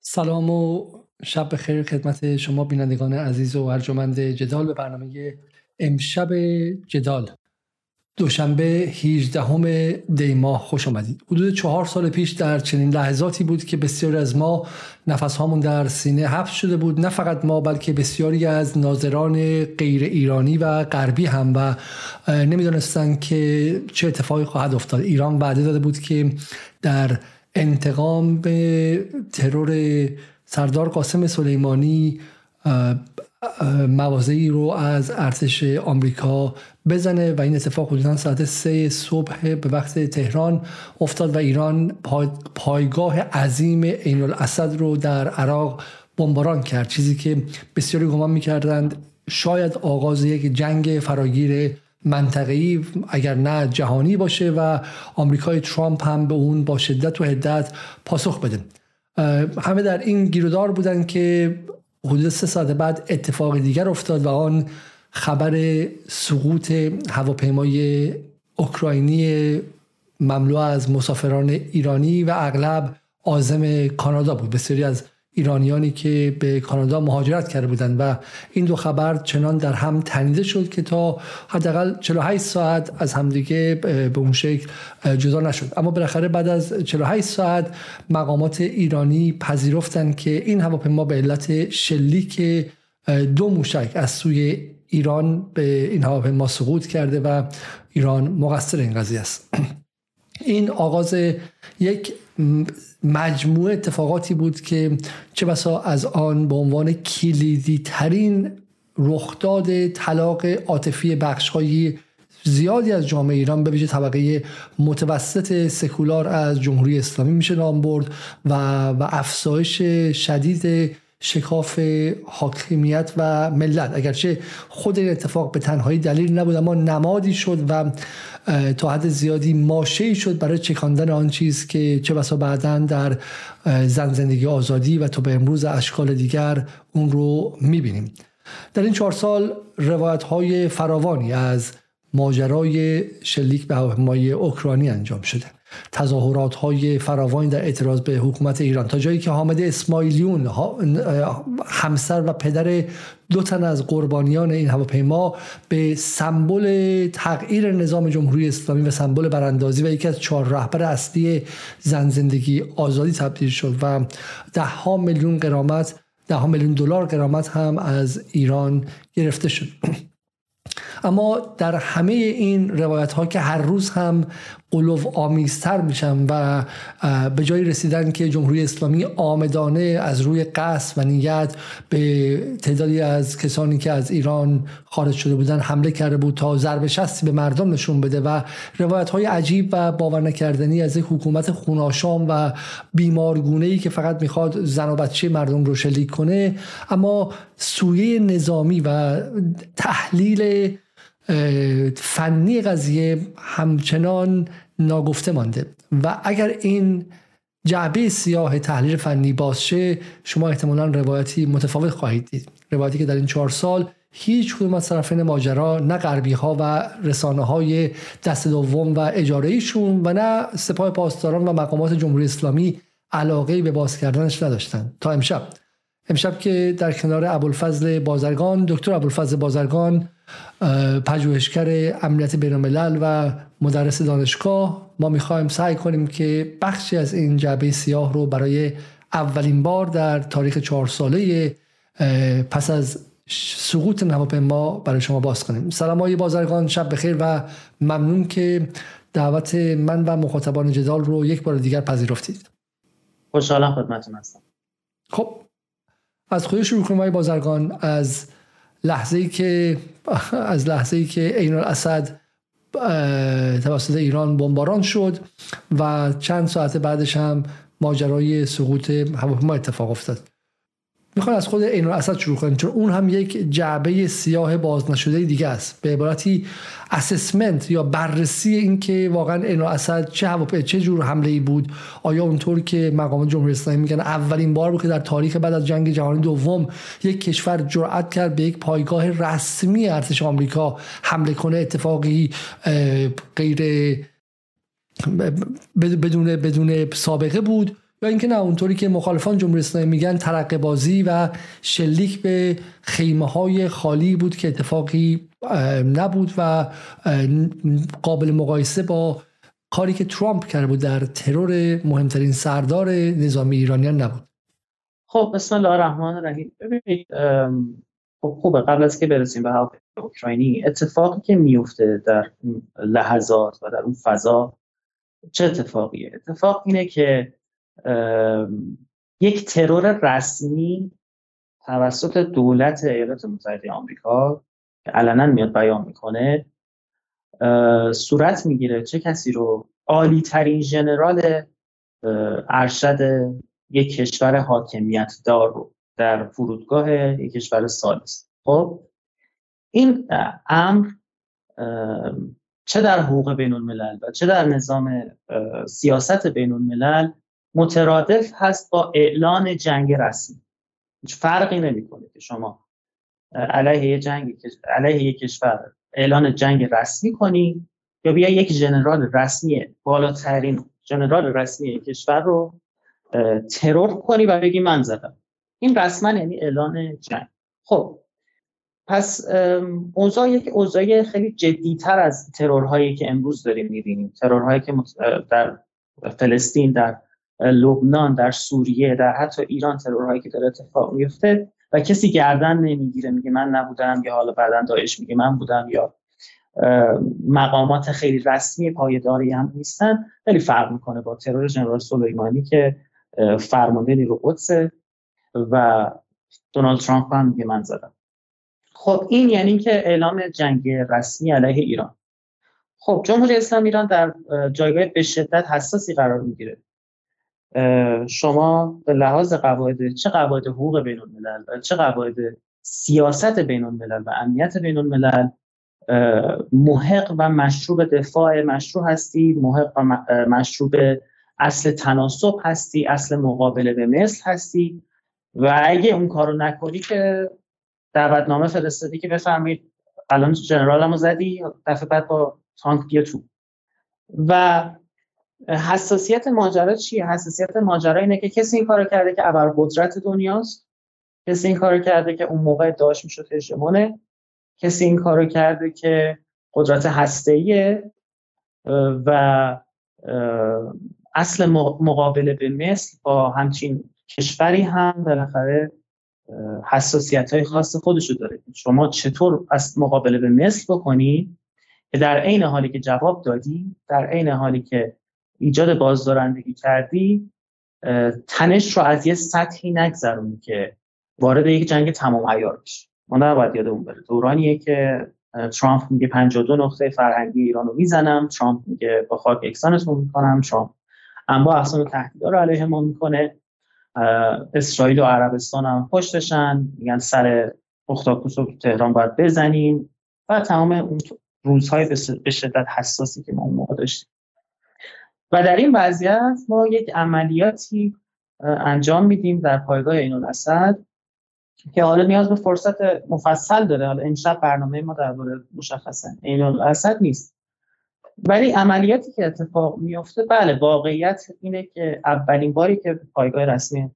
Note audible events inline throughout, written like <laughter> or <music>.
سلام و شب بخیر خدمت شما بینندگان عزیز و ارجمند جدال به برنامه امشب جدال. دوشنبه 18 دی ماه خوش آمدید. حدود چهار سال پیش در چنین لحظاتی بود که بسیاری از ما نفس هامون در سینه حبس شده بود. نه فقط ما بلکه بسیاری از ناظران غیر ایرانی و غربی هم و نمی‌دانستند که چه اتفاقی خواهد افتاد. ایران وعده داده بود که در انتقام به ترور سردار قاسم سلیمانی موازهی رو از ارتش آمریکا بزنه و این اتفاق حدودا ساعت سه صبح به وقت تهران افتاد و ایران پایگاه عظیم عین الاسد رو در عراق بمباران کرد. چیزی که بسیاری گمان می‌کردند شاید آغاز یک جنگ فراگیر منطقه‌ای اگر نه جهانی باشه و آمریکای ترامپ هم به اون با شدت و حدت پاسخ بده. همه در این گیرودار بودن که حدود سه ساعت بعد اتفاق دیگر افتاد و آن خبر سقوط هواپیمای اوکراینی مملو از مسافران ایرانی و اغلب آزم کانادا بود. بسیاری از ایرانیانی که به کانادا مهاجرت کرده بودند و این دو خبر چنان در هم تنیده شد که تا حداقل 48 ساعت از همدیگه به اون شکل جدا نشد. اما بالاخره بعد از 48 ساعت مقامات ایرانی پذیرفتند که این هواپیما به علت شلیک دو موشک از سوی ایران به این هواپیما سقوط کرده و ایران مقصر این قضیه است. <clears throat> این آغاز یک مجموعه اتفاقاتی بود که چه بسا از آن به عنوان کلیدی ترین رخداد طلاق عاطفی بخشهایی زیادی از جامعه ایران به ویژه طبقه متوسط سکولار از جمهوری اسلامی میشه نام برد و, و افزایش شدید شکاف حاکمیت و ملت. اگرچه خود این اتفاق به تنهایی دلیل نبود اما نمادی شد و تا حد زیادی ماشه شد برای چکاندن آن چیز که چه بسا بعدا در زن زندگی آزادی و تا به امروز اشکال دیگر اون رو می‌بینیم. در این چهار سال روایت های فراوانی از ماجرای شلیک به هواپیمای اوکراینی انجام شده. تظاهرات های فراوانی در اعتراض به حکومت ایران. تا جایی که حامد اسماعیلیون همسر و پدر دو تن از قربانیان این هواپیما به سمبل تغییر نظام جمهوری اسلامی و سمبل براندازی و یکی از چهار رهبر اصلی زن زندگی آزادی تبدیل شد و ده ها میلیون قرامت ده ها میلیون دلار قرامت هم از ایران گرفته شد. <clears throat> اما در همه این روایت ها که هر روز هم قلوب آمیزتر میشن و به جایی رسیدن که جمهوری اسلامی آمدانه از روی قصد و نیت به تعدادی از کسانی که از ایران خارج شده بودن حمله کرده بود تا ضربه شستی به مردم نشون بده و روایت های عجیب و باور نکردنی از یک حکومت خوناشام و بیمارگونه ای که فقط می‌خواد زن و بچه مردم رو شلیک کنه اما سویه نظامی و تحلیل فنی قضیه همچنان ناگفته مانده. و اگر این جعبه سیاه تحلیل فنی باز شه شما احتمالا روایتی متفاوت خواهید دید. روایتی که در این چهار سال هیچ کدوم از طرفین ماجرا نه غربی ها و رسانه های دست دوم و اجاره ایشون و نه سپاه پاسداران و مقامات جمهوری اسلامی علاقه به باز کردنش نداشتن تا امشب. امشب که در کنار ابوالفضل بازرگان دکتر ابوالفضل بازرگان پژوهشگر امنیت بین و مدرس دانشگاه ما می‌خوایم سعی کنیم که بخشی از این جعبه سیاه رو برای اولین بار در تاریخ چهار ساله پس از سقوط نواپیما برای شما باز کنیم. سلام های بازرگان شب بخیر و ممنون که دعوت من و مخاطبان جدال رو یک بار دیگر پذیرفتید. خوشحالم خدمتتون هستم. خب از خود شروع کنیم بازرگان از لحظه ای که از لحظه ای که عین الاسد توسط ایران بمباران شد و چند ساعت بعدش هم ماجرای سقوط هواپیما اتفاق افتاد. می‌خوان از خود عین الاسد شروع کنیم چون اون هم یک جعبه سیاه باز نشده دیگه است. به عبارتی اسسمنت یا بررسی این که واقعا عین الاسد چه هواپیما چه جور حمله ای بود آیا اونطور که مقامات جمهوری اسلامی میگن اولین بار بود که در تاریخ بعد از جنگ جهانی دوم یک کشور جرأت کرد به یک پایگاه رسمی ارتش آمریکا حمله کنه اتفاقی غیر بدون بدون سابقه بود. یا اینکه نه اونطوری که مخالفان جمهوری اسلامی میگن ترقه بازی و شلیک به خیمه های خالی بود که اتفاقی نبود و قابل مقایسه با کاری که ترامپ کرده بود در ترور مهمترین سردار نظامی ایرانیان نبود. خب بسم الله الرحمن الرحیم. ببینید خب خوبه. قبل از که برسیم به هواپیمای اوکراینی اتفاقی که میفته در لحظات و در اون فضا چه اتفاقیه؟ اتفاق اینه که یک ترور رسمی توسط دولت ایالات متحده آمریکا که علنا میاد بیان می‌کنه صورت می‌گیره. چه کسی رو؟ عالی ترین ژنرال ارشد یک کشور حاکمیت دار رو در فرودگاه یک کشور سالس خب این امر چه در حقوق بین الملل و چه در نظام سیاست بین الملل مترادف هست با اعلان جنگ رسمی. هیچ فرقی نمی‌کنه که شما علیه جنگ علیه یک کشور اعلان جنگ رسمی کنی یا بیا یک ژنرال رسمی بالاترین ژنرال رسمی کشور رو ترور کنی و بگی من زدم. این رسما یعنی اعلان جنگ. خب پس اوضاع یک اوضاع خیلی جدیتر از ترورهایی که امروز داریم می‌بینیم. ترورهایی که در فلسطین در لبنان در سوریه در حتی ایران ترورهایی که داره اتفاق میفته و کسی گردن نمی‌گیره میگه من نبودم یا حالا بعدا داعش میگه من بودم یا مقامات خیلی رسمی پایداری هم نیستن. خیلی فرق می‌کنه با ترور جنرال سلیمانی که فرمانده نیرو قدسه و دونالد ترامپ هم میگه من زدم. خب این یعنی که اعلام جنگ رسمی علیه ایران. خب جمهوری اسلامی ایران در جایگاه به شدت حساسی قرار می‌گیره. شما به لحاظ قواعد چه قواعد حقوق بین الملل و چه قواعد سیاست بین الملل و امنیت بین الملل محق و مشروع دفاع مشروع هستی محق و مشروع اصل تناسب هستی اصل مقابله به مثل هستی؟ و اگه اون کارو نکنی که دعوتنامه فرستادی که بفرمایید الان جنرال هم زدی دفعه بعد با تانک بیا تو. و حساسیت ماجرا چیه؟ حساسیت ماجرا اینه که کسی این کارو کرده که ابر قدرت دنیاست. کسی این کارو کرده که اون موقع داشت می‌شد هژمونه. کسی این کارو کرده که قدرت هسته‌ایه. و اصل مقابله به مثل با همچین کشوری هم بالاخره حساسیت های خاص خودشو داره. شما چطور از مقابله به مثل بکنی که در عین حالی که جواب دادی در عین حالی که ایجاد بازدارندگی کردی تنش رو از یه سطحی نگذرونی که وارد یک جنگ تمام عیار بشه ما نباید یادمون بره. دورانیه که ترامپ میگه 52 نقطه فرهنگی ایران رو می‌زنم. ترامپ میگه با خاک اکسانتون می‌کنم. ترامپ اما احسان تهدیدا رو علیه ما می‌کنه. اسرائیل و عربستان هم پشتشن. میگن سر اختاکوس رو تهران باید بزنیم. و تمام اون روزهای به شدت حساسی که ما اون موقع داشتیم. و در این وضعیت ما یک عملیاتی انجام میدیم در پایگاه این الاسد که حالا نیاز به فرصت مفصل داره. حالا امشب برنامه ما درباره مشخصا این الاسد نیست. ولی عملیاتی که اتفاق میفته بله واقعیت اینه که اولین باری که پایگاه رسمی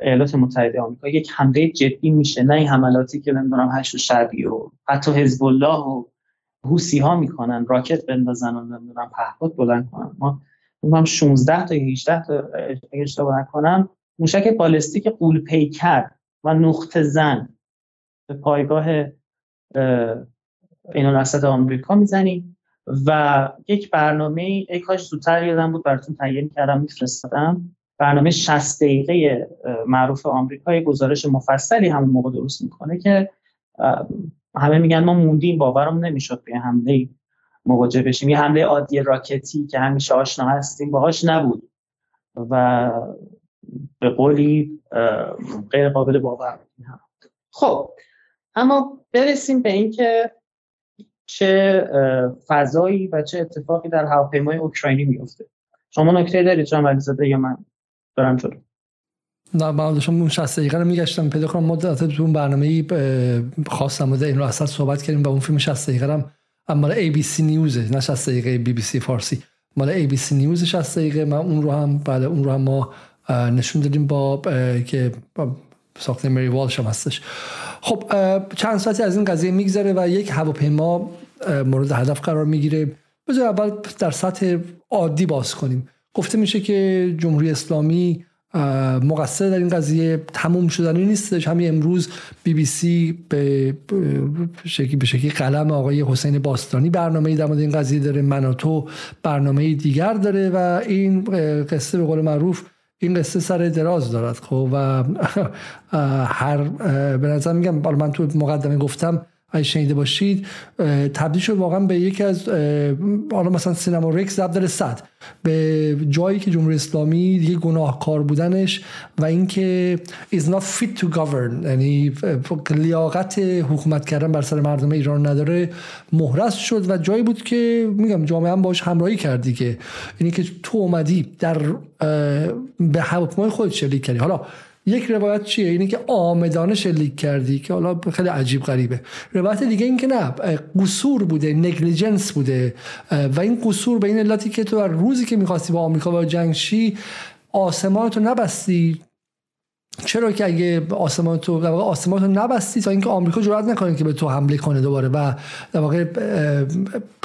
ایالات متحده آمریکا یک حمله جدی میشه. نه این حملاتی که نمی‌دونم هشت شبی و حتی حزب الله و حوسی ها می‌کنن راکت بندازن و نمی‌دونم پهپاد بلند کنن. ما هم 16 تا 18 تا اشتباه نکنم موشک بالستیک قول پیکر و نقطه زن به پایگاه این آمریکا می‌زنیم و یک برنامه ای کاش زودتر یادم بود براتون تهیه کردم میفرستادم. برنامه 60 دقیقه معروف آمریکا گزارش مفصلی همون موقع درست می‌کنه که همه میگن ما موندیم باورم نمی‌شد به حمله مواجه بشیم. یه حمله عادی راکتی که همیشه آشنا هستیم باهاش نبود. و به قولی غیر قابل باور خب اما برسیم به اینکه چه فضایی و چه اتفاقی در هواپیمای اوکراینی میفته شما نکته دارید جان زده یا من؟ برم جلو. نه من داشتم اون 60 دقیقه رو میگشتم. پیدا کنم مدت تو اون برنامه خواستم در این رو اصلا صحبت کردیم و اون فیلم 60 دقیقه هم بی سی نیوزه نه 60 دقیقه سی فارسی. مال سی نیوز 60 دقیقه. من اون رو هم بله اون رو هم ما نشون دادیم با که ساخت مری والش هم هستش. خب چند ساعتی از این قضیه میگذره و یک هواپیما مورد هدف قرار می‌گیره. بذار اول در سطح عادی باز کنیم. گفته میشه که جمهوری اسلامی مقصر در این قضیه تموم شدنی نیستش. همین امروز بی بی سی به شکلی به شکلی قلم آقای حسین باستانی برنامه در مورد این قضیه داره. مناتو برنامه دیگر داره و این قصه به قول معروف این قصه سر دراز دارد. خب و <laughs> هر به نظر میگم من تو مقدمه گفتم اگه شنیده باشید تبدیل شد واقعا به یکی از حالا مثلا سینما رکس در صد. به جایی که جمهوری اسلامی دیگه گناهکار بودنش و اینکه is not fit to govern یعنی لیاقت حکومت کردن بر سر مردم ایران نداره مهرس شد و جایی بود که میگم جامعه هم باش همراهی کردی که اینی که تو اومدی در به هواپیمای خود شلیک کردی. حالا یک روایت چیه؟ اینه که آمدانه شلیک کردی که حالا خیلی عجیب غریبه. روایت دیگه این که نه قصور بوده نگلیجنس بوده. و این قصور به این علتی که تو روزی که می‌خواستی با آمریکا و جنگ شی آسمانتو نبستی. چرا که اگه آسمان تو در واقع آسمان تو نبستی تا اینکه آمریکا جرئت نکنه که به تو حمله کنه دوباره و در واقع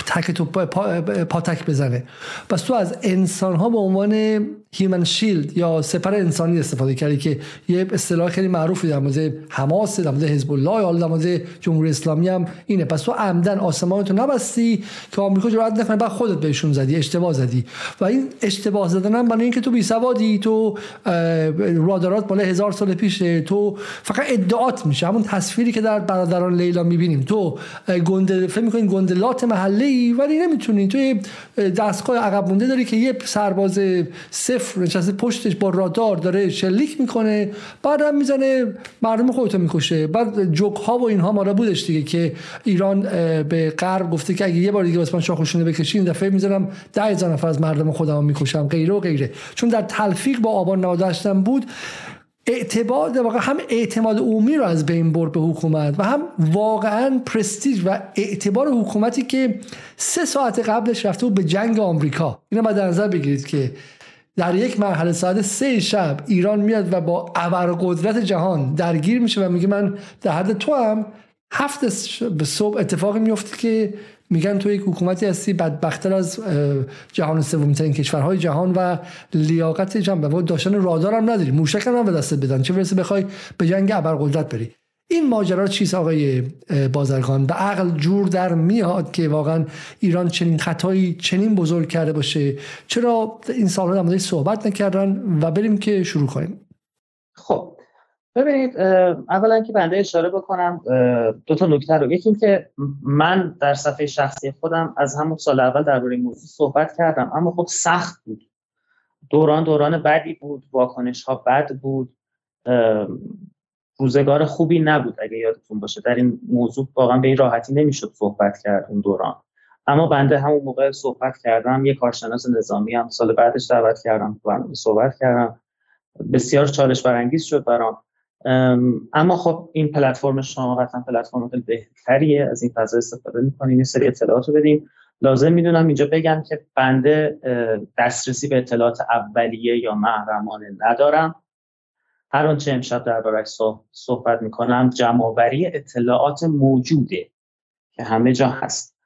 تک تو پا, پا تک بزنه. پس تو از انسان ها به عنوان هیمن شیلد یا سپر انسانی استفاده کردی که یه اصطلاح خیلی معروفی در مورد حماس در مورد حزب الله یا در مورد جمهوری اسلامی هم اینه. پس تو عمدن آسمان تو نبستی که آمریکا جرئت نکنه بعد خودت بهشون زدی اشتباه زدی. و این اشتباه زدن هم برای اینکه تو بی سوادی تو رادارات مال هزار سال پیش تو فقط ادعات میشه. همون تصویری که در برادران لیلا می‌بینیم. تو گنده فکر می‌کنین گندلات محله ای ولی نمی‌تونی. تو دستگاه عقب مونده داری که یه سرباز صفر نشسته پشتش با رادار داره شلیک می‌کنه بعد می‌زنه مردم خودتو می‌کشه. بعد جوک ها و اینها مالا بودش دیگه که ایران به غرب گفته که اگه یه بار دیگه واسه شاخشونه بکشین دفعه می‌ذارم ده هزار نفر از مردم خودم می‌کشم غیره و غیره. چون در تلفیق با آبان 98 بود اعتبار در واقع هم اعتماد عمومی رو از بین برد به حکومت و هم واقعا پرستیج و اعتبار حکومتی که سه ساعت قبلش رفته بود به جنگ آمریکا. اینو باید در نظر بگیرید که در یک مرحله ساعت سه شب ایران میاد و با ابرقدرت جهان درگیر میشه و میگه من در حد تو هم هفت صبح اتفاقی میفته که میگن تو یک حکومتی هستی بدبختتر از جهان سوم ترین کشورهای جهان و لیاقت جنب و داشتن رادار هم نداری. موشک هم به دستت بدن. چه برسه بخوای به جنگ ابرقدرت بری. این ماجرا چیست آقای بازرگان به عقل جور در میاد که واقعا ایران چنین خطایی چنین بزرگ کرده باشه. چرا این سالها در صحبت نکردن و بریم که شروع کنیم؟ خب ببینید اولا که بنده اشاره بکنم دو تا نکته رو. یکی که من در صفحه شخصی خودم از همون سال اول درباره این موضوع صحبت کردم اما خب سخت بود. دوران دوران بدی بود واکنش ها بد بود. روزگار خوبی نبود اگه یادتون باشه. در این موضوع واقعا به این راحتی نمی‌شد صحبت کرد اون دوران. اما بنده همون موقع صحبت کردم. یه کارشناس نظامی هم سال بعدش دعوت کردم. صحبت کردم. بسیار چالش برانگیز شد برام. اما خب این پلتفرم شما قطعا پلتفرم بهتریه. از این فضا استفاده می‌کنیم. یه سری اطلاعات رو بدیم. لازم می‌دونم اینجا بگم که بنده دسترسی به اطلاعات اولیه یا محرمانه ندارم. هر آنچه امشب دربارش صحبت می‌کنم جمعآوری اطلاعات موجوده که همه جا هست.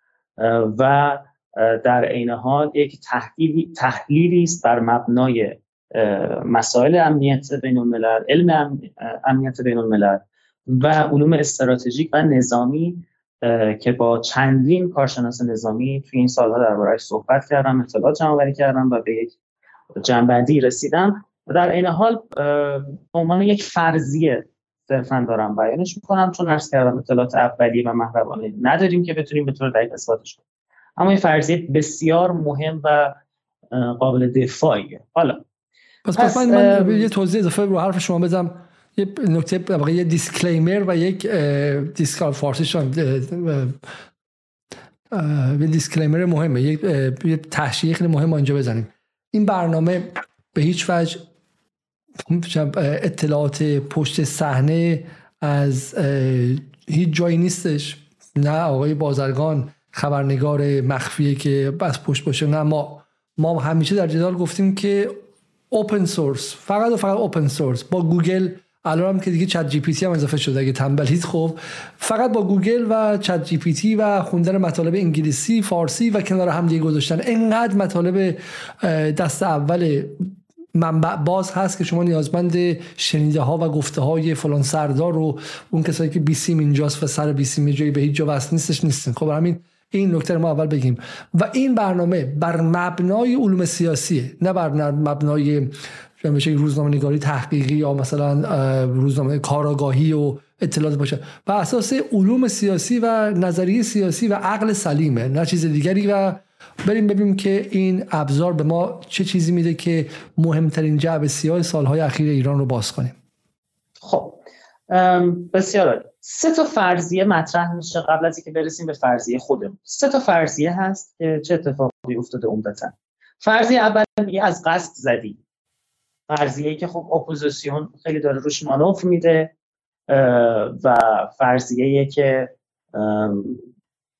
و در عین حال یک تحلیلی است بر مبنای مسائل امنیت بین الملل علم امنیت بین الملل و علوم استراتژیک و نظامی که با چندین کارشناس نظامی توی این سالها دربارهش صحبت کردم اطلاعات جمع کردم و به یک جنبندی رسیدم. و در این حال عنوان یک فرضیه صرفا دارم بیانش می‌کنم چون ارز کردم اطلاعات اولیه و محرمانه نداریم که بتونیم به طور دقیق اثباتش کنیم. اما این فرضیه بسیار مهم و قابل دفاعیه. حالا پس, پس من, من یه توضیح اضافه رو حرف شما بدم یه نکته یه دیسکلیمر و یک دیسکال فارسیشان یه دیسکلیمر مهمه. یه تحشیه خیلی مهم اینجا بزنیم. این برنامه به هیچ وجه اطلاعات پشت صحنه از هیچ جایی نیستش. نه آقای بازرگان خبرنگار مخفیه که بس پشت باشه. نه ما ما همیشه در جدال گفتیم که open source فقط و فقط open source با گوگل الان هم که دیگه ChatGPT هم اضافه شده اگه تنبلید خب فقط با گوگل و ChatGPT و خوندن مطالب انگلیسی فارسی و کنار هم دیگه گذاشتن. انقدر مطالب دست اول منبع باز هست که شما نیازمند شنیده ها و گفته های فلان سردار و اون کسایی که بیسیم اینجاست و سر بیسیم جایی به هیچ جا وصل نیستش نیستن. خب همین این نکته ما اول بگیم. و این برنامه بر مبنای علوم سیاسیه نه بر مبنای بشه روزنامه نگاری تحقیقی یا مثلا روزنامه کاراگاهی و اطلاعات باشه. بر اساس علوم سیاسی و نظریه سیاسی و عقل سلیمه نه چیز دیگری. و بریم ببینیم که این ابزار به ما چه چیزی میده که مهمترین جعب سیاه سالهای اخیر ایران رو باز کنیم. خب بسیار سه تا فرضیه مطرح میشه قبل از اینکه برسیم به فرضیه خودمون. سه تا فرضیه هست که چه اتفاقی افتاده عمدتا. فرضیه اول میگه از قصد زدی. فرضیه که خب اپوزیسیون خیلی داره روش مانور میده و فرضیه که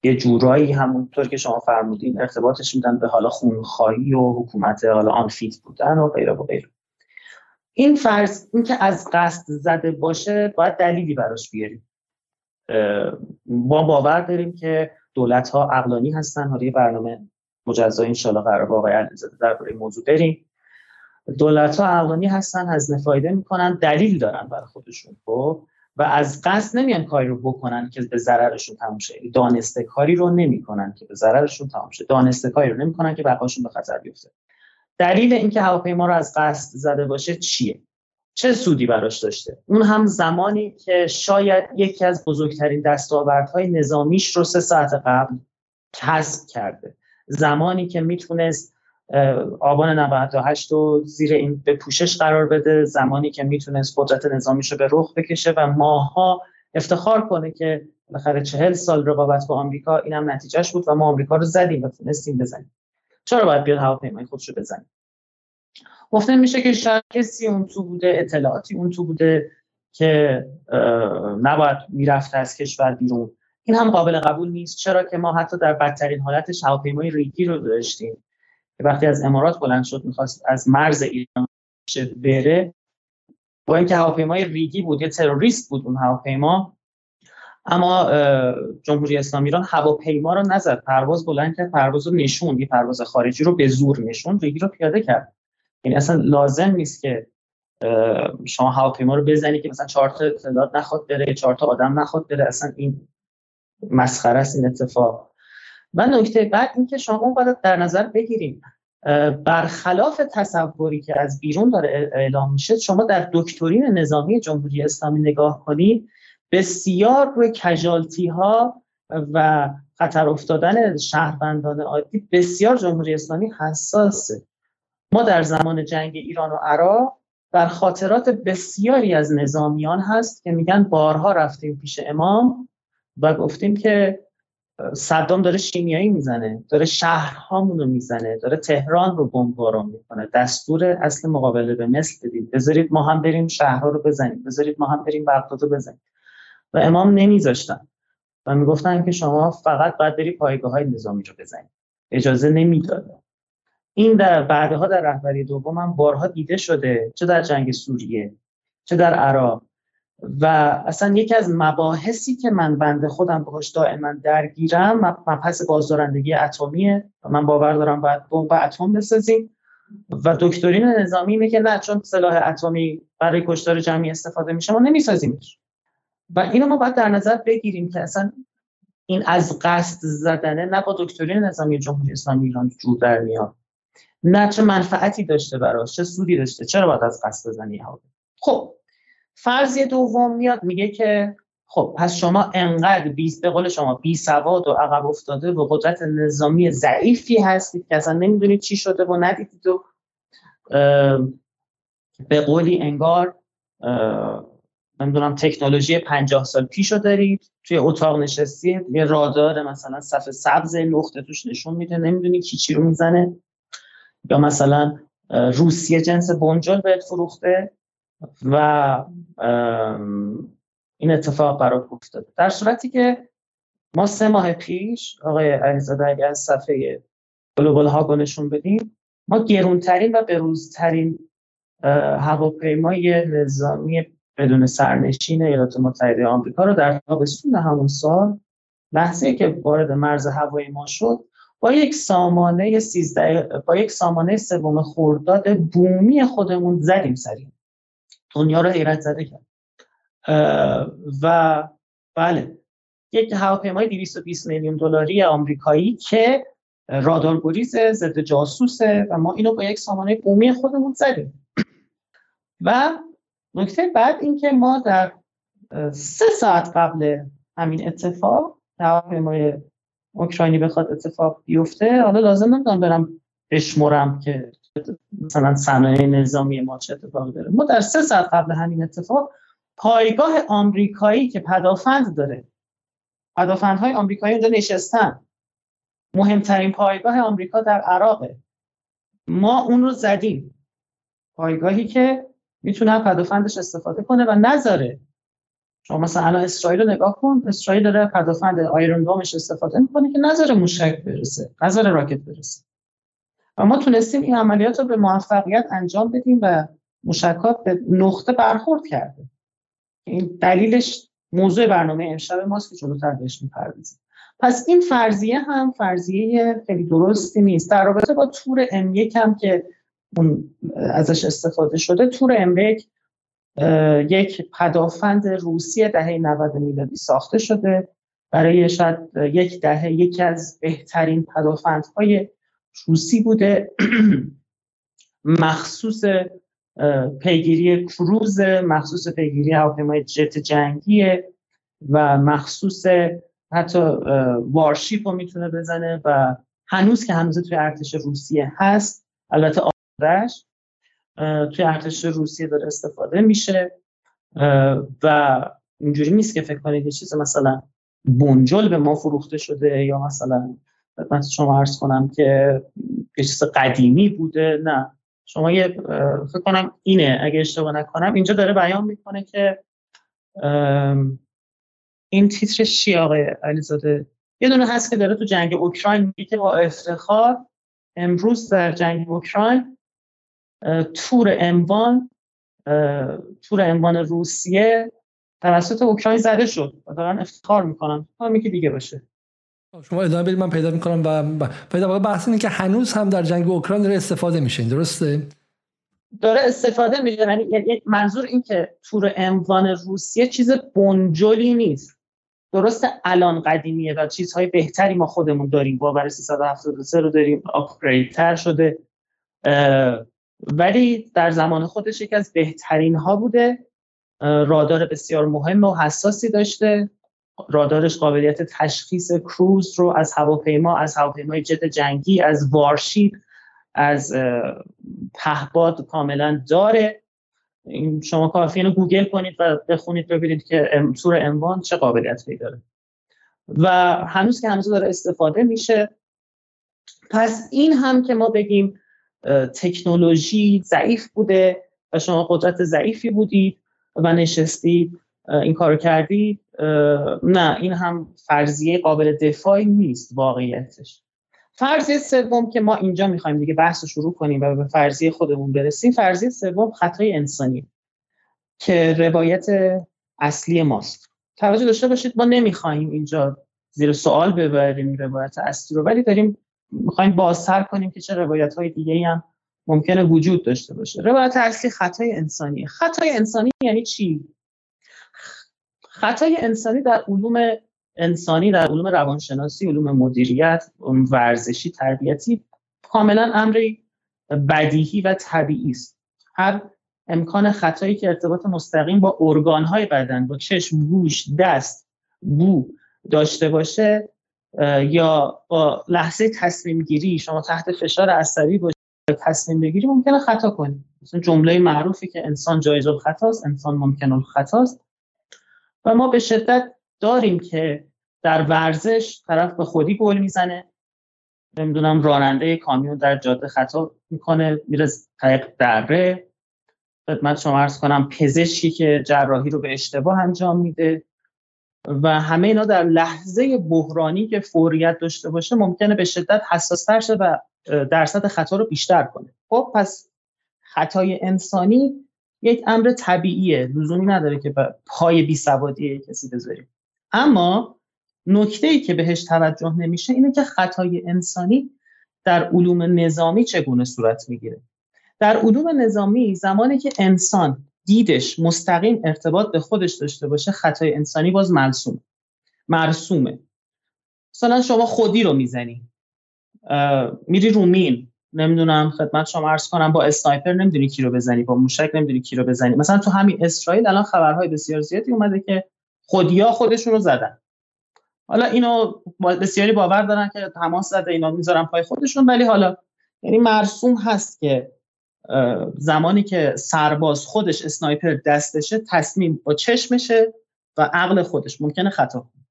یه جورایی همونطور که شما فرمودین ارتباطش میدن به حالا خونخواهی و حکومت حالا unfit بودن و غیره و غیره. این فرض این که از قصد زده باشه باید دلیلی براش بیاریم. ما باور داریم که دولت ها عقلانی هستن. حالا یه برنامه مجزا انشالله قرار با آقای علیزاده درباره موضوع بریم. دولت ها عقلانی هستن از نفایده می‌کنن دلیل دارن برای خودشون. خب؟ و از قصد نمیان کاری رو بکنن که به ضررشون تموم شه. دانسته کاری رو نمی‌کنن که به ضررشون تموم شه. دانسته کاری رو نمی‌کنن که بقاشون به خطر بیفته. دلیل اینکه هواپیما رو از قصد زده باشه چیه؟ چه سودی براش داشته؟ اون هم زمانی که شاید یکی از بزرگترین دستاوردهای نظامیش رو سه ساعت قبل کسب کرده. زمانی که می‌تونست آبان 98 رو زیر این به پوشش قرار بده زمانی که می‌تونست قدرت نظامیش رو به رخ بکشه و ماها افتخار کنه که بالاخره چهل سال رقابت با آمریکا اینم نتیجهش بود و ما آمریکا رو زدیم و تونستیم بزنیم. چرا باید بیاد هواپیمای خودش رو بزنیم گفته میشه که شاید کسی اون تو بوده اطلاعاتی اون تو بوده که نباید می‌رفته از کشور بیرون. این هم قابل قبول نیست چرا که ما حتی در بدترین حالتش هواپیمای ریگی رو داشتیم. وقتی از امارات بلند شد می‌خواست از مرز ایران بره با اینکه هواپیمای ریگی بود یه تروریست بود اون هواپیما اما جمهوری اسلامی ایران هواپیما رو نزد پرواز بلند کرد پرواز رو نشون یه پرواز خارجی رو به زور نشون ریگی رو پیاده کرد. یعنی اصلا لازم نیست که شما هواپیما رو بزنی که مثلا چهار تا تعداد نخواد بره چهار تا آدم نخواد بره اصلا این مسخره است این اتفاق. و نکته بعد اینکه شما باید در نظر بگیریم برخلاف تصوری که از بیرون داره اعلام میشه شما در دکترین نظامی جمهوری اسلامی نگاه کنید بسیار روی کجالتی ها و خطر افتادن شهروندان عادی بسیار جمهوری اسلامی حساسه. ما در زمان جنگ ایران و عراق در خاطرات بسیاری از نظامیان هست که میگن بارها رفتیم پیش امام و گفتیم که صدام داره شیمیایی می‌زنه داره شهرهامون رو می‌زنه داره تهران رو بمباران می‌کنه. دستور اصل مقابله به مثل بدید. بذارید ما هم بریم شهرها رو بزنیم. بذارید ما هم بریم بغداد رو بزنیم. و امام نمیذاشتن. و می‌گفتن که شما فقط باید بری پایگاه های نظامی رو بزنید. اجازه نمی‌داده این در بعدها در رهبری دوم هم بارها دیده شده چه در جنگ سوریه چه در عراق. و اصلا یکی از مباحثی که من بنده خودم باهاش دائما درگیرم مبحث بازدارندگی اتمیه من باور دارم باید بمب اتم بسازیم. و دکترین نظامی که نه چون سلاح اتمی برای کشتار جمعی استفاده میشه ما نمیسازیمش. و اینو ما باید در نظر بگیریم که اصلا این از قصد زدنه نه با دکترین نظامی جمهوری اسلامی ایران جور در میاد. نه چه منفعتی داشته براش چه سودی داشته چرا باید از قصد بزنی خب فرضیه دوم میاد میگه که خب پس شما انقدر بی به قول شما بی سواد و عقب افتاده و قدرت نظامی ضعیفی هستید که اصلا نمی‌دونید چی شده و ندیدید و به قولی انگار نمی‌دونم تکنولوژی پنجاه سال پیشو دارید توی اتاق نشستید یه رادار مثلا صفحه سبز نقطه توش نشون میده نمی‌دونی کی چی رو می‌زنه. یا مثلا روسیه جنس بنجل بهت فروخته. و این اتفاق برای افتاده. در صورتی که ما سه ماه پیش آقای علیزاده اگر از صفحه گلوبال ها نشون بدیم ما گرونترین و بروزترین هواپیمای نظامی بدون سرنشین ایالات متحده آمریکا رو در تابستون همون سال لحظه که وارد مرز هوایی ما شد با یک سامانه 13 با یک سامانه سوم خرداد بومی خودمون زدیم سریم دنیا رو حیرت زده کرد. و بله یک هواپیمای 220 میلیون دلاری آمریکایی که رادارگریز ضد جاسوسه و ما اینو با یک سامانه بومی خودمون زدیم. و نکته بعد اینکه ما در سه ساعت قبل همین اتفاق هواپیمای اوکراینی بخواد اتفاق بیفته حالا لازم نمی‌دونم برم بشمرم که مثلا صنایع نظامی ما چه اتفاقی داره؟ ما در سه ساعت قبل همین اتفاق پایگاه آمریکایی که پدافند داره پدافندهای آمریکایی اونجا نشستن. مهمترین پایگاه آمریکا در عراقه. ما اون رو زدیم. پایگاهی که می‌تونه پدافندش استفاده کنه و نذاره. شما مثلا الان اسرائیل رو نگاه کن اسرائیل داره پدافند آیرون دومش استفاده می‌کنه که نذاره موشک برسه نذاره راکت برسه. و ما تونستیم این عملیات رو به موفقیت انجام بدیم و موشکات به نقطه برخورد کرده این دلیلش موضوع برنامه امشب ماست که جلوتر بهش می‌پردازیم. پس این فرضیه هم فرضیه خیلی درستی نیست. در رابطه با تور ام هم که اون ازش استفاده شده تور ام یک پدافند روسی دهه 90 میلادی ساخته شده. برای شاید یک دهه یکی از بهترین پدافندهای روسی بوده. <clears throat> مخصوص پیگیری کروز مخصوص پیگیری هواپیمای جت جنگیه و مخصوص حتی وارشیپ رو می‌تونه بزنه و هنوز که هنوز توی ارتش روسیه هست البته آدرش توی ارتش روسیه داره استفاده میشه. و اینجوری نیست که فکر کنید یه چیز مثلا بنجل به ما فروخته شده یا مثلا خدمت شما عرض کنم که یه چیز قدیمی بوده نه. شما یه فکر کنم اینه اگه اشتباه نکنم اینجا داره بیان می‌کنه که این تیتر چی آقای علیزاده؟ یه دونه هست که داره تو جنگ اوکراین میگه با افتخار امروز در جنگ اوکراین تور اموان تور اموان روسیه توسط اوکراین زده شد. و دارن افتخار می‌کنن. همین که دیگه باشه. شما ادامه بدید من پیدا می‌کنم و پیدا بحث اینه که هنوز هم در جنگ اوکراین داره استفاده میشه. درسته؟ داره استفاده میشه. یعنی, منظور این که تور اموان روسیه چیز بنجلی نیست. درسته الان قدیمیه و چیزهای بهتری ما خودمون داریم. باور 373 رو داریم. آپگرید تر شده ولی در زمان خودش یکی از بهترین ها بوده رادار بسیار مهم و حساسی داشته. رادارش قابلیت تشخیص کروز رو از هواپیما از هواپیمای جت جنگی از وارشیپ از پهباد کاملا داره. شما کافی اینو گوگل کنید و بخونید ببینید که تور اموان چه قابلیت داره. و هنوز که هنوز داره استفاده میشه. پس این هم که ما بگیم تکنولوژی ضعیف بوده و شما قدرت ضعیفی بودید و نشستید. این کارو کردید نه این هم فرضیه قابل دفاعی نیست واقعیتش. فرضیه سوم که ما اینجا می‌خوایم دیگه بحث رو شروع کنیم و به فرضیه خودمون برسیم فرضیه سوم خطای انسانی که روایت اصلی ماست. توجه داشته باشید ما نمی‌خوایم اینجا زیر سوال ببریم روایت اصلی رو ولی داریم می‌خوایم بازتر کنیم که چه روایت های دیگه هم ممکنه وجود داشته باشه. روایت اصلی خطای انسانی خطای انسانی یعنی چی؟ خطای انسانی در علوم انسانی در علوم روانشناسی علوم مدیریت ورزشی تربیتی کاملا امری بدیهی و طبیعی است. هر امکان خطایی که ارتباط مستقیم با ارگانهای بدن با چشم گوش دست بو داشته باشه یا با لحظه تصمیم گیری شما تحت فشار عصبی باشید تصمیم بگیری ممکنه خطا کنی. مثلا جمله معروفی که انسان جایز الخطاست انسان ممکن الخطاست. و ما به شدت داریم که در ورزش طرف به خودی گل می‌زنه. نمی‌دونم راننده کامیون در جاده خطا می‌کنه میره طریق دره. خدمت شما ارز کنم پزشکی که جراحی رو به اشتباه انجام میده و همه اینا در لحظه بحرانی که فوریت داشته باشه ممکنه به شدت حساس شه و درصد خطا رو بیشتر کنه. خب پس خطای انسانی یک امر طبیعیه. لزومی نداره که پای بی سوادی کسی بذاریم. اما نکته ای که بهش توجه نمیشه اینه که خطای انسانی در علوم نظامی چگونه صورت می‌گیره. در علوم نظامی زمانی که انسان دیدش مستقیم ارتباط به خودش داشته باشه خطای انسانی باز مرسوم مرسومه. مثلا شما خودی رو می‌زنی. میری رو مین نمی‌دونم خدمت شما عرض کنم با اسنایپر نمی‌دونی کی رو بزنی با موشک نمی‌دونی کی رو بزنی. مثلا تو همین اسرائیل الان خبرهای بسیار زیادی اومده که خودیا خودشون رو زدن. حالا اینو بسیاری باور دارن که تماس زده اینا می‌ذارن پای خودشون ولی حالا یعنی مرسوم هست که زمانی که سرباز خودش اسنایپر دستشه تصمیم با چشمشه و عقل خودش. ممکنه خطا کنه.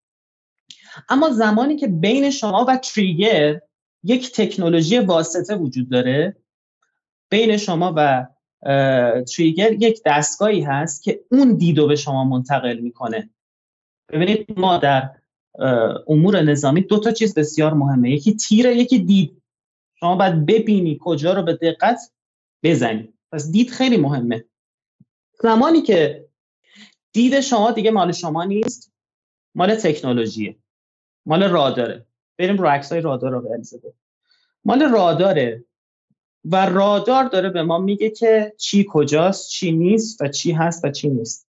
اما زمانی که بین شما و تریگر یک تکنولوژی واسطه وجود داره. بین شما و تریگر یک دستگاهی هست که اون دیدو به شما منتقل می‌کنه. ببینید ما در امور نظامی دو تا چیز بسیار مهمه. یکی تیره یکی دید. شما باید ببینی کجا رو به دقت بزنی. پس دید خیلی مهمه. زمانی که دید شما دیگه مال شما نیست مال تکنولوژیه. مال راداره. بریم رو عکس های رادار رو بنزده مال راداره. و رادار داره به ما میگه که چی کجاست چی نیست و چی هست و چی نیست.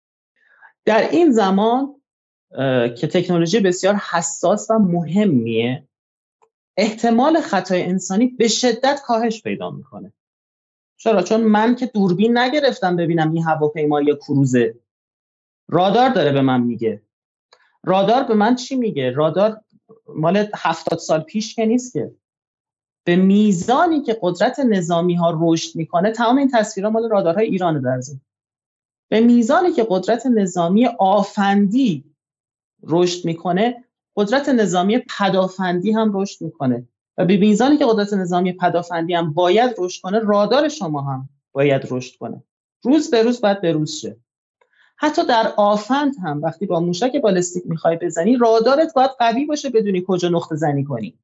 در این زمان که تکنولوژی بسیار حساس و مهمیه احتمال خطای انسانی به شدت کاهش پیدا می‌کنه. چرا؟ چون من که دوربین نگرفتم ببینم این هواپیما یا کروزه رادار داره به من میگه. رادار به من چی میگه؟ رادار مال هفتاد سال پیش که نیست که. به میزانی که قدرت نظامی ها رشد می‌کنه تمام این تصویرها مال رادارهای ایران درزه. به میزانی که قدرت نظامی آفندی رشد می‌کنه قدرت نظامی پدافندی هم رشد می‌کنه. و به میزانی که قدرت نظامی پدافندی هم باید رشد کنه رادار شما هم باید رشد کنه. روز به روز باید به روز شه. حتی در آفند هم وقتی با موشک بالستیک می‌خوای بزنی رادارت باید قوی باشه بدونی کجا نقطه زنی کنی.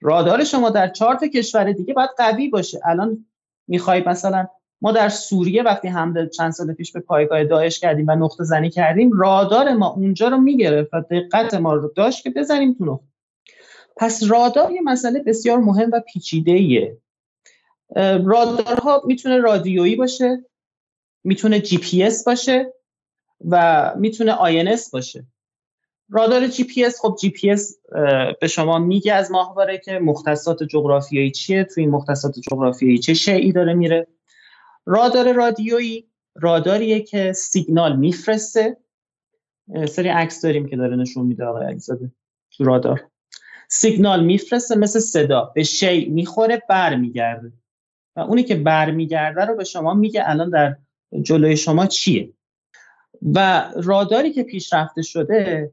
رادار شما در چهار تا کشور دیگه باید قوی باشه. الان می‌خوای مثلا ما در سوریه وقتی حمله چند سال پیش به پایگاه داعش کردیم و نقطه زنی کردیم رادار ما اونجا رو می‌گرفت و دقت ما رو داشت که بزنیم تو نقطه. پس رادار یه مسئله بسیار مهم و پیچیده ایه رادارها می‌تونه رادیویی باشه می‌تونه جی پی اس باشه و می‌تونه INS باشه. رادار جی پی اس خب جی پی اس به شما میگه از ماهواره که مختصات جغرافیایی چیه؟ توی این مختصات جغرافیایی چه شیئی داره میره. رادار رادیویی راداریه که سیگنال میفرسته. سری عکس داریم که داره نشون میده آقای علیزاده تو رادار. سیگنال میفرسته مثل صدا به شی می‌خوره برمیگرده و اونی که برمیگرده رو به شما میگه الان در جلوی شما چیه؟ و راداری که پیشرفته شده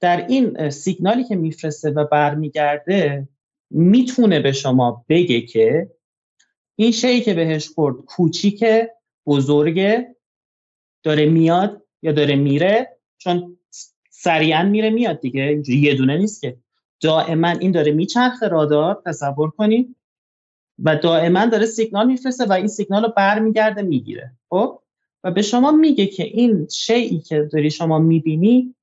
در این سیگنالی که میفرسته و برمیگرده می‌تونه به شما بگه که این شی که بهش خورد کوچیکه بزرگه داره میاد یا داره میره؟ چون سریعا میره میاد دیگه اینجوری یه دونه نیست که. دائما این داره میچرخه رادار تصور کنید و دائما داره سیگنال میفرسته و این سیگنال رو برمیگرده می‌گیره. خب؟ و به شما میگه که این شیعی که داری شما می‌بینی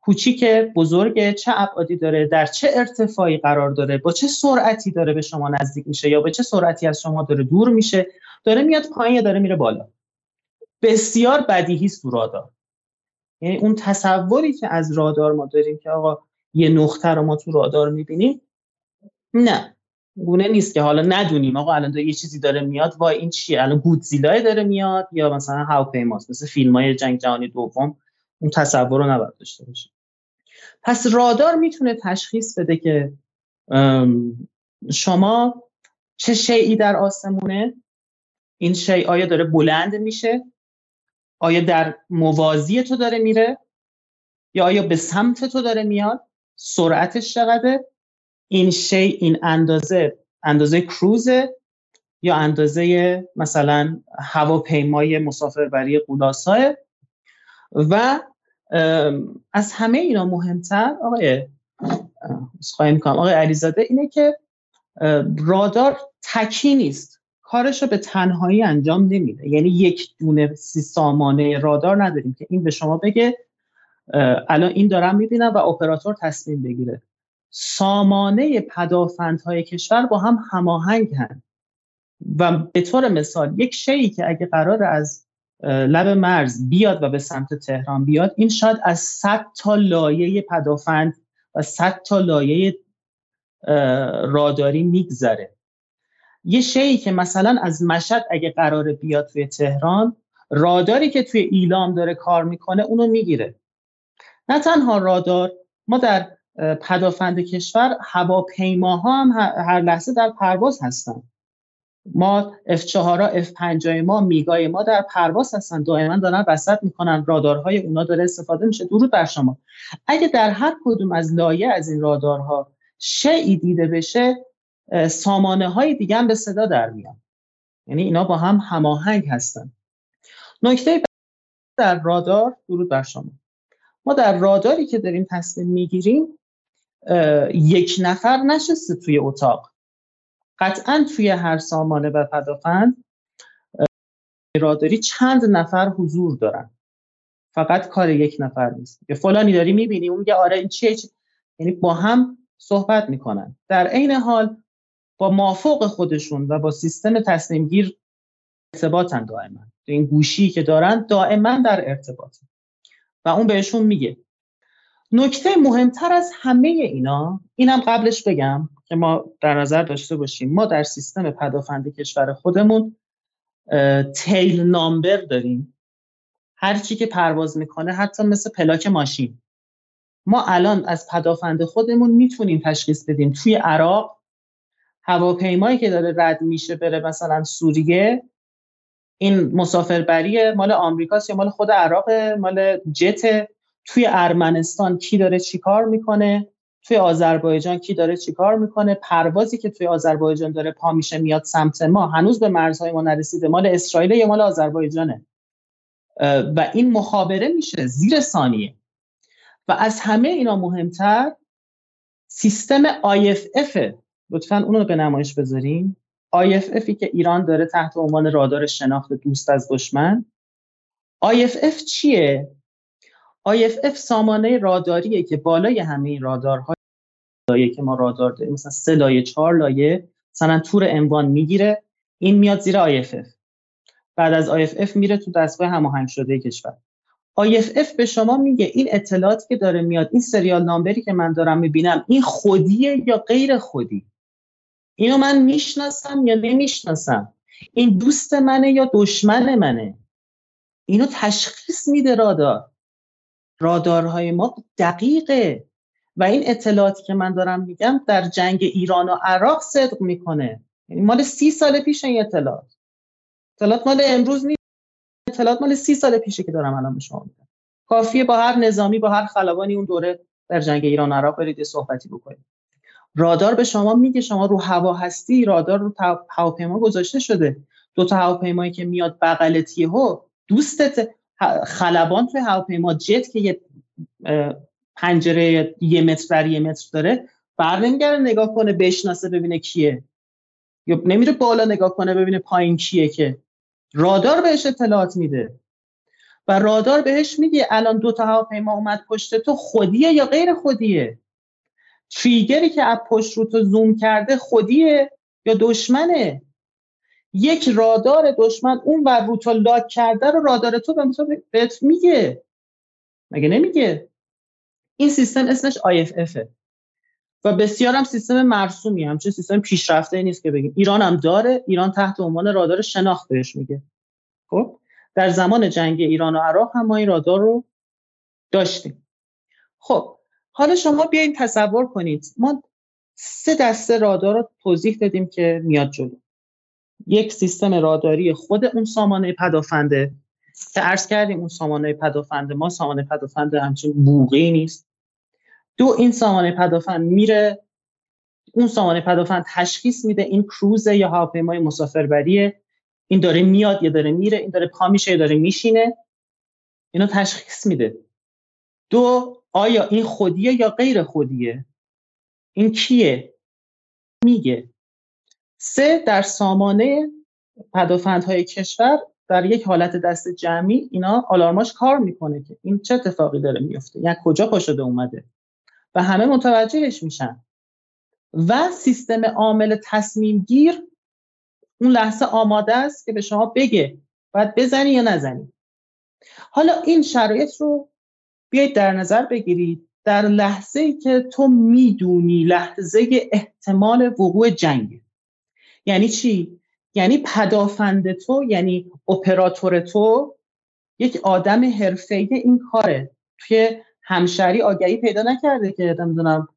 کوچیک بزرگ چه ابعادی داره در چه ارتفاعی قرار داره با چه سرعتی داره به شما نزدیک میشه یا به چه سرعتی از شما داره دور میشه. داره میاد پایین یا داره میره بالا. بسیار بدیهی است رادار. یعنی اون تصوری که از رادار ما داریم که آقا یه نقطه رو ما تو رادار می‌بینیم نه. گونه نیست که حالا ندونیم. آقا الان یه چیزی داره میاد وای این چیه؟ الان گودزیلا داره میاد یا مثلا هاوپیماست مثل فیلم های جنگ جهانی دوم اون تصور رو نباید داشته باشه. پس رادار می‌تونه تشخیص بده که شما چه شیعی در آسمونه؟ این شیع آیا داره بلند میشه؟ آیا در موازی تو داره میره؟ یا آیا به سمت تو داره میاد؟ سرعتش چقدره؟ این شی این اندازه اندازه کروزه یا اندازه مثلا هواپیمای مسافربری قولاساه و از همه اینا مهمتر آقای خواهی می‌کنم آقای علیزاده اینه که رادار تکی نیست. کارش رو به تنهایی انجام نمیده. یعنی یک دونه سی سامانه رادار نداریم که این به شما بگه الان این دارم می‌بینم و اپراتور تصمیم بگیره. سامانه پدافندهای کشور با هم هماهنگ هن و به طور مثال یک شیعی که اگه قرار از لب مرز بیاد و به سمت تهران بیاد این شاید از 100 تا لایه پدافند و 100 تا لایه راداری میگذره. یه شیعی که مثلا از مشهد اگه قرار بیاد توی تهران راداری که توی ایلام داره کار می‌کنه اونو می‌گیره. نه تنها رادار ما در پدافند کشور هواپیماها هم هر لحظه در پرواز هستن. ما F4 F5 ما میگای ما در پرواز هستن. دائما دارن رصد می‌کنن. رادارهای اونا داره استفاده میشه. درود بر شما. اگه در هر کدوم از لایه از این رادارها شیعی دیده بشه سامانه های دیگه هم به صدا در میان. یعنی اینا با هم هماهنگ هستن. نکته در رادار درود بر شما. ما در راداری که داریم تصمیم می‌گیریم یک نفر نشسته توی اتاق. قطعا توی هر سامانه و پدافند راداری چند نفر حضور دارن. فقط کار یک نفر نیست. یه فلانی داری می‌بینی اون میگه آره این چیه؟ یعنی با هم صحبت می‌کنن. در عین حال با مافوق خودشون و با سیستم تصمیم گیر ارتباطن دائما. این گوشی که دارن دائما در ارتباط و اون بهشون میگه نکته مهمتر از همه اینا اینم قبلش بگم که ما در نظر داشته باشیم. ما در سیستم پدافند کشور خودمون تیل نامبر داریم. هر چی که پرواز می‌کنه حتی مثل پلاک ماشین. ما الان از پدافند خودمون می‌تونیم تشخیص بدیم توی عراق هواپیمایی که داره رد میشه بره مثلا سوریه این مسافربری مال آمریکاست یا مال خود عراق مال جت توی ارمنستان کی داره چیکار می‌کنه؟ توی آذربایجان کی داره چیکار می‌کنه؟ پروازی که توی آذربایجان داره پا میشه میاد سمت ما. هنوز به مرزهای ما نرسیده. مال اسرائیل یا مال آذربایجانه. و این مخابره میشه زیر ثانیه. و از همه اینا مهمتر سیستم IFF لطفا اونو به نمایش بذاریم IFFی که ایران داره تحت عنوان رادار شناخت دوست از دشمن. IFF چیه؟ IFF سامانه راداریه که بالای همه این رادارها لایه که ما رادار داریم مثلا سه لایه چهار لایه مثلا تور اموان می‌گیره. این میاد زیر IFF بعد از IFF میره تو دستگاه هماهنگ شده کشور IFF به شما میگه این اطلاعاتی که داره میاد این سریال نامبری که من دارم می‌بینم این خودیه یا غیر خودی؟ اینو من می‌شناسم یا نمی‌شناسم؟ این دوست منه یا دشمن منه؟ اینو تشخیص میده رادار. رادارهای ما دقیقه. و این اطلاعاتی که من دارم میگم در جنگ ایران و عراق صدق می‌کنه. یعنی مال سی سال پیش این اطلاعات. اطلاعات مال امروز نیست. اطلاعات مال سی سال پیشه که دارم الان به شما میگم. کافیه با هر نظامی با هر خلبانی اون دوره در جنگ ایران و عراق برید صحبتی بکنید. رادار به شما میگه شما رو هوا هستی رادار رو هواپیما گذاشته شده. دو تا هواپیمایی که میاد بغل ها دوستت خلبان توی هواپیما جت که یه پنجره یه متر بر یه متر داره بر نمیگره نگاه کنه بشناسه ببینه کیه. یا نمیره بالا نگاه کنه ببینه پایین کیه که. رادار بهش اطلاعات میده. و رادار بهش میگه الان دو تا هواپیما اومد پشت تو خودیه یا غیر خودیه؟ تریگری که از پشت رو تو زوم کرده خودیه یا دشمنه؟ یک رادار دشمن اون بر رو تو لاک کرده رو رادار تو به بهت میگه. مگه نمیگه؟ این سیستم اسمش IFF و بسیار هم سیستم مرسومی همچه سیستم پیشرفته نیست که بگیم. ایران هم داره ایران تحت عنوان رادار شناخت بهش میگه. خب؟ در زمان جنگ ایران و عراق هم ما این رادار رو داشتیم. خب حالا شما بیاین تصور کنید. ما سه دسته رادار رو توضیح دادیم که میاد جلو. یک سیستم راداری خود اون سامانه پدافنده. که عرض کردیم اون سامانه پدافنده ما سامانه پدافنده همچین بوغی نیست. دو این سامانه پدافند میره اون سامانه پدافند تشخیص میده این کروز یا هواپیمای مسافربریه. این داره میاد یا داره میره این داره پا میشه یا داره میشینه. اینو تشخیص میده. دو آیا این خودیه یا غیر خودیه؟ این کیه؟ میگه. سه در سامانه پدافندهای کشور در یک حالت دست جمعی اینا آلارماش کار می‌کنه که این چه اتفاقی داره میفته یعنی کجا پا اومده و همه متوجهش میشن. و سیستم عامل تصمیم گیر اون لحظه آماده است که به شما بگه باید بزنی یا نزنی. حالا این شرایط رو بیایید در نظر بگیرید. در لحظه ای که تو می‌دونی لحظه احتمال وقوع جنگ یعنی چی؟ یعنی پدافند تو یعنی اپراتور تو یک آدم حرفه‌ای این کاره. توی همشری آگهی پیدا نکرده که نمی‌دونم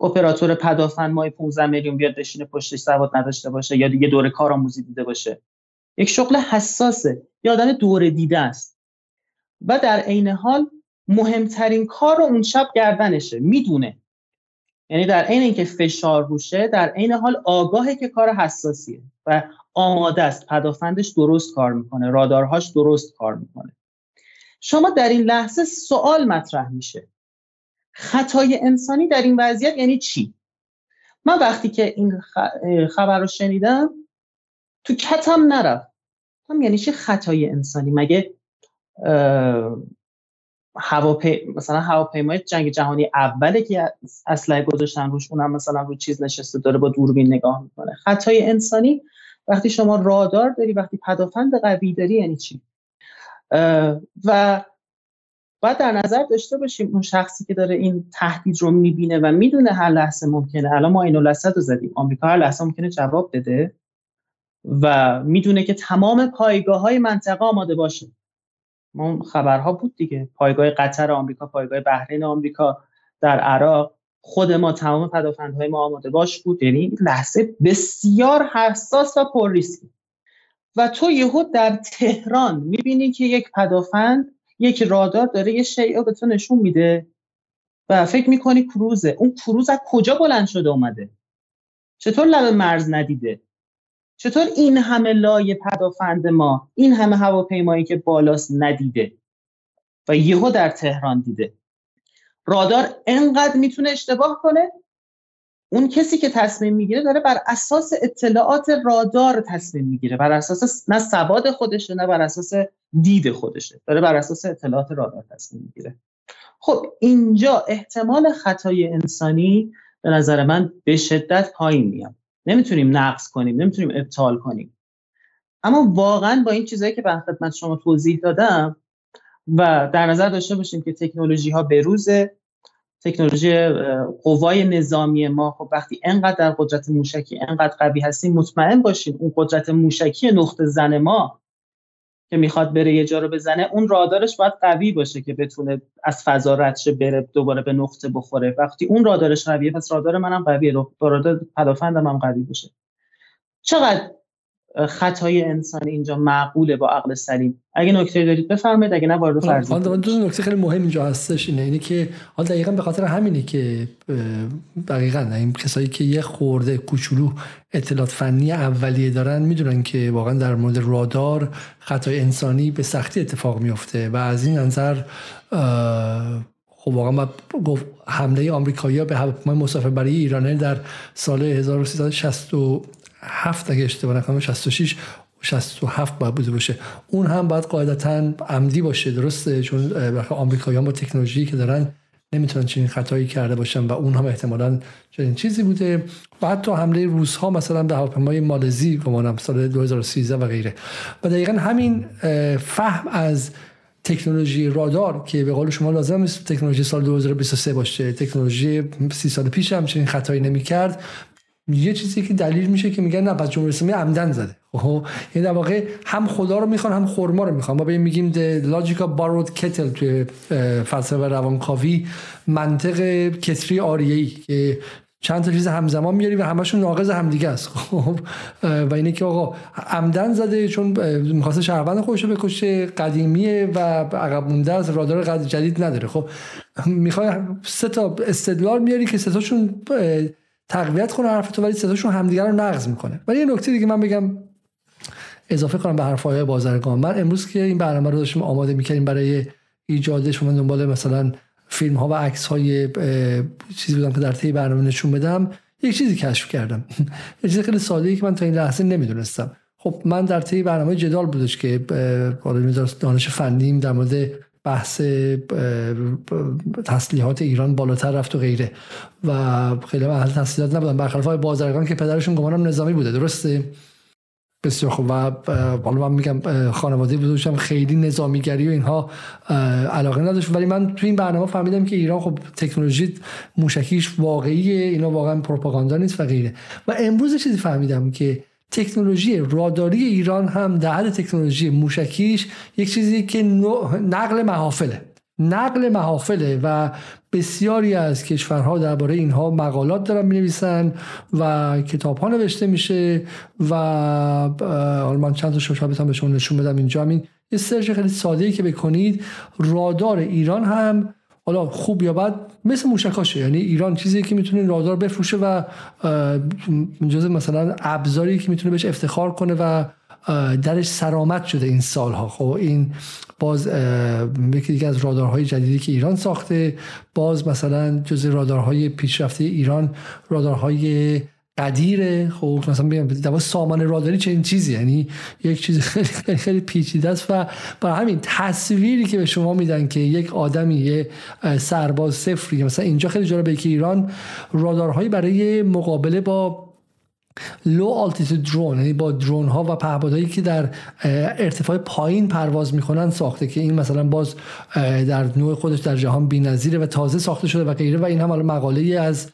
اپراتور پدافند مای 15 میلیون بیاد بشینه پشتش سواد نداشته باشه یا دیگه دوره کارآموزی دیده باشه. یک شغل حساسه. یا آدم دوره دیده است. و در عین حال مهمترین کار رو اون شب گردنشه. می‌دونه. یعنی در عین اینکه فشار روشه در عین حال آگاهه که کار حساسیه و آماده است پدافندش درست کار می‌کنه رادارهاش درست کار می‌کنه. شما در این لحظه سوال مطرح میشه. خطای انسانی در این وضعیت یعنی چی؟ من وقتی که این خبر رو شنیدم تو کتم نرفت. هم یعنی چه خطای انسانی؟ مگه هواپی... مثلا هواپیمای جنگ جهانی اوله که اسلحه گذاشتن روش اونم مثلا رو چیز نشسته داره با دوربین نگاه می‌کنه. خطای انسانی وقتی شما رادار داری وقتی پدافند قوی داری یعنی چی؟ و باید در نظر داشته باشیم اون شخصی که داره این تهدید رو می‌بینه و می‌دونه هر لحظه ممکنه. الان ما اینو رو زدیم. آمریکا هر لحظه ممکنه جواب بده و می‌دونه که تمام پایگاه های منطقه آماده باشه. ما خبرها بود دیگه. پایگاه قطر آمریکا پایگاه بحرین آمریکا در عراق. خود ما تمام پدافندهای ما آماده باش بود. یعنی لحظه بسیار حساس و پر ریسکی و تو یهو در تهران می‌بینی که یک پدافند یک رادار داره یه شیء به تو نشون میده. و فکر می‌کنی کروزه. اون کروز از کجا بلند شده اومده؟ چطور لب مرز ندیده؟ چطور این همه لایه پدافند ما این همه هواپیمایی که بالاست ندیده و یهو در تهران دیده؟ رادار انقدر می‌تونه اشتباه کنه؟ اون کسی که تصمیم می‌گیره داره بر اساس اطلاعات رادار تصمیم می‌گیره بر اساس نه سواد خودشه نه بر اساس دید خودشه داره بر اساس اطلاعات رادار تصمیم می‌گیره. خب اینجا احتمال خطای انسانی به نظر من به شدت پایین میاد. نمی‌تونیم نقص کنیم نمی‌تونیم ابطال کنیم. اما واقعا با این چیزهایی که به خدمت شما توضیح دادم و در نظر داشته باشیم که تکنولوژی ها بروزه تکنولوژی قوای نظامی ما خب وقتی انقدر در قدرت موشکی انقدر قوی هستیم مطمئن باشیم اون قدرت موشکی نقطه زن ما که می‌خواد بره یه جا رو بزنه اون رادارش باید قوی باشه که بتونه از فضا رد بره دوباره به نقطه بخوره. وقتی اون رادارش قویه پس رادار منم قویه. رادار پدافندم هم قوی باشه. چقدر خطای انسان اینجا معقوله با عقل سلیم. اگه نکته دارید بفرمایید اگه نه وارد فرض دو نکته خیلی مهم اینجا هستش اینه اینه که حالا دقیقا به خاطر همینه که دقیقا این کسایی که یه خورده کوچولو اطلاعات فنی اولیه دارن می‌دونن که واقعا در مورد رادار خطای انسانی به سختی اتفاق میفته و از این نظر خب واقعا گفت حمله آمریکایی‌ها به هواپیمای مسافربری ایرانی در سال 1360 هفت اگه اشتباه نکنم 66 67 باید بوده باشه. اون هم باید قاعدتا عمدی باشه درسته؟ چون آمریکاییان با تکنولوژی که دارن نمی‌تونن چنین خطایی کرده باشن و اون هم احتمالا چنین چیزی بوده. و حتی حمله روس ها مثلا به هواپیمای مالزی گمانم سال 2013 و غیره. و دقیقا همین فهم از تکنولوژی رادار که به قول شما لازم است تکنولوژی سال 2023 باشه تکنولوژی سی سال پیش هم چنین خطایی نمی‌کرد. یه چیزی که دلیل میشه که میگن نه پس جمهوری اسلامی عمدن زده. خب یعنی در واقع هم خدا رو می‌خوان هم خرما رو می‌خوان. ما به میگیم the logic of borrowed kettle توی فلسفه روانکاوی منطق کسری آریه‌ای که چند تا چیز همزمان میاری و همشون ناقض همدیگه است. <laughs> خب و اینه که آقا عمدن زده چون می‌خواسته شهروند خودش رو بکشه قدیمیه و عقب مونده از رادار جدید نداره. خب می‌خوای سه تا استدلال میاری که سه تاشون تقویت کنه حرف تو ولی ستاشون همدیگه رو نقض می‌کنه. ولی یه نکته دیگه من بگم اضافه کنم به حرفهای بازرگان. من امروز که این برنامه رو داشتیم آماده می‌کردیم برای ایجادش من دنبال مثلا فیلم ها و عکس های چیزی بودم که در طی برنامه نشون بدم یک چیزی کشف کردم. <laughs> یک چیز خیلی ساده که من تا این لحظه نمی‌دونستم. خب من در طی برنامه جدال بودش که دانش فنیم در مورد بحث تسلیحات ایران بالاتر رفت و غیره. و خیلی اهل تسلیحات نبودن. برخلاف بازرگان که پدرشون گمانم نظامی بوده. درسته؟ بسیار خوب. و حالا من میگم خانواده بودوشم خیلی نظامیگری و اینها علاقه نداشت. ولی من تو این برنامه فهمیدم که ایران خب تکنولوژی موشکیش واقعیه. اینا واقعا پروپاگاندا نیست و غیره. و امروز چیزی فهمیدم که تکنولوژی راداری ایران هم در حد تکنولوژی موشکیش یک چیزی که نقل محافله. نقل محافله و بسیاری از کشورها درباره اینها مقالات دارن می نویسن و کتاب ها نوشته میشه و حالا من چند تا شبه به شما نشون بدم اینجا. همین یه سرچ خیلی ساده که بکنید رادار ایران هم حالا خوب یا بد مثل موشکاشه یعنی ایران چیزی که می‌تونه رادار بفروشه و جز مثلا ابزاری که می‌تونه بهش افتخار کنه و درش سرامت شده این سالها. خب این باز یکی دیگه از رادارهای جدیدی که ایران ساخته. باز مثلا جز رادارهای پیشرفته ایران رادارهای قدیره. خب مثلا بگم در سامان راداری چه چیزی؟ یعنی یک چیز خیلی خیلی, خیلی پیچیده است و برای همین تصویری که به شما میدن که یک آدمی یه سرباز صفری مثلا اینجا خیلی جالبه که ایران رادارهایی برای مقابله با لو آلتیتود درون یعنی با درون ها و پهپادهایی که در ارتفاع پایین پرواز می‌کنن ساخته که این مثلا باز در نوع خودش در جهان بی‌نظیره و تازه ساخته شده و غیره و این هم مقاله از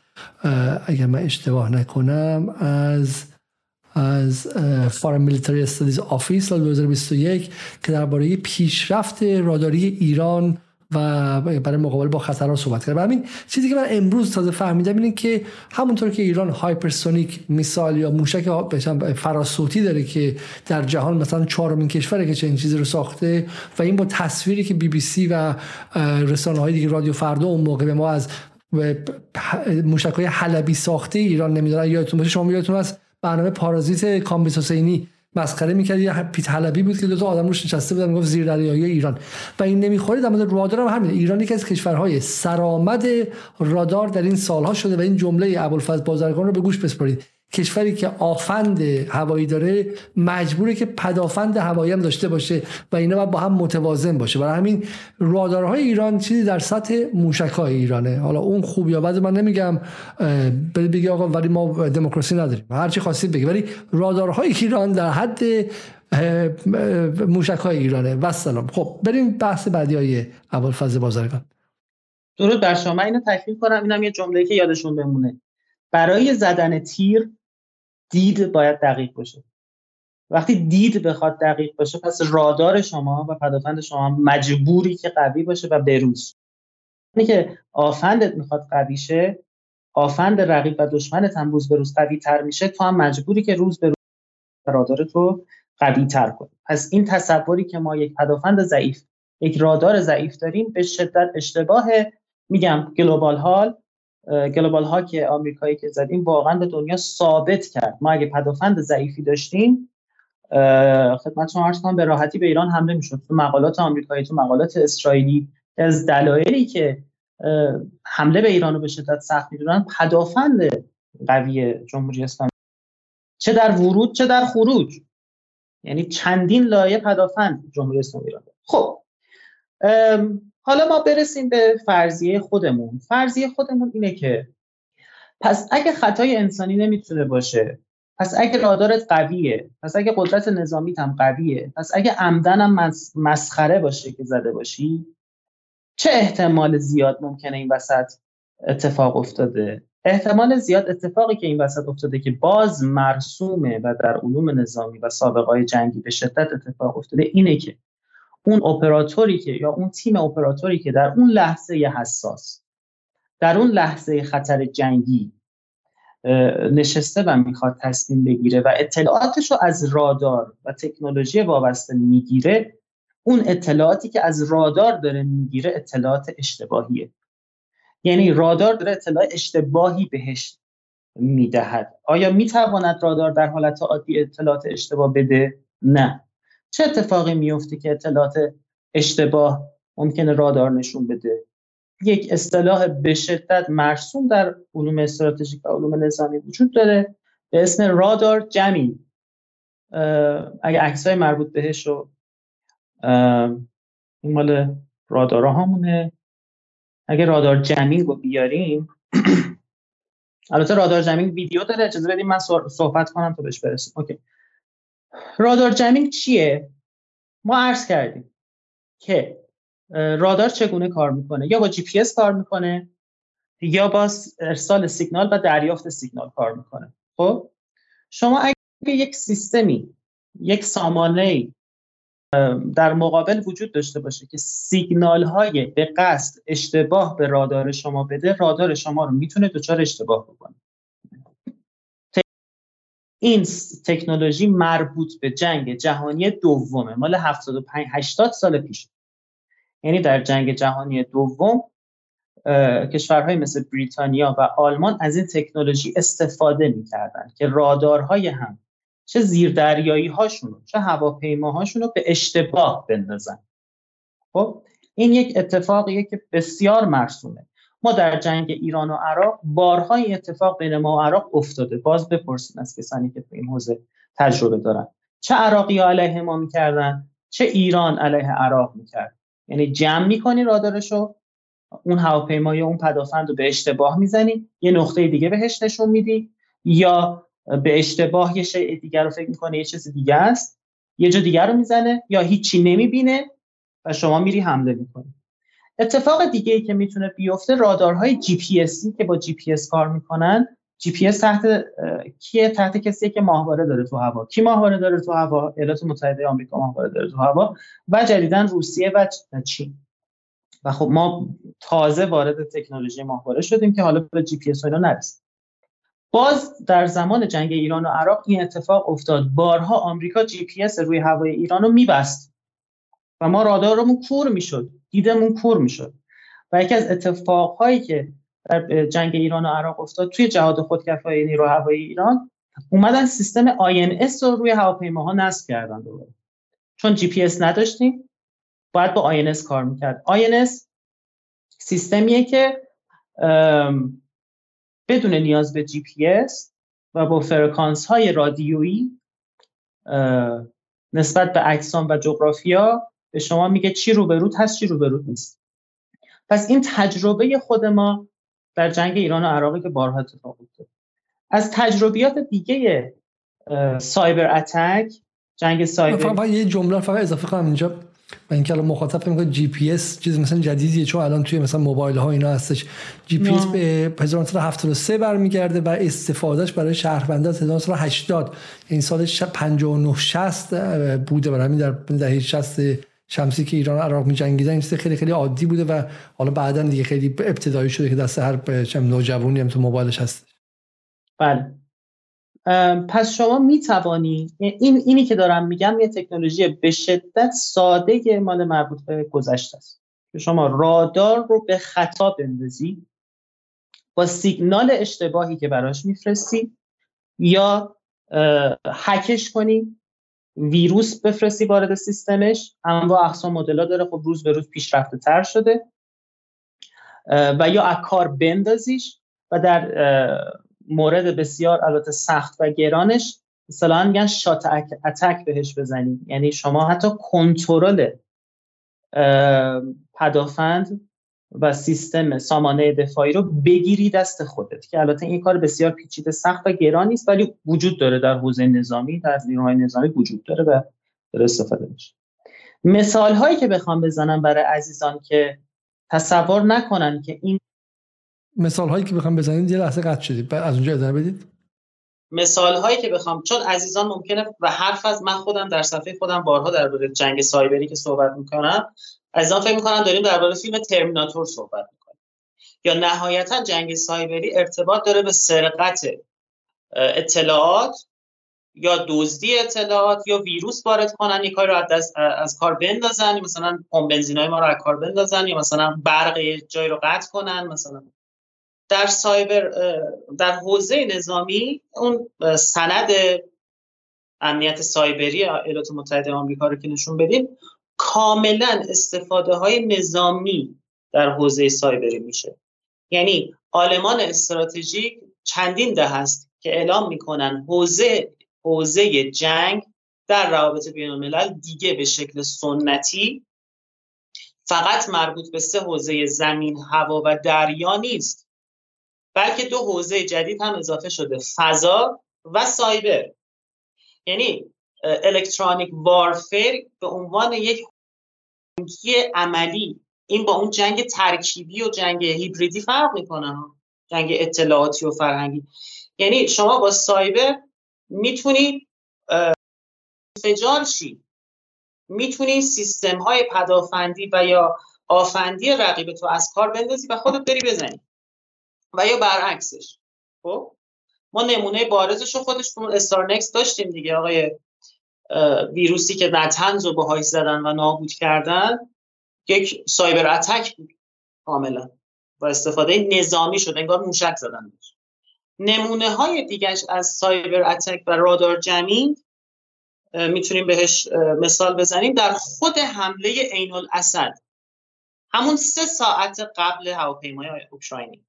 اگر من اشتباه نکنم از از Foreign Military Studies Office سال 2021 که درباره پیشرفت راداری ایران و برای مقابله با خطرها صحبت کرد. و همین چیزی که من امروز تازه فهمیدم اینه که همونطور که ایران hypersonic missile یا موشک فراسوتی داره که در جهان مثلا چهارمین کشوره که چنین چیزی رو ساخته و این با تصویری که بی بی سی و رسانه های دیگه رادیو فردا اون موقع به ما از موشک های حلبی ساخته ایران نمیدارن. یادتون باشه شما یادتون از برنامه پارازیت کامبیس حسینی مسخره می‌کرد. یه پیت حلبی بود که دو تا آدم روش نشسته بودن می‌گفت زیر دریایی ایران. و این نمی‌خوره. در مورد رادار هم همین ایران یکی از کشورهای سرآمد رادار در این سالها شده و این جمله ابوالفضل بازرگان رو به گوش بسپارید. کشوری که آفند هوایی داره مجبوره که پدافند هوایی هم داشته باشه و اینا با هم متوازن باشه. برای همین رادارهای ایران چیزی در سطح موشکای ایرانه. حالا اون خوب یا بد من نمیگم بگی آقا ولی ما دموکراسی نداریم. هر چی خواستید بگی. ولی رادارهای ایران در حد موشکای ایرانه. و سلام خب بریم بحث بعدی های ابوالفضل بازرگان. درود بر شما. اینو تکمیل کنم. اینم یه جمله که یادشون بمونه. برای زدن تیر دید باید دقیق باشه. وقتی دید بخواد دقیق باشه پس رادار شما و پدافند شما مجبوری که قوی باشه و بروز. اینه که آفندت می‌خواد قوی شه آفند رقیب و دشمنت هم روز به روز قوی تر میشه تو هم مجبوری که روز به روز رادار تو قوی تر کنی. پس این تصوری که ما یک پدافند ضعیف یک رادار ضعیف داریم به شدت اشتباه میگم گلوبال حال گلوبال ها که آمریکایی که زدیم واقعا به دنیا ثابت کرد. ما اگه پدافند ضعیفی داشتیم خدمت شما عرض کنم به راحتی به ایران حمله می‌شد. تو مقالات آمریکایی تو مقالات اسرائیلی از دلایلی که حمله به ایران رو به شدت سخت می‌دونن پدافند قوی جمهوری اسلامی. چه در ورود چه در خروج. یعنی چندین لایه پدافند جمهوری اسلامی ایران خب حالا ما برسیم به فرضیه خودمون. فرضیه خودمون اینه که پس اگه خطای انسانی نمی‌تونه باشه پس اگه رادارت قویه پس اگه قدرت نظامیت هم قویه پس اگه عمدن مسخره باشه که زده باشی چه احتمال زیاد ممکنه این وسط اتفاق افتاده؟ احتمال زیاد اتفاقی که این وسط افتاده که باز مرسومه و در علوم نظامی و سابقه جنگی به شدت اتفاق افتاده اینه که اون اپراتوری که یا اون تیم اپراتوری که در اون لحظه حساس در اون لحظه خطر جنگی نشسته و می‌خواد تصمیم بگیره و اطلاعاتش رو از رادار و تکنولوژی وابسته می‌گیره اون اطلاعاتی که از رادار داره می‌گیره اطلاعات اشتباهیه. یعنی رادار داره اطلاع اشتباهی بهش می‌دهد. آیا می‌تواند رادار در حالت عادی اطلاعات اشتباه بده؟ نه. چه اتفاقی میفته که اطلاعات اشتباه ممکنه رادار نشون بده؟ یک اصطلاح به شدت مرسوم در علوم استراتژیک و علوم نظامی وجود داره به اسم رادار جمی اگه عکسای مربوط بهش رو این مال رادارا همونه. اگه رادار جمینگ رو بیاریم <clears throat> البته رادار جمینگ ویدیو داره اجازه بدیم من صحبت کنم تا بهش برسیم. Okay. radar jamming چیه؟ ما عرض کردیم که رادار چگونه کار می‌کنه؟ یا با جی پی اس کار می‌کنه یا با ارسال سیگنال و دریافت سیگنال کار می‌کنه. خب؟ شما اگه یک سیستمی یک سامانه در مقابل وجود داشته باشه که سیگنال های به قصد اشتباه به رادار شما بده رادار شما رو می‌تونه دچار اشتباه بکنه. این تکنولوژی مربوط به جنگ جهانی دومه. مال 75 80 سال پیش. یعنی در جنگ جهانی دوم کشورهای مثل بریتانیا و آلمان از این تکنولوژی استفاده می‌کردن که رادارهای هم چه زیردریایی هاشون چه هواپیماهاشون رو به اشتباه بندازن. خب این یک اتفاقیه که بسیار مرسومه. ما در جنگ ایران و عراق بارها این اتفاق بین ما و عراق افتاده. باز بپرسیم از کسانی که تو این حوزه تجربه دارن. چه عراقی علیه ما می‌کردن؟ چه ایران علیه عراق می‌کرد؟ یعنی jam می‌کنی رادارشو اون هواپیما یا اون پدافند رو به اشتباه می‌زنی یه نقطه دیگه بهش نشون میدی. یا به اشتباه یه شیء دیگر رو فکر می‌کنه یه چیز دیگه است یه جا دیگر رو می‌زنه یا هیچی نمی‌بینه و شما میری حمله می‌کنی. اتفاق دیگه ای که می‌تونه بیفته رادارهای جی پی اسی که با جی پی اس کار می‌کنن. جی پی اس تحت کیه؟ تحت کسی که ماهواره داره تو هوا. کی ماهواره داره تو هوا؟ ایالات متحده آمریکا ماهواره داره تو هوا و جدیدا روسیه و چین. و خب ما تازه وارد تکنولوژی ماهواره شدیم که حالا به جی پی اس اینا نرسیم. باز در زمان جنگ ایران و عراق این اتفاق افتاد. بارها آمریکا جی پی اس روی هوای ایران رو میبست و ما رادارمون کور می‌شد. دیدمون کور می‌شد. و یکی از اتفاقهایی که در جنگ ایران و عراق افتاد توی جهاد خودکفایی نیرو هوایی ایران اومدن سیستم INS رو روی هواپیماها نصب کردن دوباره. چون جی پی اس نداشتیم باید با INS کار می‌کرد. INS سیستمیه که بدون نیاز به جی پی اس و با فرکانس های رادیویی نسبت به اجسام و جغرافیا به شما میگه چی روبروت هست چی روبروت نیست. پس این تجربه خود ما در جنگ ایران و عراقی که بارها اتفاق افتاد از تجربیات دیگه cyber attack جنگ سایبر فقط یه جمله فقط اضافه کنم اینجا. و اینکه الان مخاطب فکر جی پی اس چیز مثلا جدیدیه چون الان توی مثلا موبایل ها اینا هستش. جی پی اس به 1973 برمیگرده و استفادهش برای شهروندان 1980 این سال 59 60 بوده برای همین در دهه 60 شمسی که ایران عراق می جنگیدن این خیلی خیلی عادی بوده و حالا بعدا دیگه خیلی ابتدایی شده که دست هر چم نوجوانی هم تو موبایلش هست. بله. پس شما می توانی این اینی که دارم میگم یه تکنولوژی به شدت ساده مال مربوط به گذشته است. که شما رادار رو به خطا بندازی با سیگنال اشتباهی که براش میفرستی یا هکش کنی ویروس بفرستی وارد سیستمش. انواع اقسام مدل‌ها داره. خب روز به روز پیشرفته تر شده. و یا از کار بندازیش و در مورد بسیار البته سخت و گرانش مثلا میگن شات اتک بهش بزنی یعنی شما حتی کنترل پدافند و سیستم سامانه دفاعی رو بگیری دست خودت که البته این کار بسیار پیچیده سخت و گران نیست ولی وجود داره در حوزه نظامی در نیروهای نظامی وجود داره و داره استفاده میشه. مثال هایی که بخوام بزنم برای عزیزان که تصور نکنن که این مثال هایی که بخوام بزنید یه لحظه قطع شدید از اونجا ادامه بدید. مثال هایی که بخوام چون عزیزان ممکنه و حرف از من خودم در صفحه خودم بارها در مورد جنگ سایبری که صحبت می‌کنم عزیزان فکر می‌کنن داریم درباره فیلم ترمیناتور صحبت می‌کنیم. یا نهایتا جنگ سایبری ارتباط داره به سرقت اطلاعات یا دزدی اطلاعات یا ویروس وارد کنن یک کاری رو از, از کار بندازن مثلا پمپ بنزینای ما رو از کار بندازن یا مثلا برق جای رو قطع کنن مثلا. در سایبر در حوزه نظامی اون سند امنیت سایبری ایالات متحده آمریکا رو که نشون بدیم کاملا استفاده های نظامی در حوزه سایبری میشه. یعنی آلمان استراتژیک چندین ده هست که اعلام می‌کنن حوزه حوزه جنگ در روابط بین الملل دیگه به شکل سنتی فقط مربوط به سه حوزه زمین، هوا و دریا نیست. بلکه دو حوزه جدید هم اضافه شده فضا و سایبر. یعنی الکترونیک وارفیر به عنوان یک عملی. این با اون جنگ ترکیبی و جنگ هیبریدی فرق می‌کنه جنگ اطلاعاتی و فرهنگی. یعنی شما با سایبر می‌تونید فجار شی. می‌تونی سیستم های پدافندی و یا آفندی رقیب تو از کار بندازی و خودت بری بزنی و یا برعکسش. خب؟ ما نمونه بارزش رو خودش تو استارنکس داشتیم دیگه آقای ویروسی که نتنز رو باهاش زدن و نابود کردن یک سایبر اتک بود کاملا و استفاده نظامی شد انگار موشک زدن نمونه های دیگهش از سایبر اتک و رادار جمینگ می‌تونیم بهش مثال بزنیم. در خود حمله عین الاسد همون سه ساعت قبل هواپیمای اوکراینی.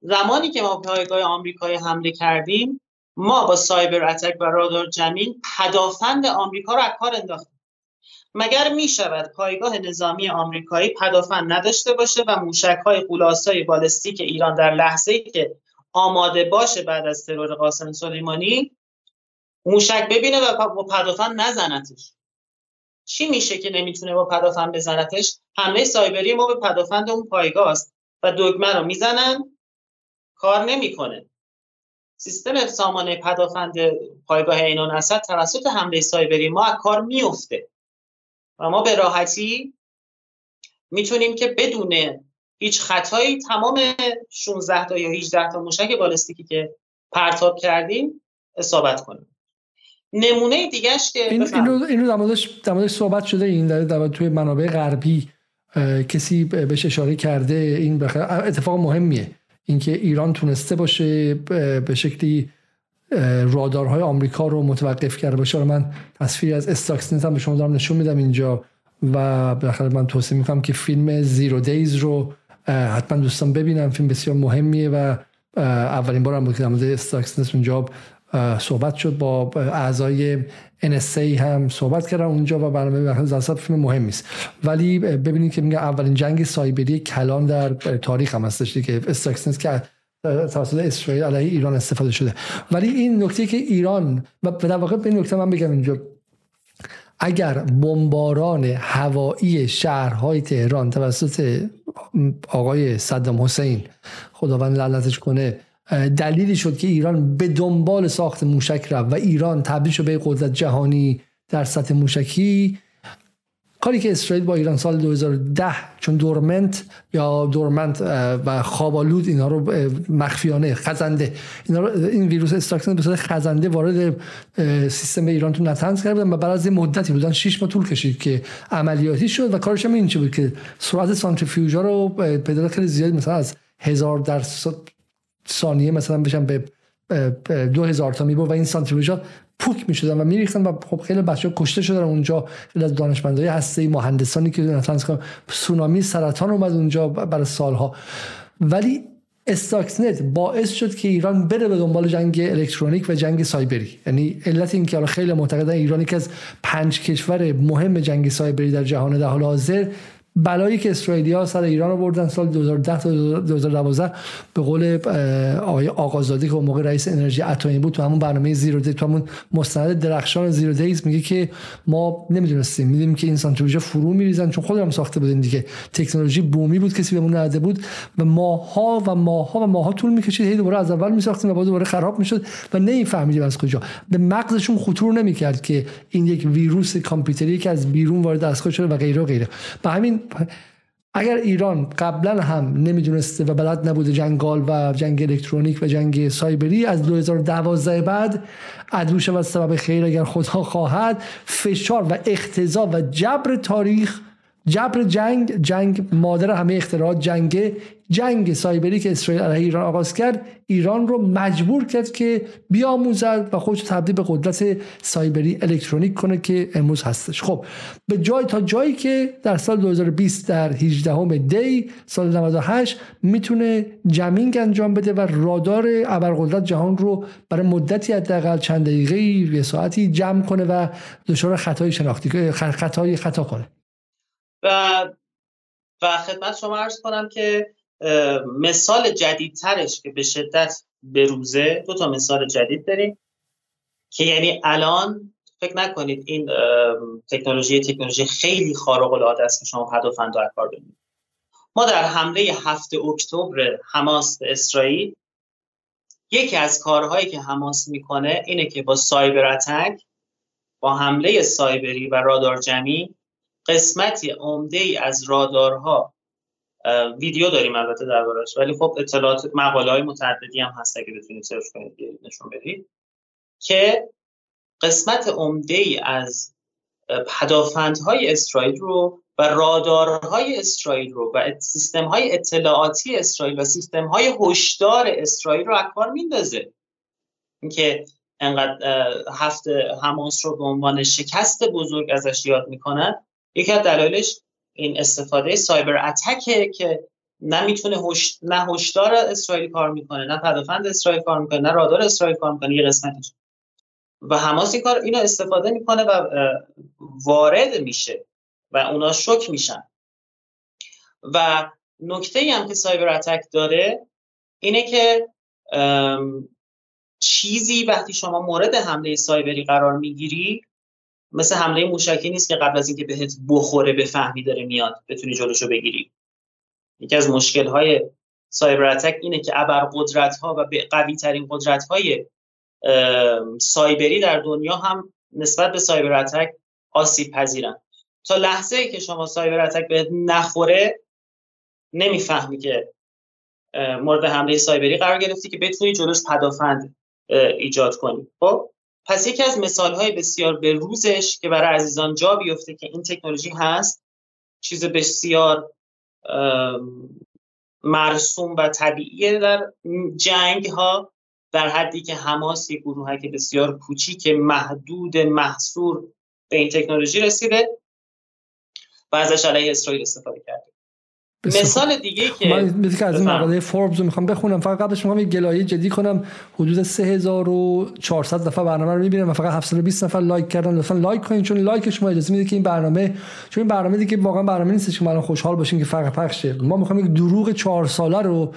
زمانی که ما پایگاه آمریکایی حمله کردیم ما با سایبر اتک و رادار جمین پدافند آمریکا رو از کار انداختیم. مگر می شود پایگاه نظامی آمریکایی پدافند نداشته باشه و موشک های قولاسای بالستیک ایران در لحظه ای که آماده باشه بعد از ترور قاسم سلیمانی موشک ببینه و با پدافند نزنتش؟ چی میشه که نمی‌تونه با پدافند بزنتش؟ حمله سایبری ما به پدافند اون پایگاه است و دگمه رو می‌زنن کار نمی‌کنه. سیستم سامانه پدافند پایگاه عینون اسد توسط حمله سایبری ما از کار میفته و ما به راحتی می‌تونیم که بدون هیچ خطایی تمام 16 تا یا 18 تا موشک بالستیکی که پرتاب کردیم اصابت کنیم. نمونه دیگهش که این اینو اینو در صحبت شده این در, در توی منابع غربی کسی بهش اشاره کرده این اتفاق مهمیه. اینکه ایران تونسته باشه به شکلی رادارهای آمریکا رو متوقف کرده باشه. من تصویری از استاکسنت هم به شما دارم نشون میدم اینجا و بالاخره من توصیه می‌کنم که فیلم زیرو دیز رو حتما دوستان ببینم فیلم بسیار مهمیه و اولین بار هم بود که در مورد اونجا صحبت شد با اعضای NSA هم صحبت کردن اونجا و برنامه زاست فیلم مهمی است ولی ببینید که میگه اولین جنگ سایبری کلان در تاریخ هم هستش که استاکسنس که توسط اسرائیل علیه ایران استفاده شده. ولی این نکته که ایران و در واقع به نکته من بگم اینجا. اگر بمباران هوایی شهرهای تهران توسط آقای صدام حسین خداوند لعنتش کنه دلیلی شد که ایران به دنبال ساخت موشک رفت و ایران تبدیل شد به قدرت جهانی در سطح موشکی. کاری که اسرائیل با ایران سال 2010 چون دورمنت یا دورمنت و خوابالود اینا رو مخفیانه خزنده. اینا رو این ویروس استراکسن به صورت خزنده وارد سیستم ایران تو نتنز کردن و بعد از مدتی بودن 6 ماه طول کشید که عملیاتی شد و کارش هم این چه بود که سرعت سانتریفیوژا رو به خیلی زیاد مثلا از هزار در ثانیه مثلا بشن به دو هزار تا میبود و این سانتریفیوژا پوک می‌شدن و میریختن و خب خیلی بچه کشته شدن اونجا. خیلی از دانشمندای هسته مهندسانی که نتانس سونامی سرطان اومد اونجا برای سالها. ولی استاکسنت باعث شد که ایران بره به دنبال جنگ الکترونیک و جنگ سایبری. یعنی علت این که خیلی معتقدن ایران که از پنج کشور مهم جنگ سایبری در جهان در حال حاضر بلایی که اسرائیلیا سر ایران آوردن سال 2010 تا 2012 به قول آقای آقازاده که اون موقع رئیس انرژی اتمی بود تو همون برنامه زیرو دی تو همون مستند درخشان زیرو دیز میگه که ما نمی‌دونستیم میدیم که این سانتریفیوژ فرو میریزن چون خودم ساخته بودیم دیگه. تکنولوژی بومی بود کسی بهمون نده بود. و ماها و ماها و ماها طول می‌کشید هی دوباره از اول میساختیم و بعد دوباره خراب می‌شد و نمیفهمیدیم از کجا. به مغزشون خطور نمی‌کرد که این یک ویروس کامپیوتری که از بیرون وارد دستگاه شده و غیره و غیره. به همین اگر ایران قبلا هم نمی‌دونسته و بلد نبوده جنگال و جنگ الکترونیک و جنگ سایبری از 2012 بعد عدو شود سبب خیر اگر خدا خواهد فشار و اختزا و جبر تاریخ جبر جنگ جنگ مادر همه اختراعات جنگ جنگ سایبری که اسرائیل علیه ایران آغاز کرد ایران رو مجبور کرد که بیاموزد و خودش تبدیل به قدرت سایبری الکترونیک کنه که امروز هستش. خب به جای تا جایی که در سال 2020 در 18 دی سال 98 می‌تونه جمینگ انجام بده و رادار ابرقدرت جهان رو برای مدتی حداقل چند دقیقه یه ساعتی جمع کنه و دچار خطای شناختی خطای خطا کنه. و و خدمت شما عرض کنم که مثال جدیدترش که به شدت بروزه دو تا مثال جدید داریم که یعنی الان فکر نکنید این تکنولوژی تکنولوژی خیلی خارق العاده است که شما پدافند و کار ببینید. ما در حمله هفته اکتبر حماس به اسرائیل یکی از کارهایی که حماس می‌کنه اینه که با سایبر اتک با حمله سایبری و رادار جمعی قسمتی عمده ای از رادارها ویدیو داریم البته دربارش ولی خب اطلاعات مقاله های متعددی هم هست اگه بتونید سرچ کنید نشون بدید که قسمت عمده ای از پدافندهای اسرائیل رو و رادارهای اسرائیل رو و سیستم های اطلاعاتی اسرائیل و سیستم های هشدار اسرائیل رو اکبار میندازه. اینکه انقدر هفت حماس رو به عنوان شکست بزرگ ازش یاد می‌کنن یکی از دلایلش این استفاده سایبر اتکه که نه می‌تونه هش... نه هشدار اسرائیل کار می‌کنه نه پدافند اسرائیل کار می‌کنه نه رادار اسرائیل کار می‌کنه یه قسمتش. و حماس این کار اینو استفاده می‌کنه و وارد میشه و اونا شک میشن. و نکته ای هم که سایبر اتک داره اینه که چیزی وقتی شما مورد حمله سایبری قرار می‌گیری مثل حمله موشکی نیست که قبل از اینکه بهت بخوره به فهمی داره میاد بتونی جلوشو بگیری. یکی از مشکل های سایبر اتک اینه که ابر قدرت ها و قوی ترین قدرت های سایبری در دنیا هم نسبت به سایبر اتک آسیب پذیرن. تا لحظه ای که شما سایبر اتک بهت نخوره نمی‌فهمی که مورد حمله سایبری قرار گرفتی که بتونی جلوش پدافند ایجاد کنی. خب؟ پس یکی از مثال های بسیار به روزش که برای عزیزان جا بیفته که این تکنولوژی هست چیز بسیار مرسوم و طبیعیه در جنگ ها در حدی که حماس یک که بسیار کوچیک محدود محصور به این تکنولوژی رسیده و ازش علیه اسرائیل استفاده کرده. مثال دیگه <laughs> که من که از این مقاله فوربس رو می‌خوام بخونم فقط قبلش می‌خوام یه گلایه جدی کنم. حدود 3400 نفر برنامه رو می‌بینم و فقط 720 نفر لایک کردن. لطفا لایک کنین چون لایک شما اجازه میده که این برنامه چون این برنامه دیگه واقعا برنامه نیست که ما خوشحال باشیم که فقط پخشه. ما می‌خوام یک دروغ 4 ساله رو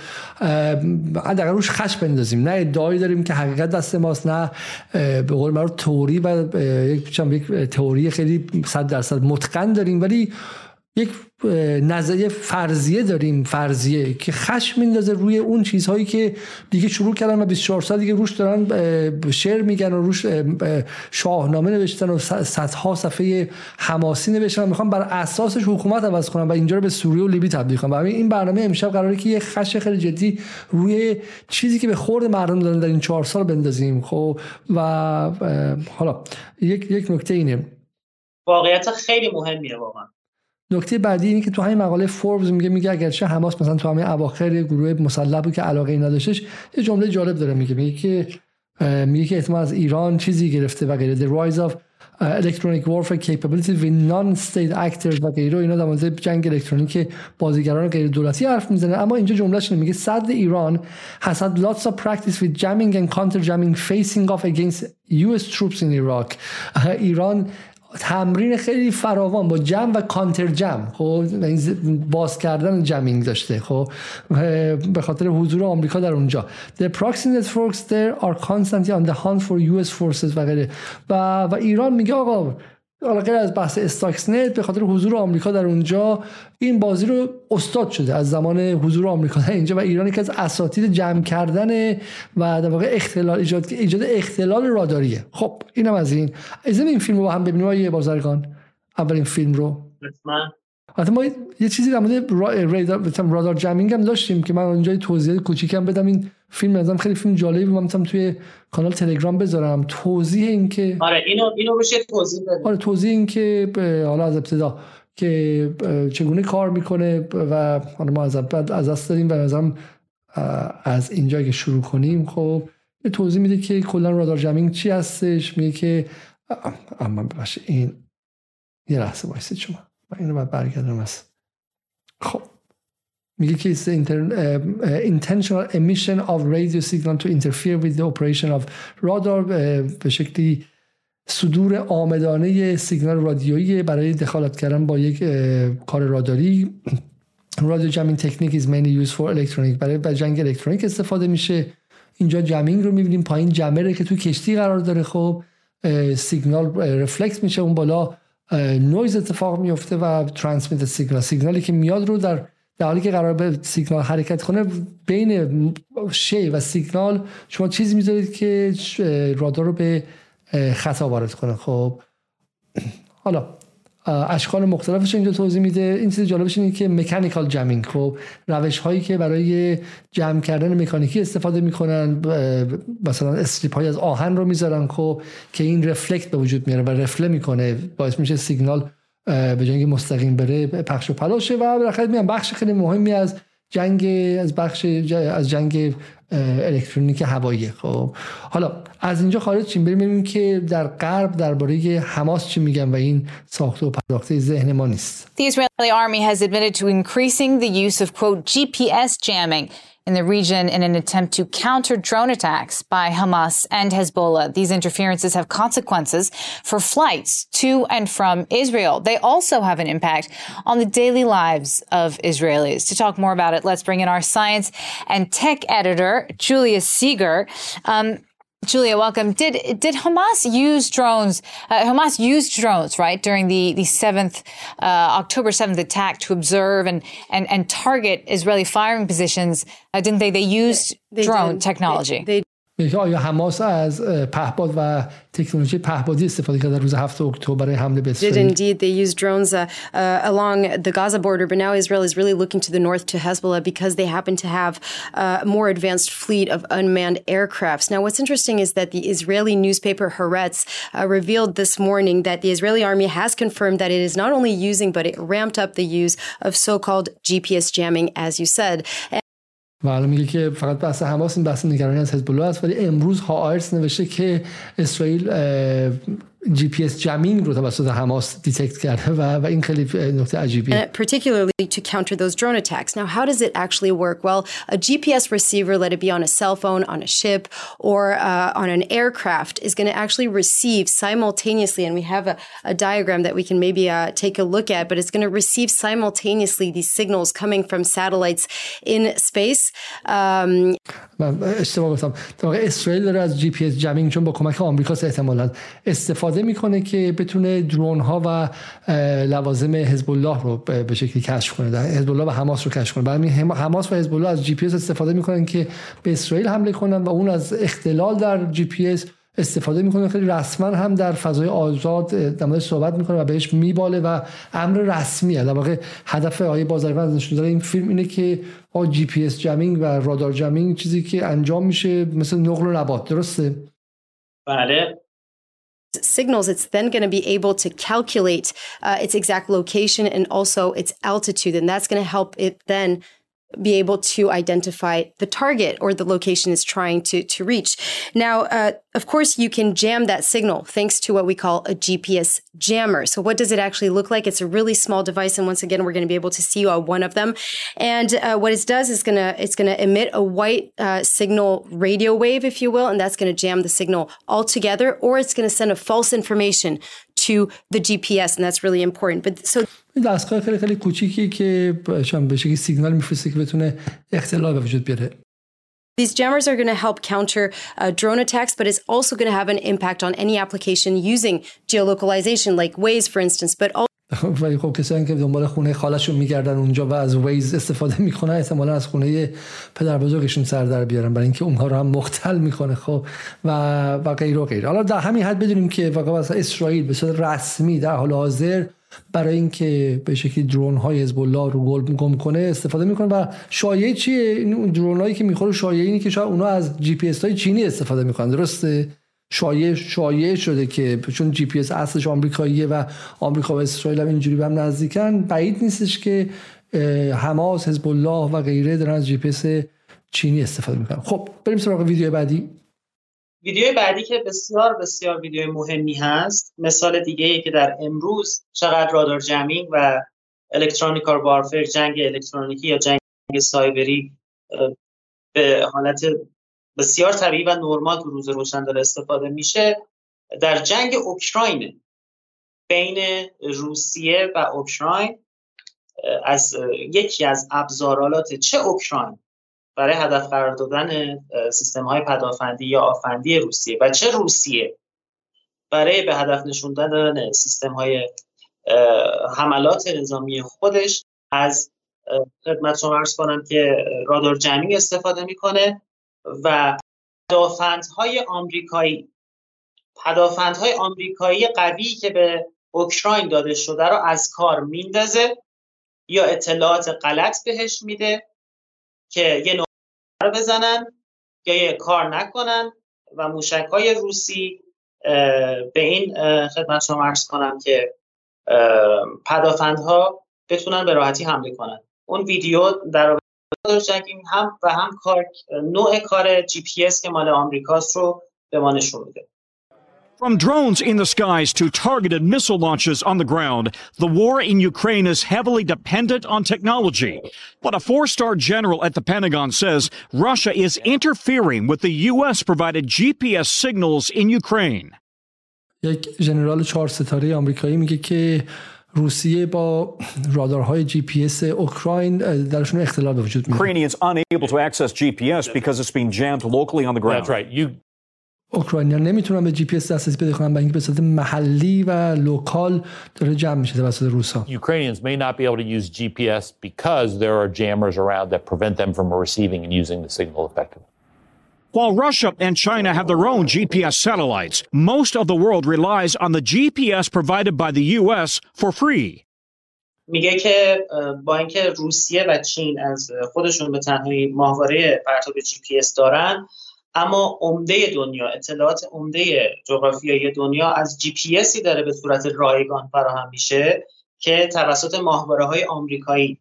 حداقل روش خش بندازیم. نه ادعایی داریم که حقیقت دست ماست نه به قول معروف تئوری و یک تئوری خیلی 100 درصد متقن داریم. ولی یک نظریه فرضیه داریم فرضیه که خشم میندازه روی اون چیزهایی که دیگه شروع کردن و 24 سال دیگه روش دارن شعر میگن و روش شاهنامه نوشتن و صدها صفحه حماسی نوشتن. می‌خوام بر اساسش حکومت عوض کنم و اینجا رو به سوریه و لیبی تبدیل کنم. و این برنامه امشب قراره که یه خش خیلی جدی روی چیزی که به خورد مردم دارن در این چهار سال بندازیم. خب و حالا یک یک نکته اینه. واقعیت خیلی مهمیه واقعا. نکته بعدی اینه که تو همین مقاله فوربس میگه میگه اگرچه حماس مثلا تو همین اواخر گروه مسلح بود که علاقه ای نداشتش یه جمله جالب داره میگه میگه که میگه که احتمال از ایران چیزی گرفته و غیره. The rise of electronic warfare capability with non-state actors و غیره اینا در مورد جنگ الکترونیک بازیگران غیر دولتی حرف می‌زنه. اما اینجا جملهش میگه صد ایران has had lots of practice with jamming and counter jamming facing off against US troops in Iraq. ایران تمرین خیلی فراوان با جمع و کانتر جمع خب باز کردن جمینگ داشته. خب به خاطر حضور آمریکا در اونجا. The proxy networks there are constantly on the hunt for US forces و غیره. و, و ایران میگه آقا حالا غیر از بحث استاکسنت به خاطر حضور آمریکا در اونجا این بازی رو استاد شده از زمان حضور آمریکا. در اینجا و ایران یکی از اساتید جمع کردن و در واقع اختلال ایجاد ایجاد اختلال راداریه. خب اینم از این. از این فیلم رو با هم ببینیم یه بازرگان. اولین فیلم رو. حتی ما یه چیزی در مورد رادار جمینگ هم داشتیم که من اونجا توضیح کوچیکم بدم. این فیلم ازم خیلی فیلم جالبی من می‌تونم توی کانال تلگرام بذارم. توضیح این که آره اینو اینو بشه توضیح بده آره توضیح این که حالا از ابتدا که چگونه کار می‌کنه و حالا ما از از دست داریم و از از اینجا که شروع کنیم خب یه توضیح میده که کلا رادار جمینگ چی هستش. میگه که اما ببخشید این یه لحظه وایسید شما. من اینو باید برگردم از خب. میگه که it's the intentional emission of radio signal to interfere with the operation of radar به شکلی صدور عامدانه سیگنال رادیویی برای دخالت کردن با یک کار راداری. radio jamming technique is mainly used for electronic. برای جنگ الکترونیک استفاده میشه. اینجا jamming رو می‌بینیم پایین. jammer ه که تو کشتی قرار داره. خب سیگنال reflect میشه. اون بالا نویز اتفاق میفته و transmit سیگنال سیگنالی که میاد رو در در حالی که قرار به سیگنال حرکت کنه بین شی و سیگنال شما چیزی می‌ذارید که رادار رو به خطا وارد کنه. خب. حالا اشکال مختلفش اینجا توضیح میده. این چیز جالبش اینه که مکانیکال جمینگ. خب روش هایی که برای جمع کردن مکانیکی استفاده می‌کنن مثلا استریپ های از آهن رو می‌ذارن خب که این رفلکت به وجود میاره و رفله می‌کنه. باعث میشه سیگنال به جنگ مستقیم بره پخش و پلاشه و بالاخره میان بخش خیلی مهمی از جنگ از بخش از جنگ الکترونیک هوایی. خب حالا از اینجا خارج چیم؟ بریم ببینیم که در غرب درباره حماس چی میگن و این ساخته و پرداخته ذهن ما نیست. The Israeli army has admitted to increasing the use of quote GPS jamming. In the region in an attempt to counter drone attacks by Hamas and Hezbollah. These interferences have consequences for flights to and from Israel. They also have an impact on the daily lives of Israelis. To talk more about it, let's bring in our science and tech editor, Julia Seeger. Um, Julia, welcome. Did did Hamas use drones? Uh, Hamas used drones, right, during the the seventh uh, October seventh attack to observe and and and target Israeli firing positions. Uh, didn't they? They used they, they drone did. technology. They, they آیا حماس از پهپاد و تکنولوژی پهپادی استفاده کرد در روز 7 اکتبر حمله به اسرائیل. Did indeed they used drones uh, uh, along the Gaza border, but now Israel is really looking to the north to Hezbollah because they happen to have a more advanced fleet of unmanned aircrafts. Now, what's interesting is that the Israeli newspaper Haaretz uh, revealed this morning that the Israeli army has confirmed that it is not only using, but it ramped up the use of so-called GPS jamming, as you said. و حالا میگه که فقط بحث حماس این بحث نگرانی از حزب الله است ولی امروز هاایرس نوشته که اسرائیل جی پی اس جمینگ رو توسط حماس دیتکت کرده و و این خیلی نکته عجیبیه particularly to counter those drone attacks now how does it actually work well a GPS receiver let it be on a cell phone on a ship or uh, on an aircraft is going to actually receive simultaneously and we have a, a diagram that we can maybe uh, take a look at but it's going to receive simultaneously these signals coming from satellites in space um, اشتباه گفتم اسرائیل داره از جی پی اس جمینگ چون با کمک آمریکا احتمالاً استفاده استفاده می‌کنه که بتونه drone ها و لوازم حزب الله رو به شکلی کشف کنه. حزب الله و حماس رو کشف کنه. برای حماس و حزب الله از جی پی اس استفاده می‌کنن که به اسرائیل حمله کنن و اون از اختلال در جی پی اس استفاده می‌کنه. خیلی رسما هم در فضای آزاد در صحبت می‌کنه و بهش میباله و امر رسمیه. در واقع هدف آیه بازرگان نشون داره این فیلم اینه که آ جی پی اس جمینگ و رادار جمینگ چیزی که انجام میشه مثل نقل و نبات. درسته؟ بله. Signals, it's then going to be able to calculate uh, its exact location and also its altitude. And that's going to help it then be able to identify the target or the location is trying to, to reach. Now, uh, of course, you can jam that signal thanks to what we call a GPS jammer. So what does it actually look like? It's a really small device. And once again, we're going to be able to see uh, one of them. And uh, what it does is going to, it's going to emit a white uh, signal radio wave, if you will, and that's going to jam the signal altogether, or it's going to send a false information to the GPS, and that's really important. But so دستگاه خیلی خیلی کوچیکی که به شکلی سیگنال میفرسته که بتونه اختلال به وجود بیاره These jammers are going to help counter uh, drone attacks, but it's also going to have an impact on any application using geolocalization, like Waze, for instance, but also <laughs> ولی خب کسایی که دنبال خونه خاله‌شون میگردن اونجا و از Waze استفاده می‌کنن احتمالا از خونه پدر بزرگشون سر در بیارن برای اینکه اونها رو هم مختل می‌کنه خب. و و غیر و غیر. حالا در همین حد بدونیم که واقعا اسرائیل به صورت رسمی در حال حاضر برای اینکه به شکلی drone های حزب الله رو گل گم کنه استفاده می‌کنه. و شایعه چیه؟ این drone هایی که می‌خوره شایعه اینه که شاید اونا از جی پی اس های چینی استفاده می‌کنن. درسته؟ شایع شایع شده که چون جی پی اس اصلش آمریکاییه و آمریکا و اسرائیل هم اینجوری به هم نزدیکن بعید نیستش که حماس حزب الله و غیره دارن از جی پی اس چینی استفاده می‌کنن. خب بریم سراغ ویدیو بعدی. ویدیو بعدی که بسیار بسیار ویدیو مهمی هست. مثال دیگه ای که در امروز چقدر radar jamming و electronic warfare جنگ الکترونیکی یا جنگ سایبری به حالت بسیار طبیعی و نرمال تو روز روشن داره استفاده میشه. در جنگ اوکراین بین روسیه و اوکراین از یکی از ابزارالات چه اوکراین برای هدف قرار دادن سیستم های پدافندی یا آفندی روسیه و چه روسیه برای به هدف نشون دادن سیستم های حملات نظامی خودش از خدمت شما ارز کنم که رادار جمعی استفاده می‌کنه. و پدافندهای آمریکایی. پدافندهای آمریکایی قوی که به اوکراین داده شده رو از کار میندازه یا اطلاعات غلط بهش میده که یه نقطه بزنن یا یه کار نکنن و موشک های روسی به این خدمت شما ارز کنم که پدافندها بتونن به راحتی حمله کنن. اون ویدیو در جنگینگ هم و هم کار نوع کار جی پی اس که مال آمریکاست رو به ما نشون میده From drones in the skies to targeted missile launches on the ground, the war in Ukraine is heavily dependent on technology. But a four star general at the Pentagon says Russia is interfering with the U.S. provided GPS signals in Ukraine. یک ژنرال چهار ستاره آمریکایی میگه که روسیه با رادارهای جی پی اس اوکراین درشون اختلال به وجود میاد. Ukrainians unable to access GPS because it's being jammed locally on the ground. That's right. You اوکراینیا نمی‌تونن به جی پی اس دسترسی پیدا کنن برای اینکه به صورت محلی و لوکال داره جمع میشه توسط روسا Ukrainians may not be able to use GPS because there are jammers around that prevent them from receiving and using the signal effectively. While Russia and China have their own GPS satellites, most of the world relies on the GPS provided by the US for free. میگه که با اینکه روسیه و چین از خودشون به تنهایی ماهواره پرتاب جی پی اس دارن اما عمده دنیا اطلاعات عمده جغرافیایی دنیا از جی پی اسی داره به صورت رایگان فراهم میشه که توسط ماهواره های آمریکایی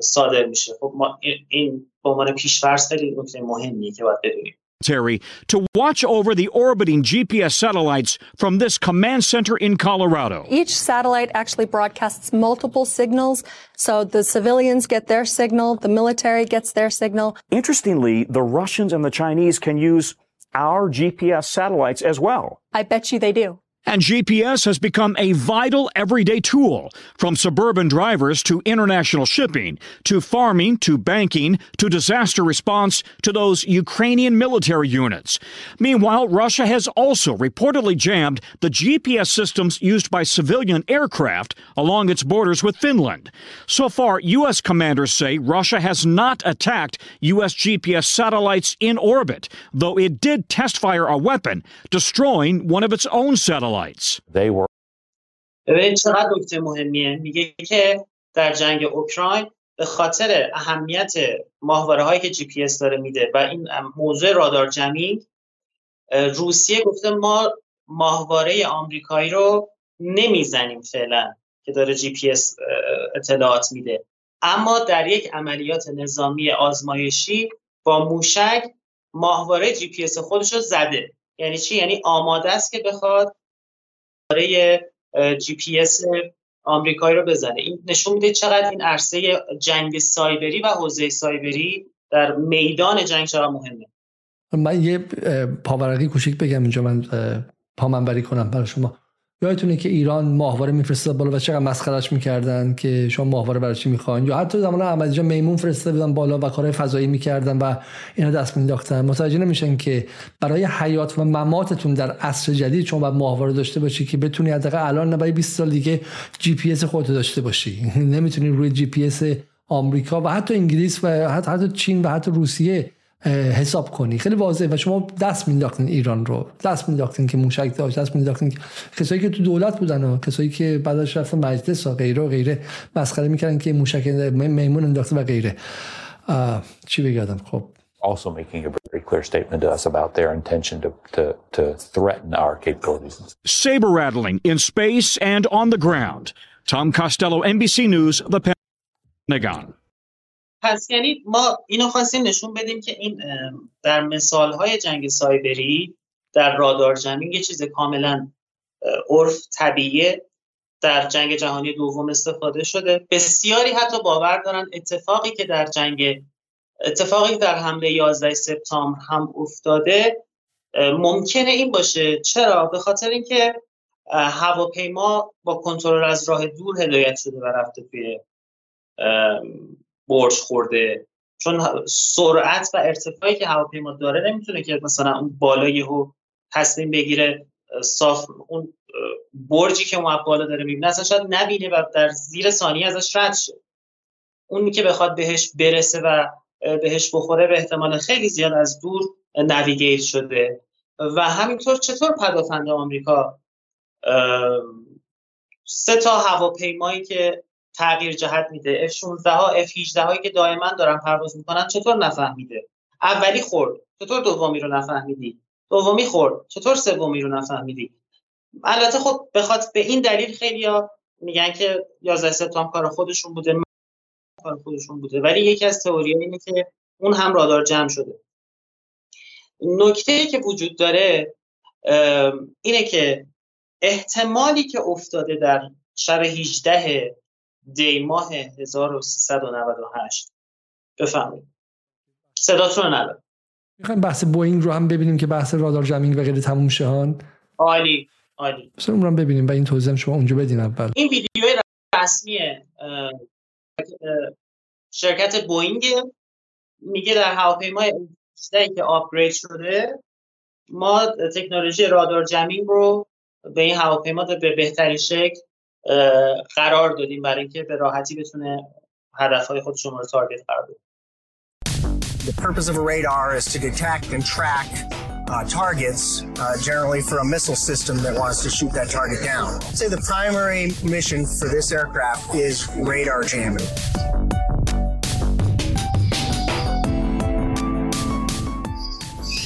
صادر میشه خب ما این به عنوان پیشفرض خیلی نکته مهمیه که باید بدونیم to watch over the orbiting GPS satellites from this command center in Colorado. Each satellite actually broadcasts multiple signals. So the civilians get their signal, the military gets their signal. Interestingly, the Russians and the Chinese can use our GPS satellites as well. I bet you they do. And GPS has become a vital everyday tool from suburban drivers to international shipping, to farming, to banking, to disaster response, to those Ukrainian military units. Meanwhile, Russia has also reportedly jammed the GPS systems used by civilian aircraft along its borders with Finland. So far, U.S. commanders say Russia has not attacked U.S. GPS satellites in orbit, though it did test fire a weapon, destroying one of its own satellites. They were ببینید چقدر نکته مهمیه. میگه که در جنگ اوکراین به خاطر اهمیت ماهواره هایی که جی پی اس داره میده و این موضوع radar jamming روسیه گفته ما ماهواره آمریکایی رو نمی‌زنیم فعلا که داره جی پی اس اطلاعات میده. اما در یک عملیات نظامی آزمایشی با موشک ماهواره جی پی اس خودش رو زده. یعنی چی؟ یعنی آماده است که بخواد برای جی پی اس آمریکایی رو بزنه. این نشون میده چقدر این عرصه جنگ سایبری و حوزه سایبری در میدان جنگ چقدر مهمه. من یه پاورقی کوچیک بگم اینجا من پامنبری کنم برای شما. یادتونه که ایران ماهواره میفرستاد بالا و چقدر مسخرش می‌کردن که شما ماهواره برای چی می‌خواین؟ یا حتی زمان احمدی میمون فرستاده بودن بالا و کارهای فضایی می‌کردن و اینا دست مینداختن متوجه نمیشن که برای حیات و مماتتون در عصر جدید چون باید ماهواره داشته باشی که بتونی حداقل الان نه 20 سال دیگه جی پی اس خودت داشته باشی. <laughs> نمی‌تونی روی جی پی اس آمریکا و حتی انگلیس و حتی, حتی چین و حتی روسیه حساب کنی. خیلی واضحه. و شما دست مینداختین ایران رو. دست مینداختین که موشک داشت. دست مینداختین که کسایی که تو دولت بودن و کسایی که بعدش رفتن مجلس و غیره و غیره مسخره می‌کردن که موشک میمون انداخته و غیره. چی بگردم خب. Also making a very clear statement to us about their intention to, to, to threaten our capabilities. Saber rattling in space and on the ground. Tom Costello, NBC News, the Pentagon. پس یعنی ما اینو خواستیم نشون بدیم که این در مثالهای جنگ سایبری در رادار جمینگ یه چیز کاملا عرف طبیعیه. در جنگ جهانی دوم استفاده شده. بسیاری حتی باور دارن اتفاقی که در جنگ اتفاقی در حمله 11 سپتامبر هم افتاده ممکنه این باشه. چرا؟ به خاطر اینکه هواپیما با کنترل از راه دور هدایت شده و رفته توی برج خورده. چون سرعت و ارتفاعی که هواپیما داره نمی‌تونه که مثلا اون بالا یهو تصمیم بگیره صاف اون برجی که اون بالا داره می‌بینه اصلا شاید نبینه و در زیر ثانیه ازش رد شه. اونی که بخواد بهش برسه و بهش بخوره به احتمال خیلی زیاد از دور نویگیت شده. و همینطور چطور پدافند آمریکا سه تا هواپیمایی که تغییر جهت میده. F16 ها F18 هایی که دائما دارن پرواز می‌کنن چطور نفهمیده؟ اولی خورد. چطور دومی رو نفهمیدی؟ دومی خورد. چطور سومی رو نفهمیدی؟ البته خب بخاطر به این دلیل خیلی ها میگن که 11 سپتامبر کار خودشون بوده کار خودشون بوده. ولی یکی از تئوری اینه که اون هم رادار جمع شده. نکته که وجود داره اینه که احتمالی که افتاده در شب 18 دی ماه 1398 بفهمید صداتون رو ندارم. می‌خوایم بحث بوینگ رو هم ببینیم که بحث رادار جمینگ و غیره تموم شه عالی عالی. اون رو هم ببینیم. و این توضیح شما اونجا بدین اول. این ویدیو رسمی شرکت بوینگ میگه در هواپیمای که آپگرید شده ما تکنولوژی رادار جمینگ رو به این هواپیما به بهترین شکل قرار دادیم برای اینکه به راحتی بتونه هدفهای خودش رو تارگت قرار بده The purpose of a radar is to detect and track uh, targets, uh, generally for a missile system that wants to shoot that target down. Say the primary mission for this aircraft is radar jamming.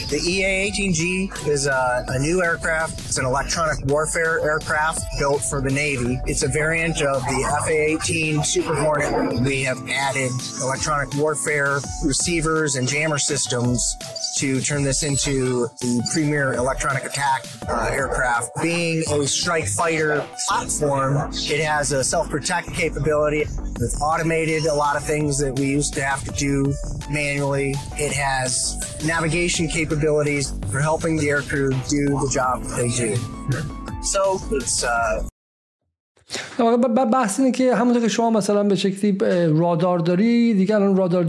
The EA-18G is a, a, new aircraft. It's an electronic warfare aircraft built for the Navy. It's a variant of the FA-18 Super Hornet. We have added electronic warfare receivers and jammer systems to turn this into the premier electronic attack uh, aircraft. Being a strike fighter platform, it has a self-protect capability. It's automated a lot of things that we used to have to do manually. It has navigation capabilities for helping the aircrew do the job they do. So it's uh, بحث اینه که همونطور که شما مثلا به شکلی رادار داری دیگه الان رادار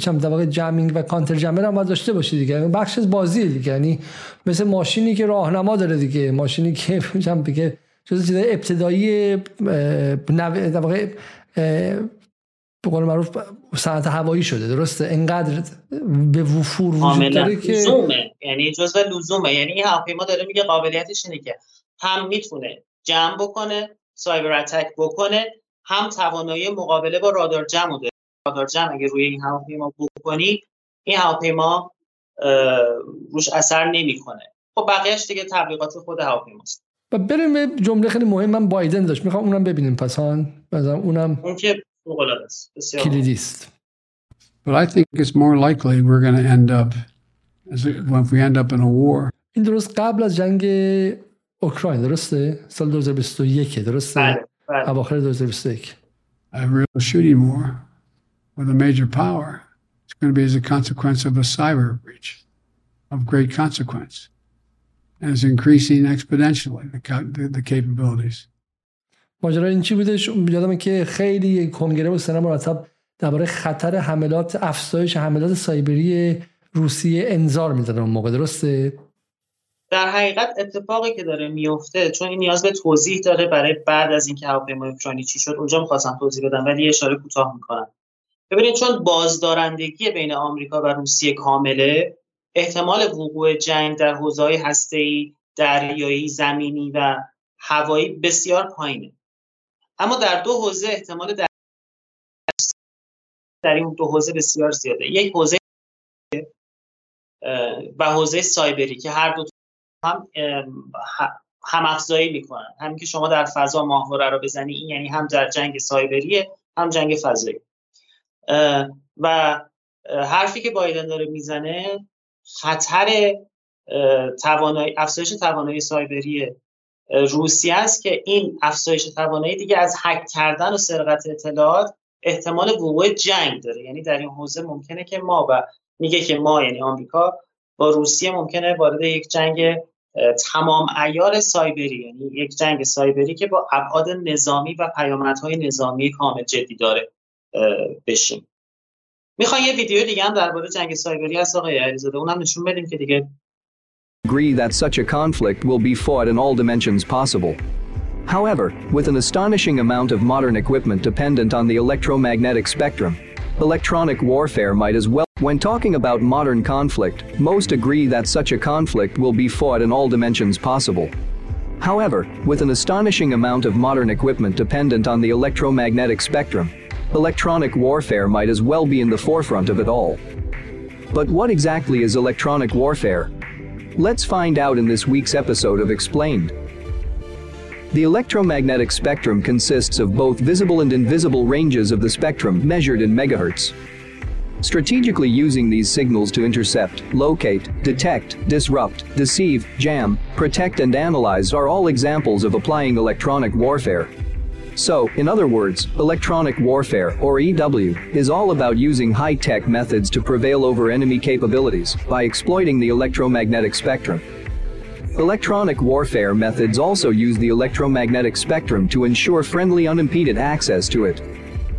چم در واقع جمینگ و کانتر جمر هم داشته باشی دیگه. بخش از بازی دیگه. یعنی مثل ماشینی که راهنما داره دیگه. ماشینی که <laughs> چم دیگه جز چیز ابتدایی در واقع به قول معروف صنعت هوایی شده درسته؟ انقدر به وفور وجود داره که لزومه. یعنی جزء لزومه. یعنی این هواپیما داره میگه قابلیتش اینه که هم می‌تونه جمع بکنه سایبر اتک بکنه هم توانایی مقابله با رادار جمع داره. رادار جمع اگه روی این هواپیما بکنی این هواپیما روش اثر نمی‌کنه. خب بقیهش دیگه تبلیغات خود هواپیماست. و بریم به جمله خیلی مهم. من بایدن داشت. می‌خوام اونم ببینیم. پس اونم اون که فوق العاده است کلیدی است But I think it's more likely we're going to end up as if we end up in a war. این درست قبل از جنگ اوکراین درسته سال 2021 درسته بله بله اواخر 2021 A real shooting war with a major power. It's going to be as a consequence of a cyber breach of great consequence. And it's increasing exponentially, the, the, the capabilities. ماجرا این چی بودش یادم که خیلی کنگره و سنا مرتب درباره خطر حملات افزایش حملات سایبری روسیه انذار می‌دادن اون موقع درسته؟ در حقیقت اتفاقی که داره میفته چون این نیاز به توضیح داره برای بعد از اینکه هواپیمای اوکراینی چی شد اونجا می‌خواستم توضیح بدم ولی اشاره کوتاه می‌کنم. ببینید چون بازدارندگی بین آمریکا و روسیه کامله احتمال وقوع جنگ در حوزه‌های هسته‌ای دریایی زمینی و هوایی بسیار پایینه. اما در دو حوزه احتمال در در این دو حوزه بسیار زیاده. یک حوزه و حوزه سایبری که هر دو هم هم افزایی می‌کنن. همین که شما در فضا ماهواره رو بزنی این یعنی هم در جنگ سایبریه هم جنگ فضایی. و حرفی که بایدن داره می‌زنه خطر توانایی افزایش توانایی سایبری روسیه است که این افزایش توانایی دیگه از هک کردن و سرقت اطلاعات احتمال وقوع جنگ داره. یعنی در این حوزه ممکنه که ما و میگه که ما یعنی آمریکا با روسیه ممکنه وارد یک جنگ تمام ایار سایبری یعنی یک جنگ سایبری که با ابعاد نظامی و پیامدهای نظامی کامل جدی داره بشیم می‌خوای یه ویدیو دیگه هم درباره جنگ سایبری هست آقای علیزاده اونم نشون بدیم که دیگه agree that such a conflict will be fought in all dimensions possible. However, with an astonishing amount of modern equipment dependent on the electromagnetic spectrum, electronic warfare might as well. When talking about modern conflict, most agree that such a conflict will be fought in all dimensions possible. However, with an astonishing amount of modern equipment dependent on the electromagnetic spectrum, electronic warfare might as well be in the forefront of it all. But what exactly is electronic warfare? Let's find out in this week's episode of Explained. The electromagnetic spectrum consists of both visible and invisible ranges of the spectrum measured in megahertz. Strategically using these signals to intercept, locate, detect, disrupt, deceive, jam, protect and analyze are all examples of applying electronic warfare. So, in other words, electronic warfare, or EW, is all about using high-tech methods to prevail over enemy capabilities by exploiting the electromagnetic spectrum. Electronic warfare methods also use the electromagnetic spectrum to ensure friendly unimpeded access to it.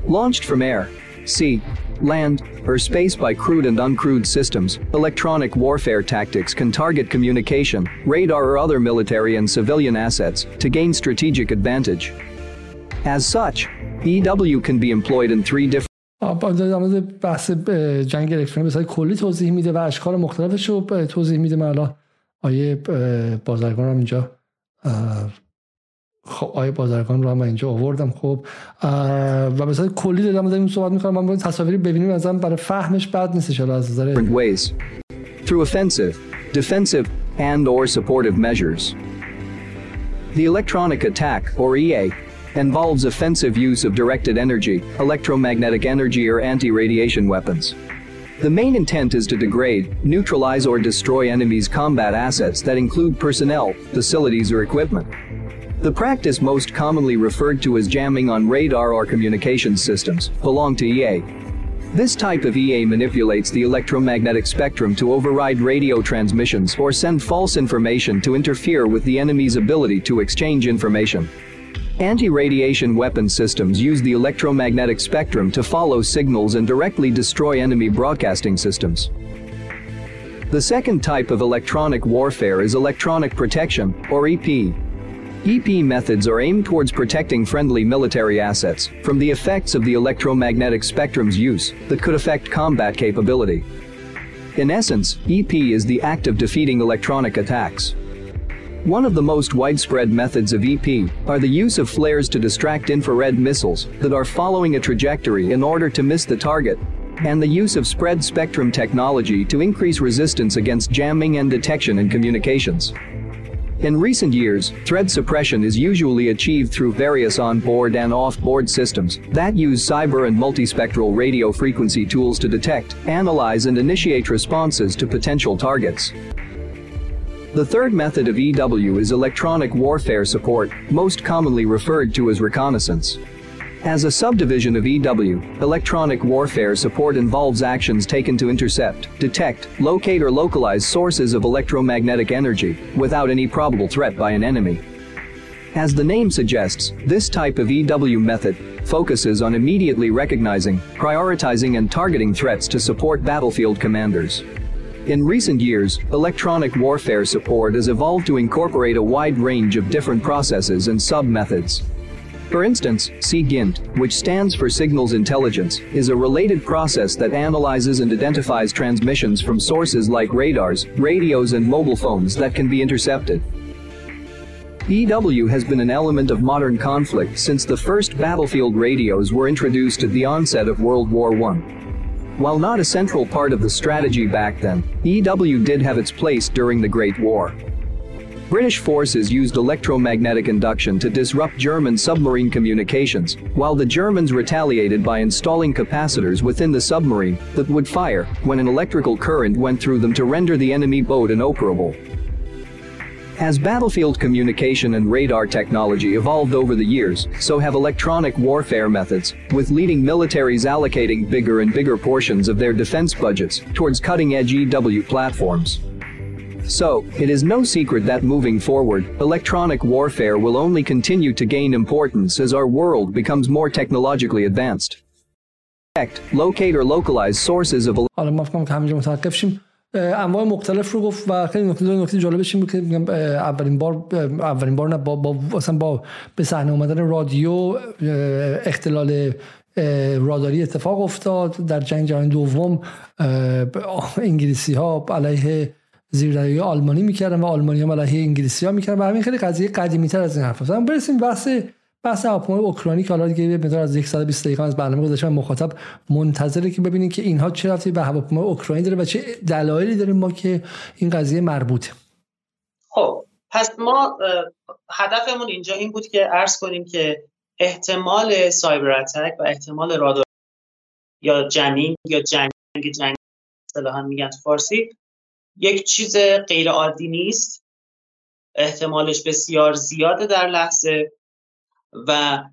Launched from air, sea, land, or space by crewed and uncrewed systems, electronic warfare tactics can target communication, radar or other military and civilian assets to gain strategic advantage. As such, EW can be employed in three different در مورد بحث جنگ الکترونیک به کلی توضیح میده و اشکال مختلفش رو توضیح میده. من الان آیه بازرگان هم اینجا خب آیه بازرگان رو هم اینجا آوردم. خب و به کلی دارم در این صحبت می‌کنم. من باید تصاویری ببینیم از برای فهمش بد نیستش. از نظر ways. Through offensive, defensive and or supportive measures. The electronic attack or EA involves offensive use of directed energy, electromagnetic energy or anti-radiation weapons. The main intent is to degrade, neutralize or destroy enemies' combat assets that include personnel, facilities or equipment. The practice most commonly referred to as jamming on radar or communications systems belong to EA. This type of EA manipulates the electromagnetic spectrum to override radio transmissions or send false information to interfere with the enemy's ability to exchange information. Anti-radiation weapon systems use the electromagnetic spectrum to follow signals and directly destroy enemy broadcasting systems. The second type of electronic warfare is electronic protection, or EP. EP methods are aimed towards protecting friendly military assets from the effects of the electromagnetic spectrum's use that could affect combat capability. In essence, EP is the act of defeating electronic attacks. One of the most widespread methods of EP are the use of flares to distract infrared missiles that are following a trajectory in order to miss the target, and the use of spread spectrum technology to increase resistance against jamming and detection in communications. In recent years, thread suppression is usually achieved through various on-board and off-board systems that use cyber and multispectral radio frequency tools to detect, analyze and initiate responses to potential targets. The third method of EW is electronic warfare support, most commonly referred to as reconnaissance. As a subdivision of EW, electronic warfare support involves actions taken to intercept, detect, locate or localize sources of electromagnetic energy without any probable threat by an enemy. As the name suggests, this type of EW method focuses on immediately recognizing, prioritizing and targeting threats to support battlefield commanders. In recent years, electronic warfare support has evolved to incorporate a wide range of different processes and sub-methods. For instance, SIGINT, which stands for Signals Intelligence, is a related process that analyzes and identifies transmissions from sources like radars, radios and mobile phones that can be intercepted. EW has been an element of modern conflict since the first battlefield radios were introduced at the onset of World War I. While not a central part of the strategy back then, EW did have its place during the Great War. British forces used electromagnetic induction to disrupt German submarine communications, while the Germans retaliated by installing capacitors within the submarine that would fire when an electrical current went through them to render the enemy boat inoperable. As battlefield communication and radar technology evolved over the years, so have electronic warfare methods, with leading militaries allocating bigger and bigger portions of their defense budgets towards cutting edge EW platforms. So, it is no secret that moving forward, electronic warfare will only continue to gain importance as our world becomes more technologically advanced. Locate or localize sources of حالا ما فکر که همینجا متوقف شیم انواع مختلف رو گفت و خیلی نکته نکته جالبش این که اولین بار اولین بار نه با, با اصلا با به صحنه اومدن رادیو اختلال راداری اتفاق افتاد. در جنگ جهانی دوم انگلیسی ها علیه زیردریایی آلمانی می‌کردن و آلمانی ها علیه انگلیسی ها می‌کردن. و همین خیلی قضیه قدیمی تر از این حرف هست برسیم بحث بحث هواپیمای اوکراینی که حالا دیگه مقدار از 120 دقیقه از برنامه گذاشتم مخاطب منتظره که ببینیم که اینها چه رفتی به هواپیمای اوکراینی داره و چه دلایلی داریم ما که این قضیه مربوطه. خب پس ما هدفمون اینجا این بود که عرض کنیم که احتمال سایبر اتک و احتمال رادار یا جمینگ یا جنگ جنگ اصطلاحا میگن فارسی یک چیز غیر عادی نیست. احتمالش بسیار زیاده در لحظه. و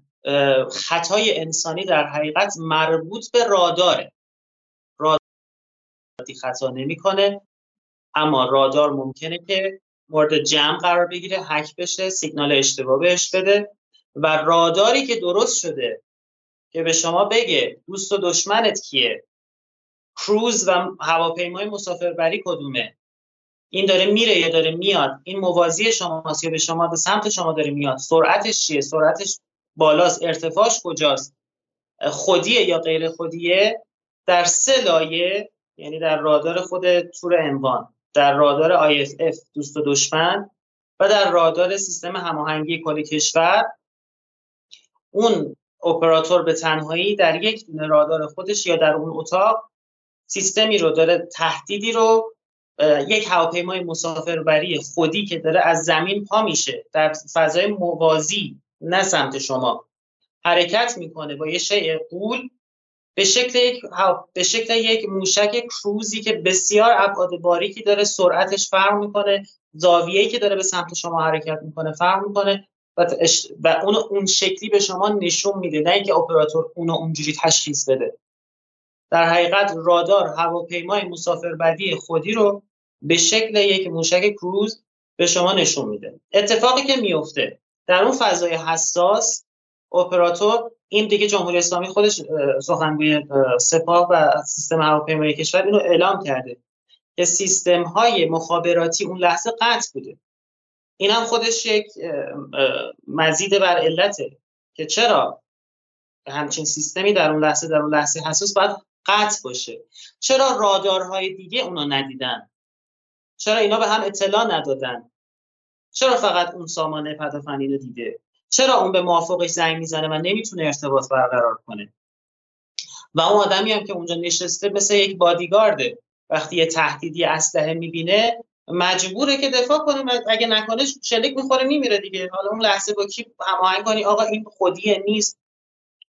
خطای انسانی در حقیقت مربوط به راداره. رادار خطا نمی‌کنه اما رادار ممکنه که مورد جمع قرار بگیره هک بشه سیگنال اشتباه بهش بده و راداری که درست شده که به شما بگه دوست و دشمنت کیه کروز و هواپیمای مسافربری کدومه؟ این داره میره یا داره میاد. این موازی شماست یا به شما به سمت شما داره میاد. سرعتش چیه؟ سرعتش بالاست. ارتفاعش کجاست؟ خودیه یا غیر خودیه؟ در سه لایه یعنی در رادار خود تور انوان در رادار IFF دوست و دشمن. و در رادار سیستم هماهنگی کل کشور. اون اپراتور به تنهایی در یک رادار خودش یا در اون اتاق سیستمی رو داره تهدیدی رو یک هواپیمای مسافربری خودی که داره از زمین پا میشه در فضای موازی نه سمت شما. حرکت می‌کنه با یه شیء قول به شکل یک به شکل یک موشک کروزی که بسیار ابعاد باریکی داره سرعتش فرق می‌کنه زاویه‌ای که داره به سمت شما حرکت می‌کنه فرق می‌کنه و, و اون اون شکلی به شما نشون میده نه اینکه اپراتور اونو اونجوری تشخیص بده. در حقیقت رادار هواپیمای مسافربری خودی رو به شکل یک موشک کروز به شما نشون میده. اتفاقی که میفته در اون فضای حساس اپراتور این دیگه جمهوری اسلامی خودش سخنگوی سپاه و سیستم هواپیمایی کشور اینو اعلام کرده که سیستم های مخابراتی اون لحظه قطع بوده. این هم خودش یک مزید بر علته که چرا همچین سیستمی در اون لحظه در اون لحظه حساس باید قطع باشه. چرا رادارهای دیگه اونا ندیدن؟ چرا اینا به هم اطلاع ندادن؟ چرا فقط اون سامانه پدافندی رو دیده؟ چرا اون به موافقش زنگ می‌زنه و نمی‌تونه ارتباط برقرار کنه؟ و اون آدمی هم که اونجا نشسته مثل یک بادیگارده وقتی یه تهدیدی اسلحه می‌بینه مجبوره که دفاع کنه اگه نکنه شلیک می‌خوره میمیره دیگه. حالا اون لحظه با کی هماهنگ کنی؟ آقا این خودیه نیست.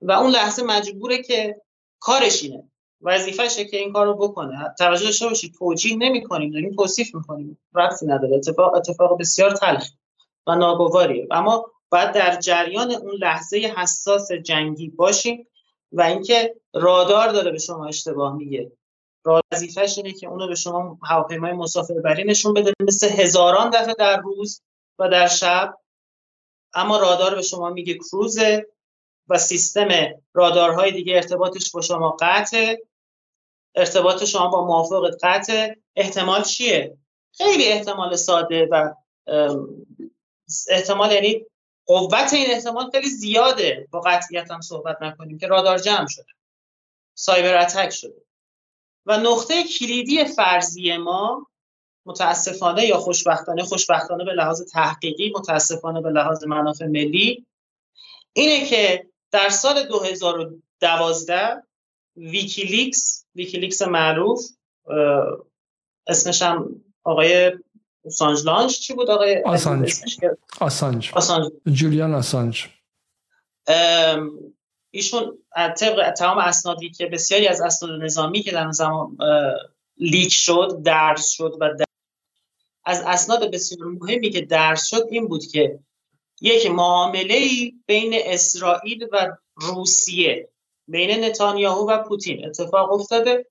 و اون لحظه مجبوره که کارش اینه. وظیفشه که این کار رو بکنه. توجه داشته باشید توجیه نمی کنیم داریم توصیف می‌کنیم. ربطی نداره. اتفاق اتفاق بسیار تلخ و ناگواریه. اما باید در جریان اون لحظه حساس جنگی باشیم و اینکه رادار داره به شما اشتباه میگه. وظیفش اینه که اونو به شما هواپیمای مسافربری نشون بده مثل هزاران دفعه در روز و در شب. اما رادار به شما میگه کروزه و سیستم رادارهای دیگه ارتباطش با شما قطعه. ارتباط شما با موافق قطع احتمال چیه؟ خیلی احتمال ساده و احتمال یعنی قوت این احتمال خیلی زیاده. با قطعیت هم صحبت نکنیم که رادار jam شده. cyber attack شده. و نقطه کلیدی فرضی ما متاسفانه یا خوشبختانه خوشبختانه به لحاظ تحقیقی متاسفانه به لحاظ منافع ملی اینه که در سال 2012 ویکیلیکس ویکیلیکس معروف. اسمش هم آقای سانج لانج چی بود؟ آقای آسانج. آسانج. آسانج. جولیان آسانج. ایشون طبق تمام اسنادی که بسیاری از اسناد نظامی که در زمان لیک شد درس شد و از اسناد بسیار مهمی که درس شد این بود که یک معامله بین اسرائیل و روسیه بین نتانیاهو و پوتین اتفاق افتاده.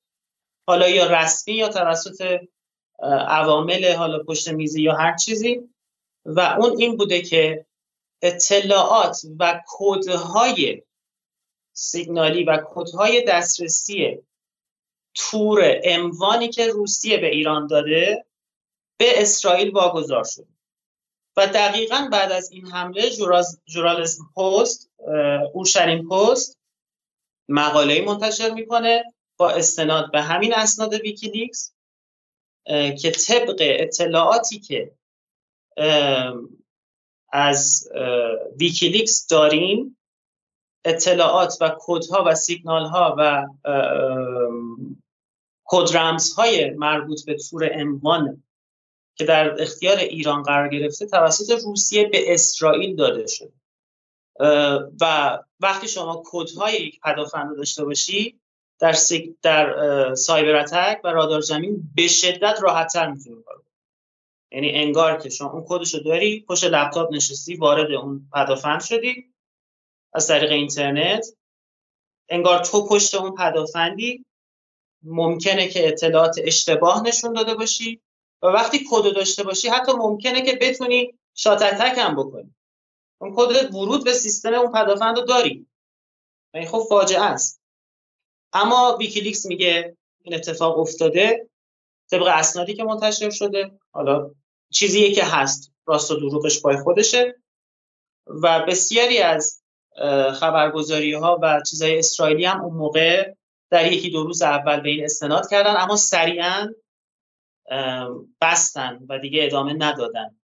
حالا یا رسمی یا توسط عوامل حالا پشت میزی یا هر چیزی. و اون این بوده که اطلاعات و کودهای سیگنالی و کودهای دسترسی تور اموانی که روسیه به ایران داده به اسرائیل واگذار شد. و دقیقا بعد از این حمله جورالسم پست اورشلیم پست مقاله منتشر می‌کنه با استناد به همین اسناد ویکیلیکس که طبق اطلاعاتی که از ویکیلیکس داریم اطلاعات و کدها و سیگنال ها و کدرمز های مربوط به تور M1 که در اختیار ایران قرار گرفته توسط روسیه به اسرائیل داده شد و وقتی شما کدهای یک پدافند داشته باشی در, در cyber attack و radar jamming به شدت راحتتر می‌تونی کار یعنی انگار که شما اون کدشو داری پشت لپتاپ نشستی وارد اون پدافند شدی از طریق اینترنت. انگار تو پشت اون پدافندی ممکنه که اطلاعات اشتباه نشون داده باشی و وقتی کد داشته باشی حتی ممکنه که بتونی shot attack هم بکنی. اون کد ورود به سیستم اون پدافند رو داری این خب فاجعه است. اما ویکیلیکس میگه این اتفاق افتاده. طبق اسنادی که منتشر شده. حالا چیزیه که هست. راست و دروغش پای خودشه. و بسیاری از خبرگزاری ها و چیزهای اسرائیلی هم اون موقع در یکی دو روز اول به این استناد کردن اما سریعا بستن و دیگه ادامه ندادن.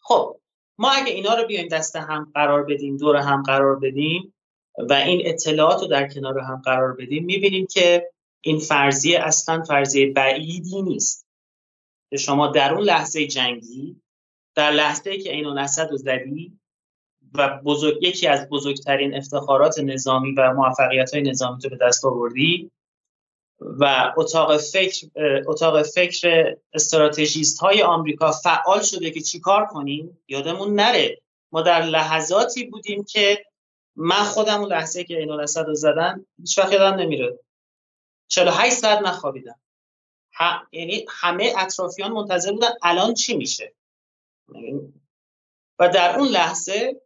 خب ما اگه اینا رو بیایم دست هم قرار بدیم دور هم قرار بدیم و این اطلاعات رو در کنار هم قرار بدیم می‌بینیم که این فرضیه اصلا فرضیه بعیدی نیست. که شما در اون لحظه جنگی در لحظه که این اسد رو زدی و بزرگ یکی از بزرگترین افتخارات نظامی و موفقیت های نظامی تو به دست آوردی و اتاق فکر اتاق فکر استراتژیست های آمریکا فعال شده که چیکار کنیم؟ یادمون نره. ما در لحظاتی بودیم که من خودم اون لحظه که اینو الاسد رو زدن هیچ وقت یادم نمیره. 48 ساعت نخوابیدم. یعنی همه اطرافیان منتظر بودن الان چی میشه. و در اون لحظه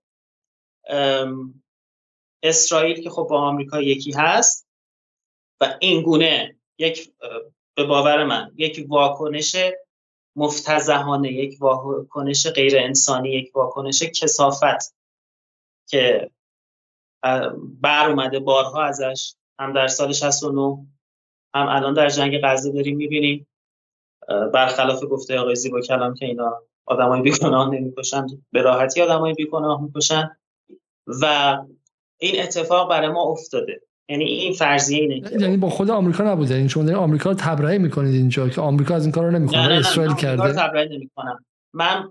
اسرائیل که خب با آمریکا یکی هست و این گونه یک به باور من یک واکنش مفتزهانه یک واکنش غیر انسانی یک واکنش کسافت که بر اومده بارها ازش هم در سال 69 هم الان در جنگ غزه داریم می‌بینیم. برخلاف گفته آقای زیبا کلام که اینا آدمای بیگناه نمی‌کشن به راحتی آدمای بیگناه می‌کشن. و این اتفاق برای ما افتاده. یعنی این فرضیه اینه یعنی با خود آمریکا نبوده. این یعنی شما دارین آمریکا رو تبرئه می‌کنید اینجا که آمریکا از این کار رو نمی‌کنه. نه نه اسرائیل کرده. تبرئه نمی‌کنم. من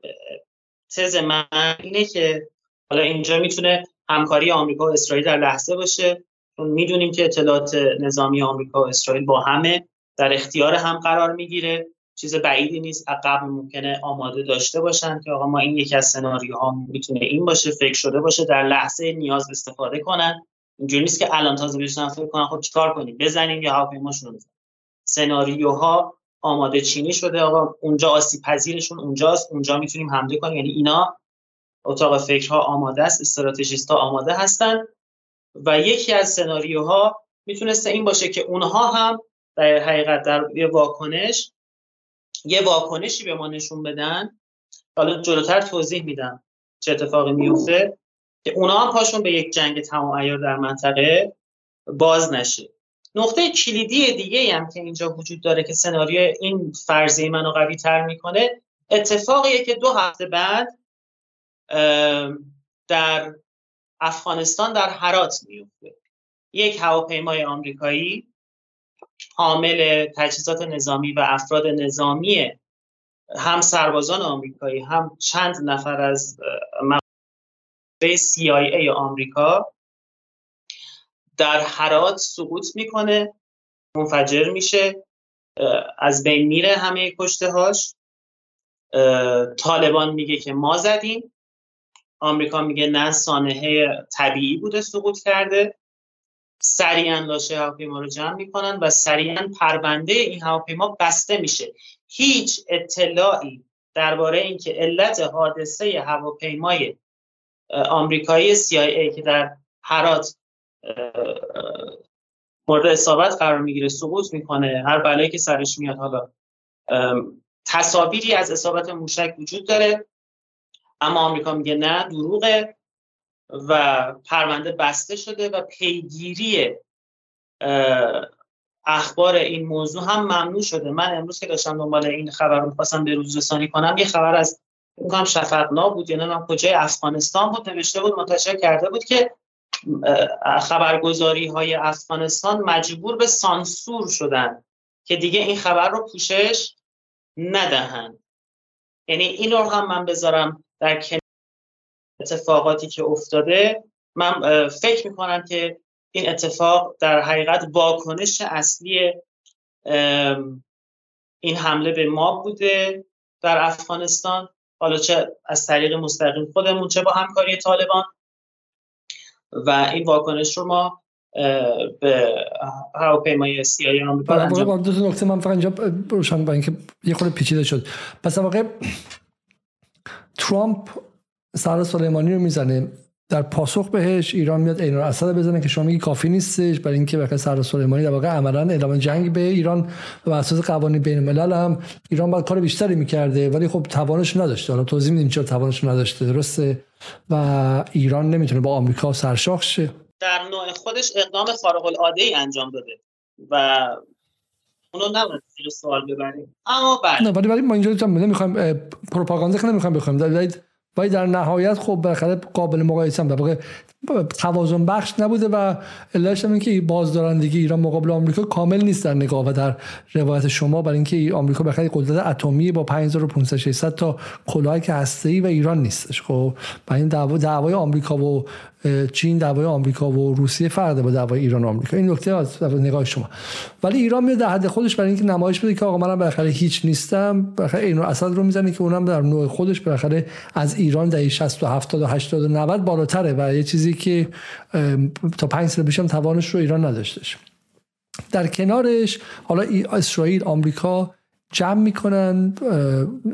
تز من اینه که حالا اینجا می‌تونه همکاری آمریکا و اسرائیل در لحظه باشه. چون می‌دونیم که اطلاعات نظامی آمریکا و اسرائیل با همه در اختیار هم قرار می‌گیره. چیز بعیدی نیست. قبل ممکنه آماده داشته باشن که آقا ما این یکی از سناریوها می‌تونه این باشه فکر شده باشه در لحظه نیاز استفاده کنن. اینجوری نیست که الان تازه بشن فکر کنن خب چیکار کنیم؟ بزنیم یا هواپیماشون رو بزنیم. سناریوها آماده چینی شده آقا. اونجا آسیب پذیرشون اونجاست اونجا می‌تونیم حمله کنیم. یعنی اینا اتاق فکرها آماده است استراتژیست ها آماده هستن. و یکی از سناریوها می‌تونسته این باشه که اونها هم در حقیقت در یه واکنش یه واکنشی به ما نشون بدن. حالا جلوتر توضیح میدم چه اتفاقی میفته که اونا هم پاشون به یک جنگ تمام ایار در منطقه باز نشه. نقطه کلیدی دیگه هم که اینجا وجود داره که سناریو این فرضی منو قوی تر می‌کنه اتفاقیه که دو هفته بعد در افغانستان در حرات میفته یک هواپیمای آمریکایی حامل تجهیزات نظامی و افراد نظامی هم سربازان آمریکایی هم چند نفر از CIA آمریکا در حرات سقوط می‌کنه منفجر میشه از بین میره همه کشته هاش طالبان میگه که ما زدیم. آمریکا میگه نه سانحه طبیعی بوده سقوط کرده. سریعا لاشه هواپیما رو جمع می‌کنن و سریعا پرونده این هواپیما بسته میشه. هیچ اطلاعی درباره اینکه علت حادثه هواپیمای آمریکایی CIA که در حرات مورد اصابت قرار می‌گیره سقوط می‌کنه هر بلایی که سرش میاد. حالا تصاویری از اصابت موشک وجود داره اما آمریکا میگه نه دروغه و پرونده بسته شده و پیگیری اخبار این موضوع هم ممنوع شده. من امروز که داشتم دنبال این خبر رو می‌خواستم به روز رسانی کنم یه خبر از میگم شفقنا بود یا نمی‌دونم کجای افغانستان بود نوشته بود منتشر کرده بود که خبرگزاری های افغانستان مجبور به سانسور شدن که دیگه این خبر رو پوشش ندهند یعنی این رو هم من بذارم در اتفاقاتی که افتاده. من فکر می‌کنم که این اتفاق در حقیقت واکنش اصلی این حمله به ما بوده در افغانستان. حالا چه از طریق مستقیم خودمون چه با همکاری طالبان. و این واکنش رو ما به هواپیمای سیایی آمریکا انجام دو تا نکته من فقط اینجا روشن با اینکه یه خورده پیچیده شد. پس واقع ترامپ سر سلیمانی رو می‌زنه. در پاسخ بهش ایران میاد عین الاسد بزنه که شما میگی کافی نیستش برای اینکه بخاطر سر سلیمانی در واقع عملا اعلام جنگ به ایران و اساس قوانین بین الملل هم ایران باید کار بیشتری می‌کرده ولی خب توانش نداشته. حالا توضیح میدیم چرا توانش نداشته درسته؟ و ایران نمی‌تونه با آمریکا سرشاخ شه. در نوع خودش اقدام خارق العاده ای انجام داده و اونو نباید سوال ببریم. اما بعد نه ولی ولی ما اینجا نمی‌خوایم پروپاگاندا نمی‌خوایم بخوایم. ولی در نهایت خب بالاخره قابل مقایسه هم در توازن بخش نبوده و علتش هم که بازدارندگی ایران مقابل آمریکا کامل نیست در نگاه و در روایت شما برای اینکه آمریکا بخاطر قدرت اتمی با 5500 600 تا کلاهی که هسته و ایران نیستش. خب برای این دعوا دعوای آمریکا و چین دعوای آمریکا و روسیه فرق با دعوای ایران و آمریکا. این نکته از نگاه شما. ولی ایران میاد در حد خودش برای اینکه نمایش بده که آقا منم بالاخره هیچ نیستم بالاخره اینو اسد رو می‌زنه که اونم در نوع خودش بالاخره از ایران در 60 و 70 و 80 و 90 بالاتره و یه چیزی که تا 5 سال پیشم توانش رو ایران نداشتش. در کنارش حالا اسرائیل آمریکا جمع می‌کنن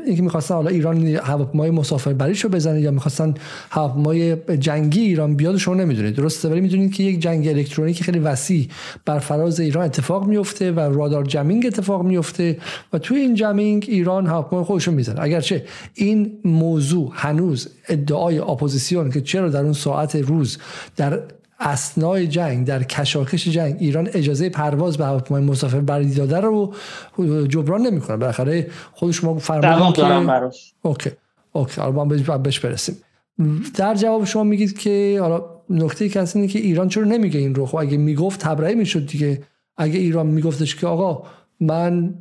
اینکه می‌خواستن حالا ایران هواپیمای مسافربریشو بزنه یا می‌خواستن هواپیمای جنگی ایران بیاد شما نمی‌دونید. درسته؟ ولی می‌دونید که یک جنگ الکترونیکی خیلی وسیع بر فراز ایران اتفاق میفته و radar jamming اتفاق میفته و توی این jamming ایران هواپیمای خودشون می‌زنه اگرچه این موضوع هنوز ادعای اپوزیسیون که چرا در اون ساعت روز در اسنای جنگ در کشاکش جنگ ایران اجازه پرواز به هواپیمای مسافر بری داده رو جبران نمی‌کنه. بالاخره خودش ما فرمان که اوکی اوکی. حالا بهش برسیم. در جواب شما میگید که حالا نکته که اینه که ایران چرا نمیگه این رو؟ خب اگه می‌گفت تبرئه می‌شد دیگه. اگه ایران میگفتش که آقا من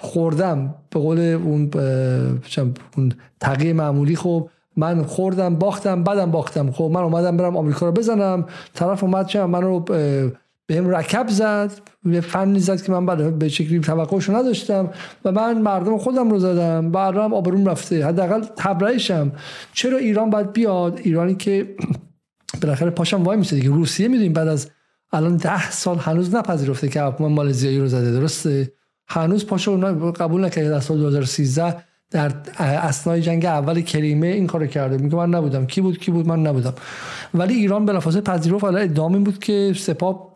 خوردم به قول اون اون تقیه معمولی خب من خوردم باختم بعدم باختم. خب من اومدم برم آمریکا رو بزنم. طرف اومد چه من رو هم رکب زد. یه فنی زد که من بعد به شکلی توقعش نداشتم و من مردم خودم رو زدم. بعد هم آبروم رفته. حداقل تبرئهشم چرا ایران باید بیاد؟ ایرانی که <clears throat> بالاخره پاشم وای میشه دیگه. روسیه می‌دونیم بعد از الان ده سال هنوز نپذیرفته که هواپیمای مالزیایی رو زده. درسته؟ هنوز پاشو قبول نکرده. در سال 2013 در اسنای جنگ اول کریمه این کارو کرده. میگه من نبودم. کی بود؟ کی بود؟ من نبودم. ولی ایران بلافاصله پذیرفت. حالا ادعا بود که سپاه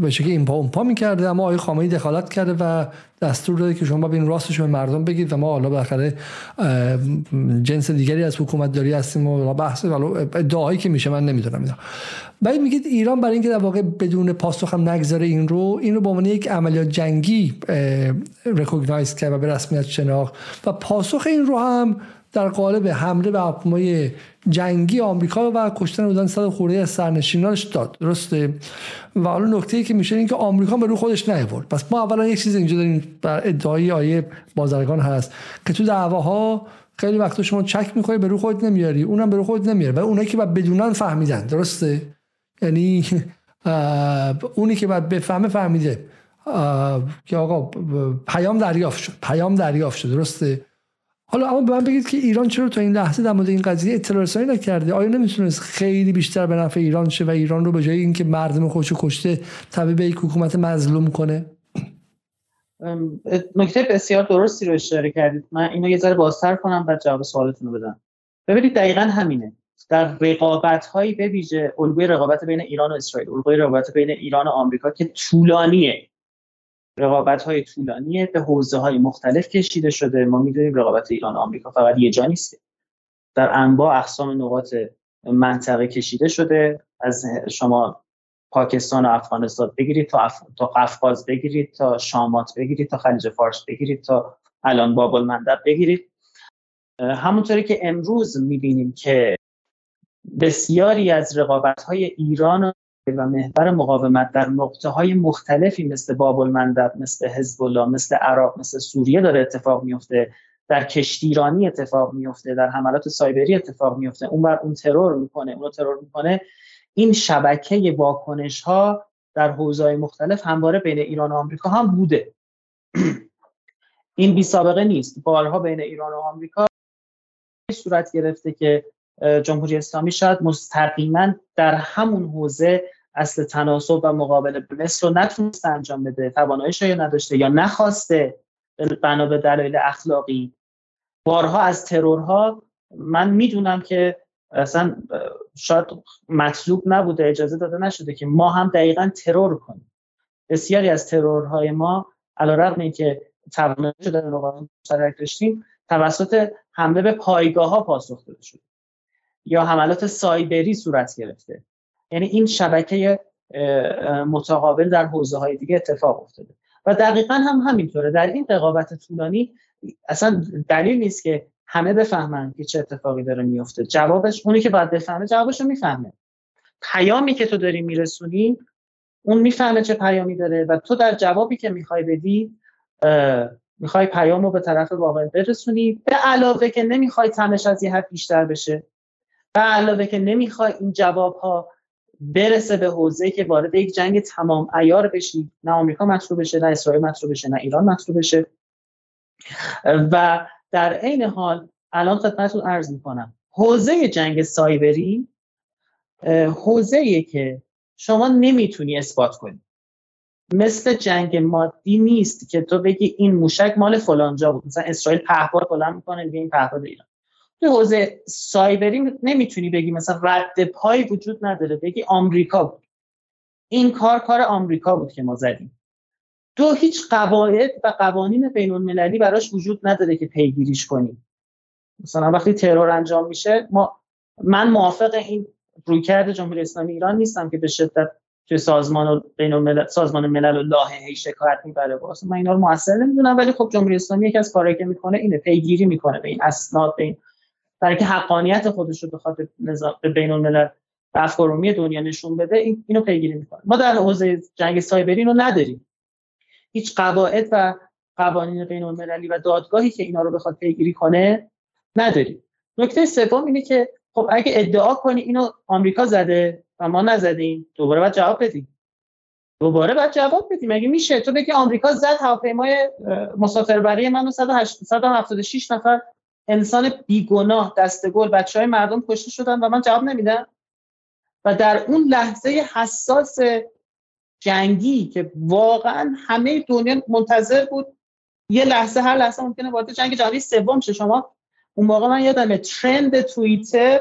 به شکلی این پا اون پا می‌کرده اما آقای خامنه‌ای دخالت کرده و دستور داده که شما ببین راستش به مردم بگید و ما حالا بالاخره جنس دیگری از حکومت داری هستیم و بحث ادعایی که میشه من نمی‌دونم اینا. ولی میگید ایران برای اینکه در واقع بدون پاسخ هم نگذاره این رو این رو به عنوان یک عملیات جنگی رکوگنایز کرد و به رسمیت شناخت و پاسخ این رو هم در قالب حمله به هواپیمای جنگی آمریکا و کشتن بودن صد خورده از سرنشینانش داد. درسته؟ و حالا نکته ای که میشه این که آمریکا به رو خودش نیورد پس ما اولا یک چیز اینجا داریم بر ادعای آیه بازرگان هست که تو دعواها خیلی وقتا شما چک می‌کنی به رو خود نمیاری اونم به رو خود نمیاره و اونایی که بعد بدونن فهمیدن. درسته؟ یعنی <laughs> اونی که بعد بفهمه فهمیده. که آقا پیام دریافت شد. پیام دریافت شد. درسته؟ حالا اما به من بگید که ایران چرا تا این لحظه در مورد این قضیه اطلاع رسانی نکرده؟ آیا نمی‌تونست خیلی بیشتر به نفع ایران شه و ایران رو به جای اینکه مردم خودشو کشته تبع به یک حکومت مظلوم کنه؟ نکته بسیار درستی رو اشاره کردید. من اینو یه ذره بازتر کنم بعد جواب سوالتون رو بدم. ببینید دقیقا همینه. در رقابت هایی به ویژه الگوی رقابت بین ایران و اسرائیل الگوی رقابت بین ایران و آمریکا که طولانیه. رقابت های طولانیه به حوزه های مختلف کشیده شده. ما می‌دونیم رقابت ایران و آمریکا فقط یه جا نیست. در انواع اقسام نقاط منطقه کشیده شده. از شما پاکستان و افغانستان بگیرید تا, اف... تا قفقاز بگیرید تا شامات بگیرید تا خلیج فارس بگیرید تا الان باب المندب بگیرید. همونطوری که امروز می‌بینیم که بسیاری از رقابت های ایران و محور مقاومت در نقطه های مختلفی مثل باب المندب مثل حزب الله مثل عراق مثل سوریه داره اتفاق میفته در کشتیرانی اتفاق میفته در حملات سایبری اتفاق میفته اون بر اون ترور می‌کنه اون ترور می‌کنه. این شبکه واکنش ها در حوزه مختلف همواره بین ایران و آمریکا هم بوده. <clears throat> این بی سابقه نیست. بارها بین ایران و آمریکا صورت گرفته که جمهوری اسلامی شاید مستقیما در همون حوزه اصل تناسب و مقابله به مصر رو نتونسته انجام بده تواناییش رو نداشته یا نخواسته بنا به دلایل اخلاقی. بارها از ترورها من می‌دونم که اصلا شاید مطلوب نبوده اجازه داده نشده که ما هم دقیقا ترور کنیم. بسیاری از ترورهای ما علا رقم این که توانایی شده در مشترک داشتیم توسط حمله به پایگاه ها پاسخ داده شده. یا حملات سایبری صورت گرفته. یعنی این شبکه متقابل در حوزه های دیگه اتفاق افتاده. و دقیقا هم همینطوره. در این رقابت طولانی اصلا دلیل نیست که همه بفهمن که چه اتفاقی داره میفته جوابش اونی که باید بفهمه جوابش رو می‌فهمه. پیامی که تو داری میرسونی اون می‌فهمه چه پیامی داره و تو در جوابی که می‌خوای بدی می‌خوای پیام رو به طرف واقع برسونی به علاوه که نمی‌خوای تنش از یه حد بیشتر بشه. به علاوه که نمی‌خوای این جواب ها برسه به حوزه که وارد یک جنگ تمام ایار بشی نه آمریکا مطلوب بشه نه اسرائیل مطلوب بشه نه ایران مطلوب بشه. و در عین حال الان خدمتتون عرض می‌کنم. حوزه جنگ سایبری حوزه که شما نمی‌تونی اثبات کنی. مثل جنگ مادی نیست که تو بگی این موشک مال فلانجا بود. مثلا اسرائیل پهپاد بلند می‌کنه میگه این پهپاد ایران. تو حوزه سایبری نمی‌تونی بگی مثلا رد پای وجود نداره بگی آمریکا بود. این کار کار آمریکا بود که ما زدیم. تو هیچ قواعد و قوانین بین المللی براش وجود نداره که پیگیریش کنیم. مثلا وقتی ترور انجام میشه ما من موافق این رویکرد جمهوری اسلامی ایران نیستم که به شدت توی سازمان بین الملل سازمان ملل و لاهه شکایت می‌بره واسه من اینا رو موثر نمی‌دونم ولی خب جمهوری اسلامی یکی از کارهایی که می‌کنه اینه پیگیری می‌کنه به این اسناد به این برای اینکه حقانیت خودش رو بخواد به بین الملل افکار دنیا نشون بده اینو پیگیری می‌کنه. ما در حوزه جنگ سایبری رو نداریم. هیچ قواعد و قوانین بین المللی و دادگاهی که اینا رو بخواد پیگیری کنه نداریم. نکته سوم اینه که خب اگه ادعا کنی اینو آمریکا زده و ما نزدیم دوباره باید جواب بدیم. دوباره باید جواب بدیم. مگه میشه؟ تو بگی آمریکا زد هواپیمای مسافربری منو 176 نفر انسان بیگناه دستگل بچه های مردم کشته شدن و من جواب نمیدم. و در اون لحظه حساس جنگی که واقعا همه دنیا منتظر بود یه لحظه هر لحظه ممکنه وارد جنگ جهانی سوم شه. شما اون موقع من یادمه ترند توییتر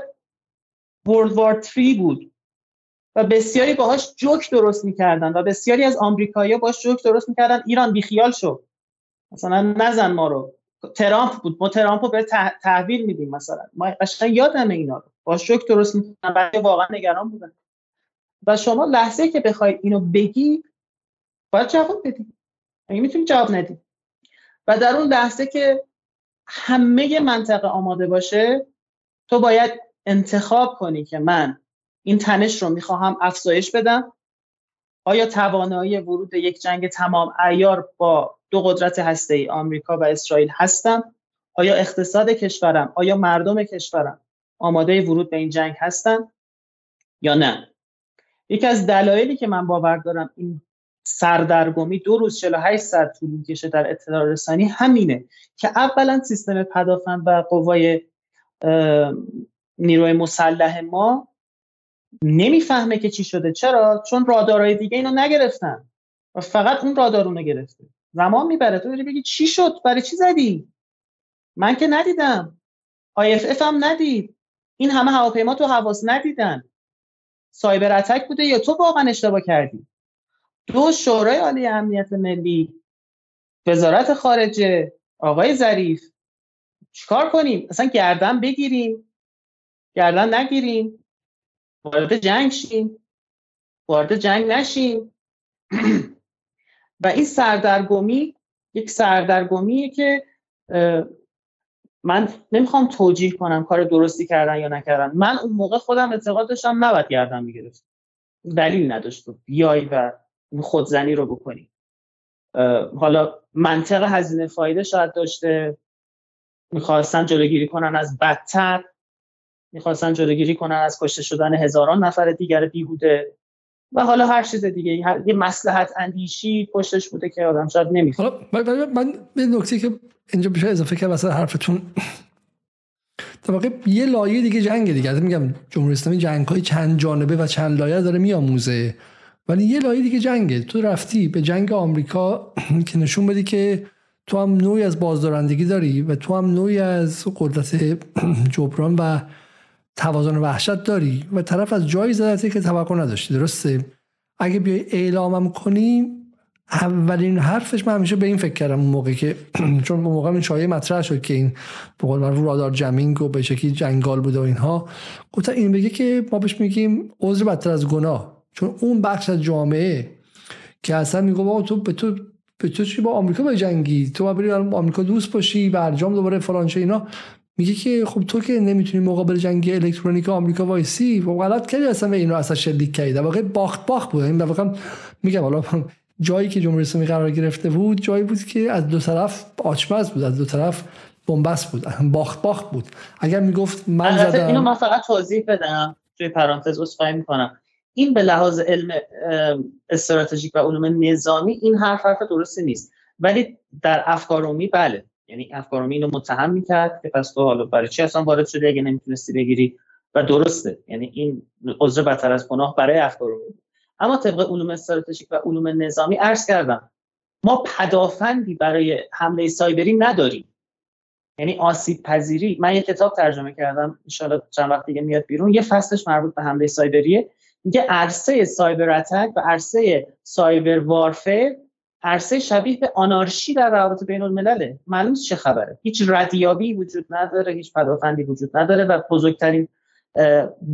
ورلد وار 3 بود و بسیاری باهاش جوک درست می‌کردن و بسیاری از آمریکایی‌ها باهاش جوک درست می‌کردن. ایران بیخیال شو مثلا نزن ما رو. ترامپ بود. ما ترامپ رو به تحویل میدیم مثلا. ما قشنگ یادم اینا رو. با شوک درست می‌کنن واقعا نگران بودن. و شما لحظه که بخوای اینو بگی باید جواب بدی. اگه می‌تونی جواب ندی؟ و در اون لحظه که همه منطقه آماده باشه تو باید انتخاب کنی که من این تنش رو می‌خواهم افزایش بدم آیا توانایی ورود به یک جنگ تمام ایار با دو قدرت هسته آمریکا و اسرائیل هستم آیا اقتصاد کشورم آیا مردم کشورم آماده ورود به این جنگ هستن یا نه؟ یکی از دلایلی که من باور دارم این سردرگمی دو روز 48 ساعت طول می‌کشه در اطلاع رسانی همینه که اولا سیستم پدافند و قوای نیروی مسلح ما نمی‌فهمه که چی شده. چرا؟ چون رادارهای دیگه اینو نگرفتن. و فقط اون رادارونو گرفته. زمان می‌بره. تو بگی چی شد؟ برای چی زدی؟ من که ندیدم. اف هم ندید. این همه هواپیما تو حواس ندیدن. سایبر اتک بوده یا تو واقعا اشتباه کردی؟ دو شورای عالی امنیت ملی وزارت خارجه آقای ظریف. چیکار کنیم؟ اصلا گردن بگیریم. گردن نگیریم. وارد جنگ شیم. وارد جنگ نشیم. <clears throat> و این سردرگمی یک سردرگمیه که من نمی‌خوام توجیه کنم کار درستی کردن یا نکردن. من اون موقع خودم اعتقاد داشتم نباید گردن می‌گرفت. دلیل نداشت. بیای و خودزنی رو بکنی. حالا منطق هزینه فایده شاید داشته. می‌خواستن جلوگیری کنن از بدتر. می‌خواستن جلوگیری کنن از کشته شدن هزاران نفر دیگر بیهوده. و حالا هر چیز دیگه یه مسلحت اندیشی پشتش بوده که آدم شاید نمی‌خواد من, من به نکته که اینجا بشه اضافه کرد واسه حرفتون. در یه لایه دیگه جنگ دیگه میگم جمهوری اسلامی جنگ چند جانبه و چند لایه داره میآموزه. ولی یه لایه دیگه جنگه. تو رفتی به جنگ آمریکا <clears throat> که نشون بدی که تو هم نوعی از بازدارندگی داری و تو هم نوعی از قدرت <clears throat> جبران و توازن وحشت داری و طرف از جایی زدته که توقع نداشتی درسته؟ اگه بیای اعلامم کنی اولین حرفش من همیشه به این فکر کردم اون موقع که <clears throat> چون اون موقع این شایعه مطرح شد که این به قول رادار جمینگ و به شکلی جنگال بوده و اینها. گفتن این بگه که ما بهش میگیم عذر بدتر از گناه. چون اون بخش از جامعه که اصلا میگه بابا تو به تو به تو چی با آمریکا با جنگی تو بری آمریکا دوست باشی برجام دوباره فلان اینا. میگه که خب تو که نمی‌تونی مقابل جنگ الکترونیک آمریکا وایسی؟ و غلط کردی اصلا به اینو اصلا شلیک کردی. در واقع باخت باخت بود. این واقع میگم حالا جایی که جمهوری اسلامی قرار گرفته بود جایی بود که از دو طرف آچمز بود از دو طرف بنبست بود. <laughs> باخت باخت بود. اگر می‌گفت من زدم اینو من فقط توضیح بدم. توی پرانتز عذرخواهی می‌کنم. این به لحاظ علم استراتژیک و علوم نظامی این حرف حرف درستی نیست. ولی در افکارومی بله. یعنی افکارومی اینو متهم می‌کرد که پس تو حالا برای چی اصلا وارد شدی اگه نمی‌تونستی بگیری؟ و درسته. یعنی این عذر بدتر از گناه برای افکارومی اما طبق علوم استراتژیک و علوم نظامی عرض کردم ما پدافندی برای حمله سایبری نداریم. یعنی آسیب پذیری. من یه کتاب ترجمه کردم ان چند وقت دیگه میاد بیرون. یه فصلش مربوط به حمله سایبریه. میگه عرصه سایبر اتک و عرصه سایبر وارفر عرصه شبیه به آنارشی در روابط بین الملله معلوم چه خبره. هیچ ردیابی وجود نداره هیچ پدافندی وجود نداره و بزرگترین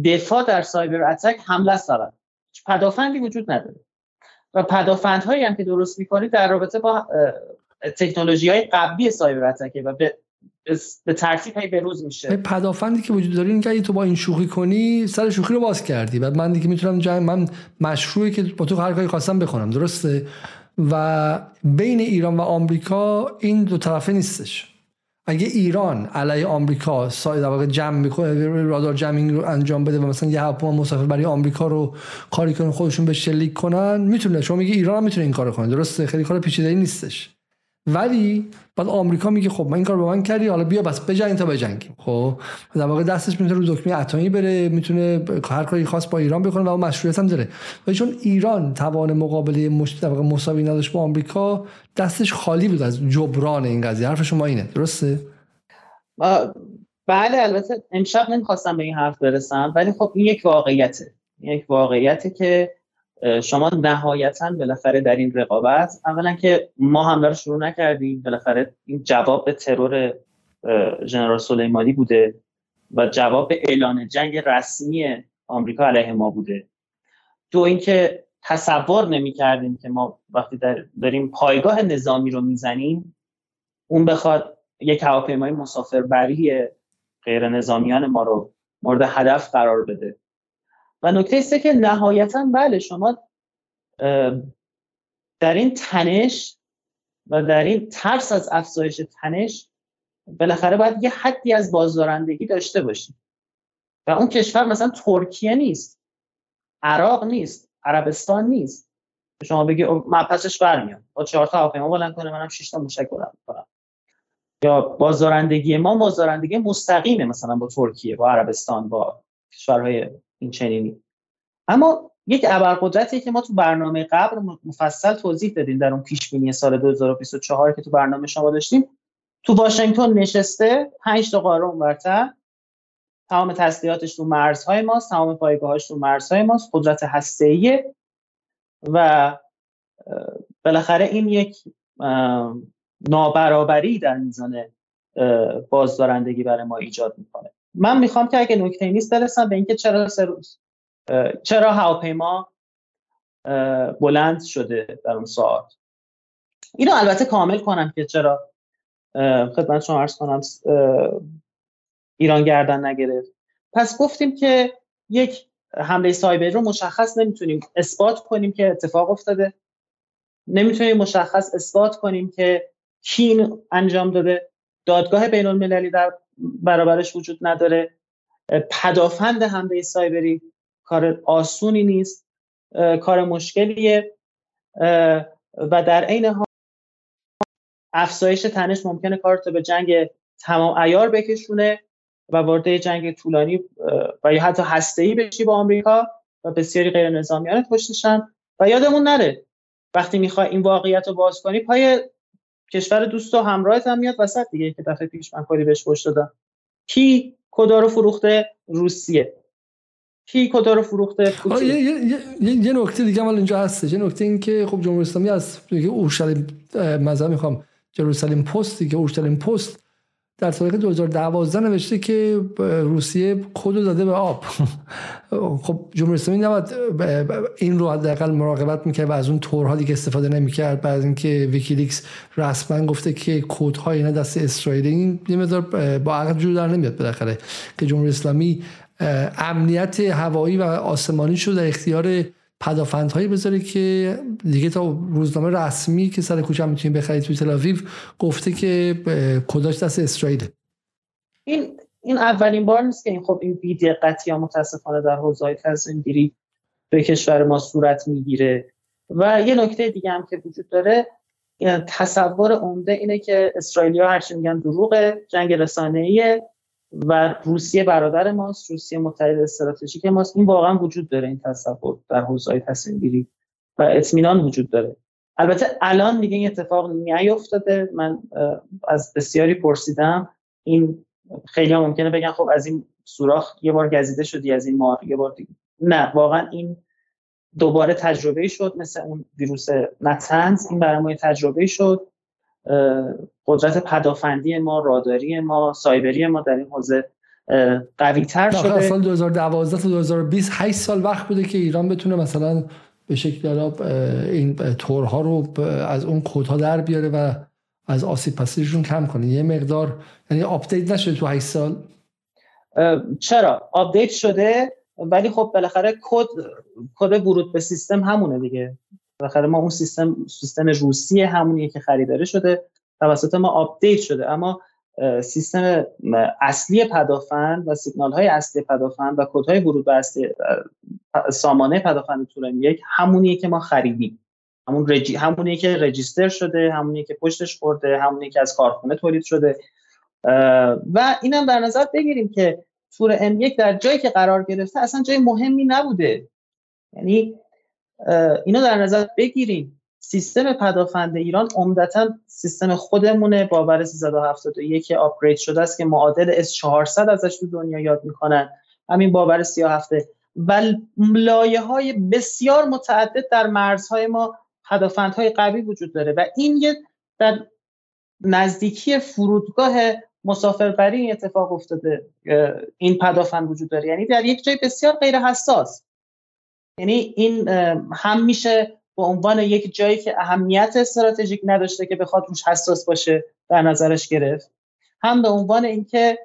دفاع در سایبر اتک حمله است هیچ پدافندی وجود نداره. و پدافندهایی هم که درست می‌کنید در رابطه با تکنولوژی های قبلی سایبر اتکه و به به ترتیب هی روز میشه. پدافندی که وجود داره این که تو با این شوخی کنی سر شوخی رو باز کردی. بعد من دیگه می‌تونم جنگ من مشروعی که با تو هر کاری خواستم بکنم درسته؟ و بین ایران و آمریکا این دو طرفه نیستش. اگه ایران علیه آمریکا سای در واقع جمع می‌کنه رادار جمینگ رو انجام بده و مثلا یه هواپیما مسافر برای آمریکا رو کاری کنه خودشون به شلیک کنن می‌تونه. شما میگه ایران هم می‌تونه این کارو کنه. درسته خیلی کار پیچیده نیستش. ولی بعد آمریکا میگه خب من این کار به من کردی حالا بیا بس بجنگ تا بجنگیم خب در واقع دستش می‌تونه رو دکمه اتمی بره می‌تونه هر کاری خاص با ایران بکنه و اون مشروعیت هم داره. ولی چون ایران توان مقابله مش... در واقع مساوی نداشت با آمریکا دستش خالی بود از جبران این قضیه. حرف شما اینه درسته؟ بله البته امشب نمی‌خواستم به این حرف برسم ولی خب این یک واقعیته. یک واقعیته که شما نهایتا بالاخره در این رقابت اولا که ما هم رو شروع نکردیم بالاخره این جواب به ترور ژنرال سلیمانی بوده و جواب به اعلان جنگ رسمی آمریکا علیه ما بوده. دو اینکه تصور نمی کردیم که ما وقتی داریم پایگاه نظامی رو می‌زنیم اون بخواد یک هواپیمای مسافربری غیر نظامیان ما رو مورد هدف قرار بده. و نکته است که نهایتا بله شما در این تنش و در این ترس از افزایش تنش بالاخره باید یه حدی از بازدارندگی داشته باشید و اون کشور مثلا ترکیه نیست عراق نیست عربستان نیست. شما بگی من پسش برمیام. با چهار تا هواپیما بلند کنه منم 6 تا موشک بلند کنم. یا بازدارندگی ما بازدارندگی مستقیمه مثلا با ترکیه با عربستان با کشورهای این چنینی. اما یک ابرقدرتی که ما تو برنامه قبل مفصل توضیح دادیم در اون پیش بینی سال 2024 که تو برنامه شما داشتیم تو واشنگتن نشسته پنج تا قاره اونورتر. تمام تسلیحاتش تو مرزهای ماست تمام پایگاهاش تو مرزهای ماست قدرت هسته‌ایه. و بالاخره این یک نابرابری در میزان بازدارندگی برای ما ایجاد می‌کنه. من می‌خوام که اگه نکته نیست برسم به اینکه چرا سه روز. چرا هواپیما بلند شده در اون ساعت؟ اینو البته کامل کنم که چرا خدمت شما عرض کنم ایران گردن نگرفت. پس گفتیم که یک حمله سایبری رو مشخص نمی‌تونیم اثبات کنیم که اتفاق افتاده. نمی‌تونیم مشخص اثبات کنیم که کی انجام داده. دادگاه بین المللی در برابرش وجود نداره. پدافند حمله سایبری کار آسونی نیست. کار مشکلیه. و در عین حال افزایش تنش ممکنه کارتو به جنگ تمام ایار بکشونه و وارد جنگ طولانی و یا حتی هسته‌ای بشی با آمریکا و بسیاری غیر نظامیان و یادمون نره وقتی می‌خوای این واقعیت رو باز کنی پای کشور دوست و همراهت هم میاد وسط دیگه که دفعه پیش من کاری بهش پشت دادم. کی کدا رو فروخته؟ روسیه. کی کدا رو فروخته؟ یه, یه،, یه،, یه نکته دیگه مال اینجا هست یه نکته این که خب جمهوری اسلامی از اورشلیم مثلا می‌خوام Jerusalem Post دیگه اورشلیم پست در تاریخ 2012 نوشته که روسیه کد داده به آب. خب جمهوری اسلامی نباید این رو حداقل مراقبت می‌کرد و از اون تورها دیگه استفاده نمی‌کرد. بعد اینکه ویکیلیکس رسما گفته که کدهای اینا دست اسرائیل این یه با عقل جور در نمیاد بالاخره که جمهوری اسلامی امنیت هوایی و آسمانی شد در اختیار پدافندهایی بذاره که دیگه تا روزنامه رسمی که سر کوچه می‌تونید بخرید توی تل گفته که کداش دست اسرائیل این این اولین بار نیست که این خب این بیدقتی ها متاسفانه در حوزه های تصمیم به کشور ما صورت می‌گیره. و یه نکته دیگه هم که وجود داره تصور عمده اینه که اسرائیلیا هرچی میگن دروغه جنگ رسانه‌ایه. و روسیه برادر ماست روسیه متحد استراتژیک ماست. این واقعا وجود داره این تصور در حوزه تصمیم گیری و اطمینان وجود داره. البته الان دیگه این اتفاق نیفتاده من از بسیاری پرسیدم. این خیلی هم ممکنه بگن خب از این سوراخ یه بار گزیده شدی از این مار یه بار دیگه. نه واقعا این دوباره تجربه شد مثل اون ویروس نتنز این برای ما تجربه شد. قدرت پدافندی ما راداری ما سایبری ما در این حوزه قوی تر شده. سال 2012 تا 2020 8 سال وقت بوده که ایران بتونه مثلا به شکل این تورها رو از اون کدها در بیاره و از آسیب پذیریشون کم کنه. یه مقدار یعنی update نشده تو 8 سال؟ چرا؟ update شده ولی خب بالاخره کد کد ورود به سیستم همونه دیگه. بالاخره ما اون سیستم سیستم روسی همونیه که خریداری شده توسط ما update شده. اما سیستم اصلی پدافند و سیگنال های اصلی پدافند و کد های ورود به سامانه پدافند تور ام یک همونیه که ما خریدیم. همون رجی... همونیه که register شده همونیه که پشتش خورده همونیه که از کارخونه تولید شده. و اینم در نظر بگیریم که تور M1 در جایی که قرار گرفته اصلا جای مهمی نبوده. یعنی اینو در نظر بگیریم. سیستم پدافند ایران عمدتا سیستم خودمونه. باور 371 آپگرید شده است که معادل S400 ازش تو دنیا یاد می‌کنن. همین باور 37 و لایه های بسیار متعدد در مرزهای ما پدافندهای قوی وجود داره. و این یه در نزدیکی فرودگاه مسافربری اتفاق افتاده این پدافند وجود داره. یعنی در یک جای بسیار غیر حساس یعنی این هم میشه به عنوان یک جایی که اهمیت استراتژیک نداشته که بخواد روش حساس باشه در نظرش گرفت هم به عنوان اینکه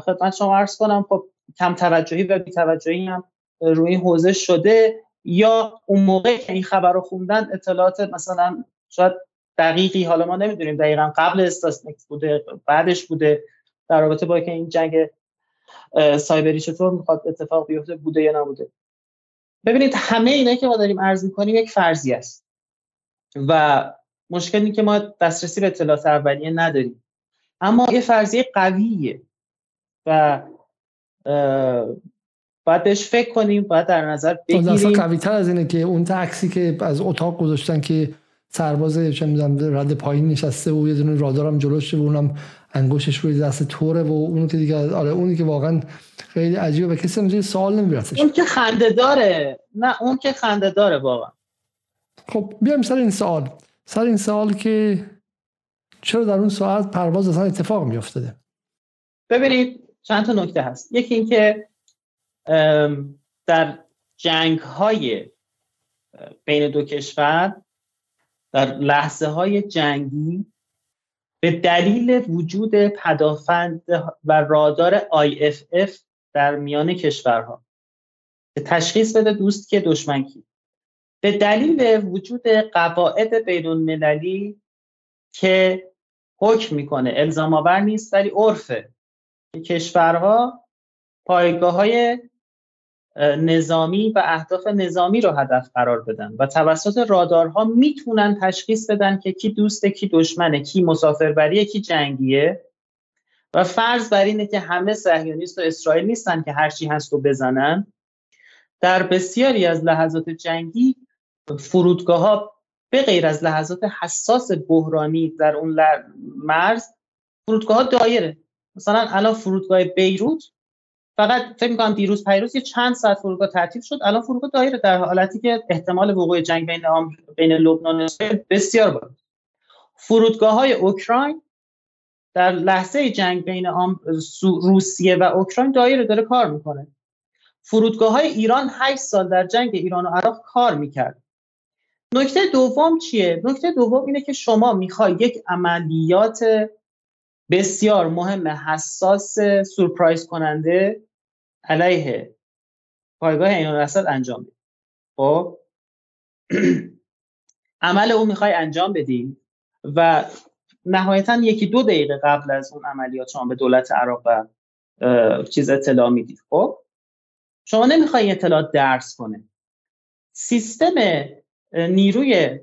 خدمت شما عرض کنم خب کم توجهی و بی‌توجهی هم روی این حوزه شده یا اون موقع که این خبر رو خوندن اطلاعات مثلا شاید دقیقی حالا ما نمی‌دونیم دقیقا قبل استاسنکس بوده بعدش بوده در رابطه با که این جنگ سایبری چطور می‌خواد اتفاق بیفته بوده یا نبوده. ببینید همه اینا که ما داریم عرض می‌کنیم یک فرضی است. و مشکلی که ما دسترسی به اطلاعات اولیه نداریم. اما یه فرضیه قویه و باید بهش فکر کنیم باید در نظر بگیریم. قوی تر از اینه که اون تاکسی که از اتاق گذاشتن که سرباز چه می‌دونم رد پایین نشسته و یه دونه رادار هم جلوش و اونم انگوشش روی دست توره و اون که دیگه آره اونی که واقعا خیلی عجیبه. به کسی نمیشه سوال نمی‌رسه. اون که خنده داره. نه اون که خنده داره واقعا. خب بیام سر این سوال. سر این سوال که چرا در اون ساعت پرواز اصلا اتفاق میافتاده؟ ببینید چند تا نکته هست. یکی اینکه در جنگ های بین دو کشور در لحظه های جنگی به دلیل وجود پدافند و رادار IFF در میان کشورها. که تشخیص بده دوست که دشمن کی. به دلیل وجود قواعد بین المللی که حکم می‌کنه الزام آور نیست ولی عرفه. که کشورها پایگاه های نظامی و اهداف نظامی رو هدف قرار بدن و توسط رادارها می‌تونن تشخیص بدن که کی دوسته کی دشمنه کی مسافربریه کی جنگیه. و فرض بر اینه که همه صهیونیست و اسرائیل نیستن که هر چی هست رو بزنن. در بسیاری از لحظات جنگی فرودگاه ها به غیر از لحظات حساس بحرانی در اون مرز فرودگاه ها دایره. مثلا الان فرودگاه بیروت فقط فکر می‌کنم دیروز پیروز یه چند ساعت فرودگاه تعطیل شد. الان فرودگاه دایره در حالتی که احتمال وقوع جنگ بین بین لبنان بسیار بود فرودگاه های اوکراین در لحظه جنگ بین روسیه و اوکراین دایره داره کار می‌کنه. فرودگاه های ایران 8 سال در جنگ ایران و عراق کار می‌کرد. نکته دوم چیه؟ نکته دوم اینه که شما می‌خوای یک عملیات بسیار مهم حساس سورپرایز کننده علیه پایگاه عین الاسد انجام بدی خب؟ <clears throat> عمل اون می‌خوای انجام بدی و نهایتا یکی دو دقیقه قبل از اون عملیات شما به دولت عراق و چیز اطلاع می‌دید خب؟ شما نمی‌خوای اطلاع درس کنه. سیستم نیروی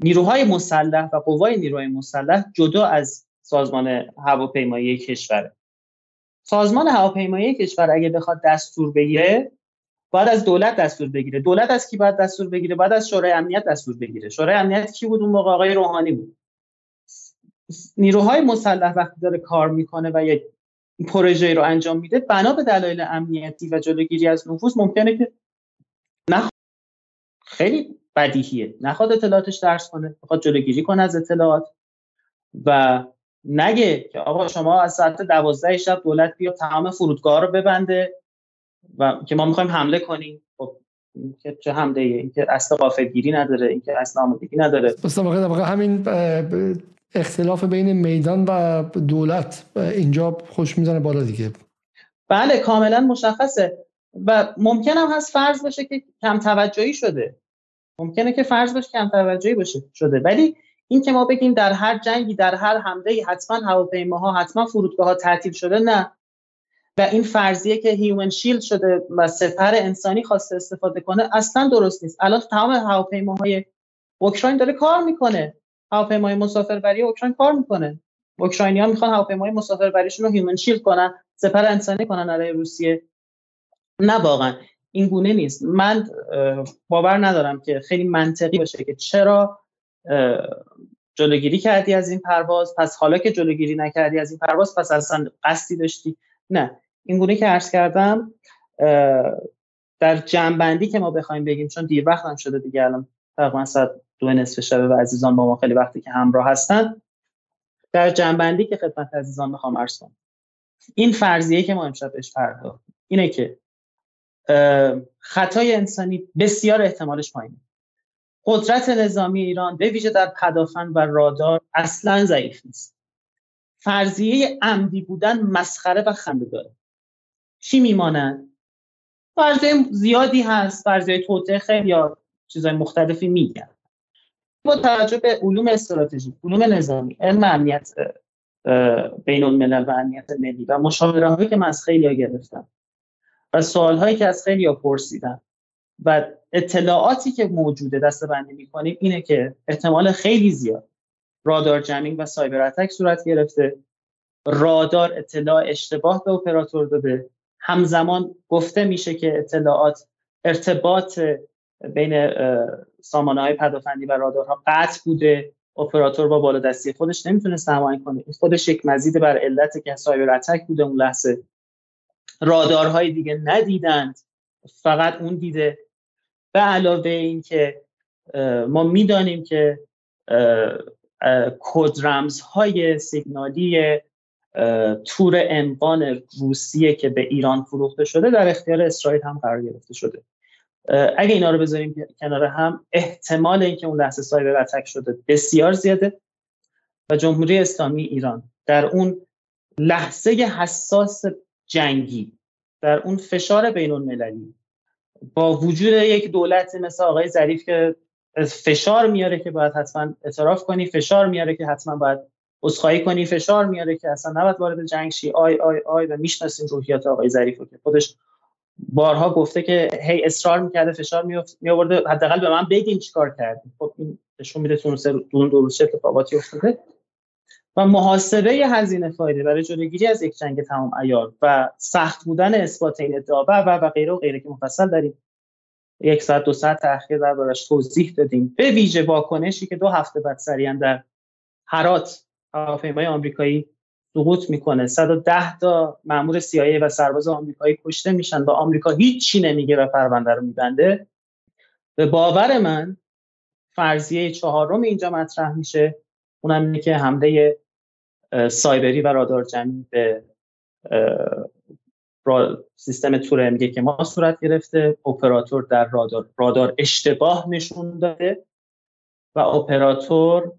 نیروهای مسلح و قوای نیروهای مسلح جدا از سازمان هواپیمایی کشوره سازمان هواپیمایی کشور اگه بخواد دستور بگیره باید از دولت دستور بگیره. دولت از کی باید دستور بگیره؟ باید از شورای امنیت دستور بگیره. شورای امنیت کی بود؟ اون موقع آقای روحانی بود. نیروهای مسلح وقتی داره کار می‌کنه و یک پروژه رو انجام میده بنا به دلایل امنیتی و جلوگیری از نفوذ ممکنه که نه خیلی بدیهیه. نخواد اطلاعاتش درس کنه. بخواد جلوگیری کنه از اطلاعات. و نگه که آقا شما از ساعت دوازده شب دولت بیا تمام فرودگاه رو ببنده و که ما می‌خوایم حمله کنیم. خب که چه حمله ایه این که اصلا قافلگیری نداره این که اصلا آمادگی نداره. بس واقعا همین اختلاف بین میدان و دولت اینجا خوش می‌زنه بالا دیگه. بله کاملا مشخصه. و ممکن هم هست فرض باشه که کم توجهی شده. ممکنه که فرض باشه کم توجهی باشه شده. ولی این که ما بگیم در هر جنگی در هر حمله حتما هواپیماها حتما فرودگاه ها تعطیل شده نه. و این فرضیه که هیومن شیلد شده و سپر انسانی خواسته استفاده کنه اصلا درست نیست. الان تمام هواپیماهای اوکراین داره کار می‌کنه. هواپیمای مسافربری اوکراین کار می‌کنه. اوکراینیا می‌خوان هواپیمای مسافربریشون رو هیومن شیلد کنن سپر انسانی کنن علیه روسیه. نه واقعا. این گونه نیست. من باور ندارم که خیلی منطقی باشه که چرا جلوگیری کردی از این پرواز؟ پس حالا که جلوگیری نکردی از این پرواز پس اصلا قصدی داشتی؟ نه. این گونه که عرض کردم در جنبندی که ما بخوایم بگیم چون دیر وقت هم شده دیگه الان تقریبا ساعت دو نصف شبه و عزیزان با ما خیلی وقتی که همراه هستن در جنبندی که خدمت عزیزان می‌خوام عرض کنم. این فرضیه که ما امشب بهش پرداختیم اینه که خطای انسانی بسیار احتمالش پایینه. قدرت نظامی ایران به ویژه در پدافند و رادار اصلا ضعیف نیست. فرضیه عمدی بودن مسخره و خنده داره. چی میمانند فرضیه زیادی هست فرضیه توته خیلی یا چیزهای مختلفی میگن. با توجه به علوم استراتژی علوم نظامی علم امنیت بین الملل و امنیت ملی و مشاوره هایی که من از خیلی گرفتم و سوال هایی که از خیلی پرسیدم و اطلاعاتی که موجوده دسته بندی می‌کنیم اینه که احتمال خیلی زیاد رادار جمینگ و سایبر اتک صورت گرفته. رادار اطلاع اشتباه به اپراتور داده. همزمان گفته میشه که اطلاعات ارتباط بین سامانه های پدافندی و رادارها قطع بوده. اپراتور با بالادستی خودش نمی‌تونست هماهنگ کنه. خودش یک مزید بر علت که سایبر اتک بوده اون لحظه. رادارهای دیگه ندیدند. فقط اون دیده. به علاوه این که ما می‌دانیم که کدرمز های سیگنالی تور اموان روسیه که به ایران فروخته شده در اختیار اسرائیل هم قرار گرفته شده. اگه اینا رو بذاریم کنار هم احتمال اینکه اون لحظه سایبر اتک شده بسیار زیاده و جمهوری اسلامی ایران در اون لحظه حساس جنگی در اون فشار بین المللی با وجود یک دولت مثل آقای ظریف که فشار میاره که باید حتما اعتراف کنی فشار میاره که حتما باید عذرخواهی کنی فشار میاره که اصلا نباید وارد جنگ شی. آی آی آی و می‌شناسیم روحیات آقای ظریف که خودش بارها گفته که هی اصرار می‌کرده فشار می آورده حداقل به من بگین چیکار کردیم خب این نشون میده تو دو روز اتفاقاتی افتاده. و محاسبه هزینه فایده برای جلوگیری از یک جنگ تمام ایار و سخت بودن اثبات این ادعا و و غیره و غیره که مفصل داریم. یک ساعت دو ساعت تأخیر دربارش توضیح دادیم. به ویژه واکنشی که دو هفته بعد سریعا در هرات هواپیمای آمریکایی سقوط می‌کنه. 110 تا مامور CIA و سرباز آمریکایی کشته میشن و آمریکا هیچی نمیگه و پرونده رو میبنده. به باور من فرضیه چهارم اینجا مطرح میشه. اونم اینه که حمله سایبری و رادار جمعی به سیستم تور میگه که ما صورت گرفته. اپراتور در رادار رادار اشتباه نشون داده و اپراتور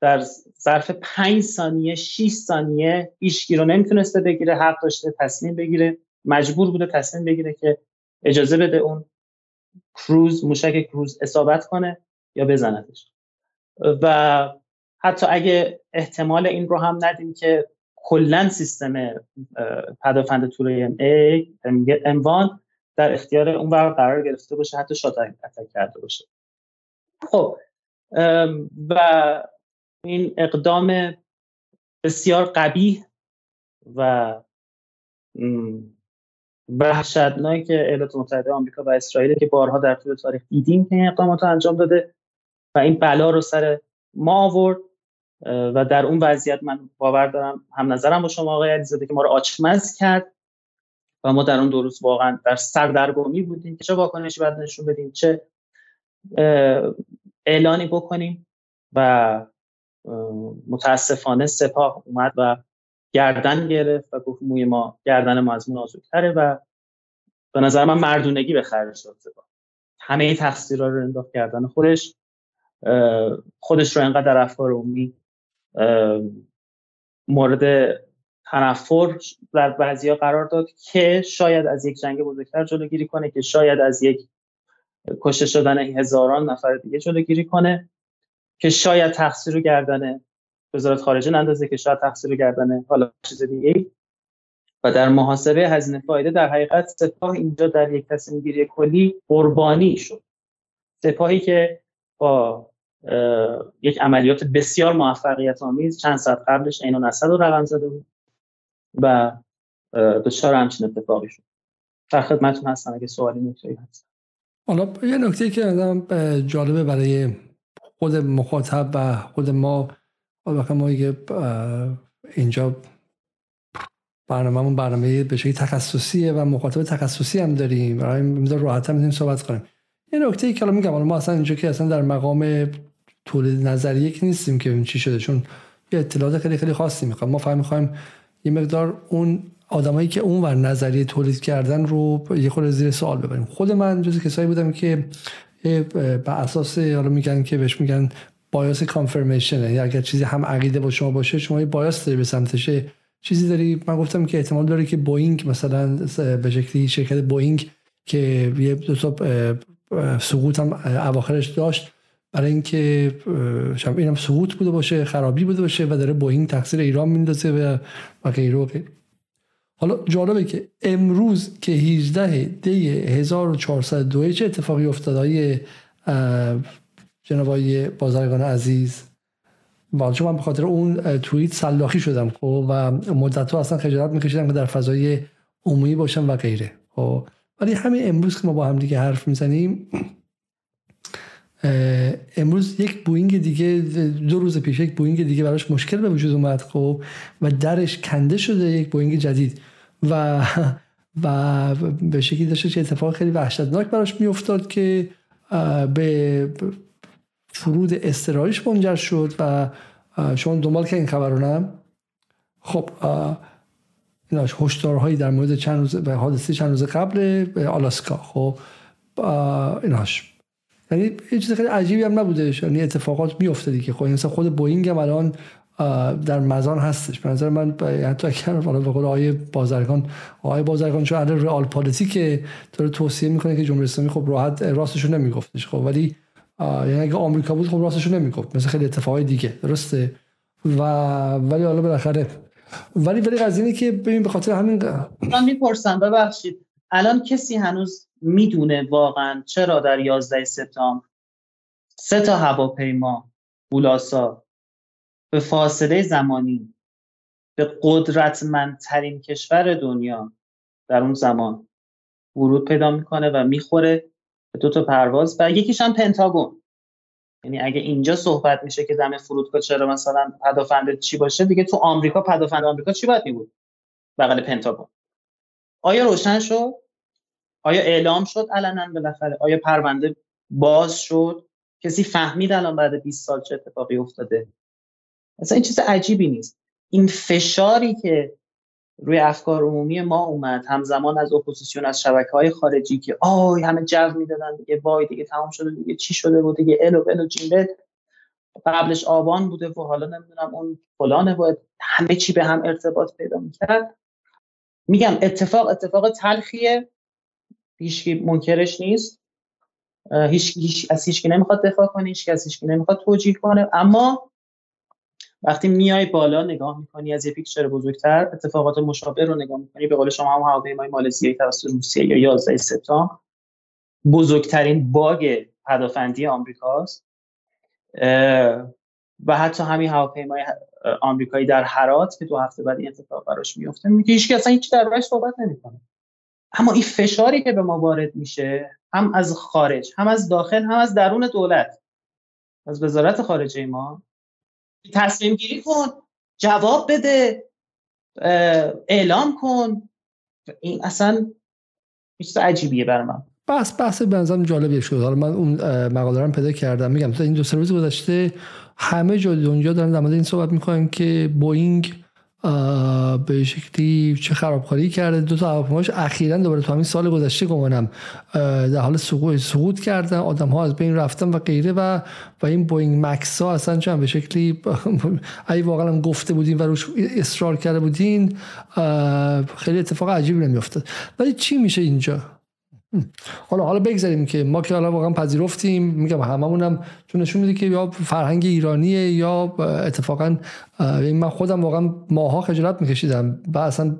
در ظرف 5 ثانیه 6 ثانیه ایشکی رو نمی‌تونسته بگیره حق داشته تصمیم بگیره مجبور بوده تصمیم بگیره که اجازه بده اون کروز موشک کروز اصابت کنه یا بزندش و حتی اگه احتمال این رو هم ندیم که کلا سیستم پدافند تور اموان در اختیار اون قرار گرفته باشه حتی شات اتک کرده باشه. خب و این اقدام بسیار قبیح و وحشتناک ایالات متحده آمریکا و اسرائیل که بارها در طول تاریخ دیدیم که این اقدامات انجام داده و این بلا رو سر ما آورد. و در اون وضعیت من باور دارم هم نظرم با شما آقای علیزاده که ما رو آچمز کرد و ما در اون دو روز واقعا در سردرگمی بودیم که چه واکنشی باید نشون بدیم چه اعلانی بکنیم و متاسفانه سپاه اومد و گردن گرفت و گفت موی ما گردن ما از نازکتره و به نظر من مردونگی به خرج داد سپاه. همه تقصیرها رو انداخت گردن خودش خودش رو انقدر در افکار عمومی مورد تنفر در بعضی قرار داد که شاید از یک جنگ بزرگتر جلوگیری کنه که شاید از یک کشته شدن هزاران نفر دیگه جلوگیری کنه که شاید تقصیر رو گردنه وزارت خارجه نندازه که شاید تقصیر رو گردنه حالا چیز دیگه و در محاسبه هزینه فایده در حقیقت سپاه اینجا در یک تصمیم گیری کلی قربانی شد. سپاهی که با یک عملیات بسیار موفقیت آمیز چند ساعت قبلش عین اسد رو رقم زده بود و دچار همچین اتفاقی شد. در خدمتتون هستم اگه سوالی نکته‌ای هست. حالا یه نکته که جالبه برای خود مخاطب و خود ما وقتی ما اینجا برنامهمون برنامه به شکلی تخصصیه و مخاطب تخصصی هم داریم. برای راحت هم می‌تونیم صحبت کنیم. یه نکته ای که میگم ما اصلا اینجا که اصلا در مقام تولید نظریه که نیستیم که این چی شده چون یه اطلاعات خیلی خیلی خاصی می‌خوام. ما فهم می‌خوایم یه مقدار اون آدمایی که اون ور نظریه تولید کردن رو یه خورده زیر سوال ببریم. خود من جز کسایی بودم که به اساس حالا میگن که بهش میگن بایاس کانفرمیشن یعنی اگر چیزی هم عقیده با شما باشه شما یه بایاس داری به سمتشه چیزی داری من گفتم که احتمال داره که بوینگ مثلا به شکلی شرکت بوینگ که یه دو تا سقوط هم اواخرش داشت برای اینکه شب اینم سقوط بوده باشه خرابی بوده باشه و داره بوینگ تقصیر ایران میندازه و و غیره و حالا جالبه که امروز که 18 دی 1402 چه اتفاقی افتاد؟ های جناب بازرگان عزیز. چون من به خاطر اون توییت سلاخی شدم خب و مدت اصلا خجالت میکشیدم که در فضای عمومی باشم و غیره خب. ولی همین امروز که ما با هم دیگه حرف می‌زنیم امروز یک بوینگ دیگه دو روز پیش یک بوینگ دیگه براش مشکل به وجود اومد خب و درش کنده شده یک بوینگ جدید. و <laughs> و به شکلی داشته چه اتفاق خیلی وحشتناک براش میافتاد که به فرود اضطراریش منجر شد و شما دنبال که این خبرونم خب ایناش هشدارهایی در مورد چند روز حادثه چند روز قبل آلاسکا خب ایناش. یعنی یه چیز خیلی عجیبی هم نبوده. یعنی اتفاقات میفته دیگه خب مثلا خود بوینگ هم الان در مزان هستش. به نظر من حتی اگر حالا به قول آقای بازرگان آقای بازرگان چون الان رئال پالیسی که داره توصیه می‌کنه که جمهوری اسلامی خب راحت راستشو نمیگفتش. خب ولی یعنی اگه آمریکا بود خب راستشو نمی‌گفت. مثل خیلی اتفاقای دیگه. درسته؟ و ولی حالا بالاخره. ولی ولی قضیه که ببین به خاطر همین من می‌پرسم. ببخشید. الان کسی هنوز می‌دونه واقعا چرا در 11 سپتامبر سه تا هواپیما بولاسا به فاصله زمانی به قدرتمندترین کشور دنیا در اون زمان ورود پیدا می‌کنه و می‌خوره به دو تا پرواز و یکیش هم پنتاگون. یعنی اگه اینجا صحبت میشه که دم فرودگاه چرا مثلا پدافند چی باشه دیگه تو آمریکا پدافند آمریکا چی باید میبود؟ بغل پنتاگون. آیا روشن شد؟ آیا اعلام شد علنا بالاخره آیا پرونده باز شد؟ کسی فهمید الان بعد 20 سال چه اتفاقی افتاده؟ مثلا این چیز عجیبی نیست. این فشاری که روی افکار عمومی ما اومد همزمان از اپوزیسیون از شبکه های خارجی که آی همه جو می‌دادن دیگه وای دیگه تمام شده دیگه چی شده بود دیگه ال و و قبلش آبان بوده و حالا نمی‌دونم اون فلانه باید همه چی به هم ارتباط پیدا می‌کرد. میگم اتفاق اتفاق تلخیه. هیچکی منکرش نیست. هیچ, هیچ از هیچکی نمی‌خواد دفاع کنه هیچ از هیچکی نمی‌خواد توجیه کنه. اما وقتی میای بالا نگاه می‌کنی از یه پیکچر بزرگتر اتفاقات مشابه رو نگاه می‌کنی. به قول شما هم هواپیمای مالزیایی توسط روسیه یا 11 سپتامبر بزرگترین باگ پدافندی آمریکاست. و حتی همین هواپیمای آمریکایی در هرات که دو هفته بعد این اتفاق براش میفته میگه هیچ اصلا هیچ دربارش صحبت نمی‌کنه. اما این فشاری که به ما وارد میشه هم از خارج هم از داخل هم از درون دولت از وزارت خارجه ما تصمیم گیری کن جواب بده اعلام کن. این اصلا چیز عجیبیه بر من. بحث بحث به نظرم جالبیه شد. حالا من اون مقاله رو پیدا کردم. میگم تا این دو سه روز گذشته همه جا دنیا دارن در این صحبت می‌کنن که بوینگ به شکلی چه خرابکاری کرده. دو تا هواپیماش اخیرا دوباره تو همین سال گذشته گمانم در حال سقوط سقوط کردن. آدم ها از بین رفتن و غیره و و این بوینگ مکس ها اصلا چون به شکلی <laughs> ای واقعا گفته بودین و روش اصرار کرده بودین خیلی اتفاق عجیبی نمیافتاد. ولی چی میشه اینجا؟ حالا حالا بگذاریم که ما که حالا واقعا پذیرفتیم. میگم هممونم چون نشون میده که یا فرهنگ ایرانیه یا اتفاقا من خودم واقعا ماها خجالت میکشیدم و اصلا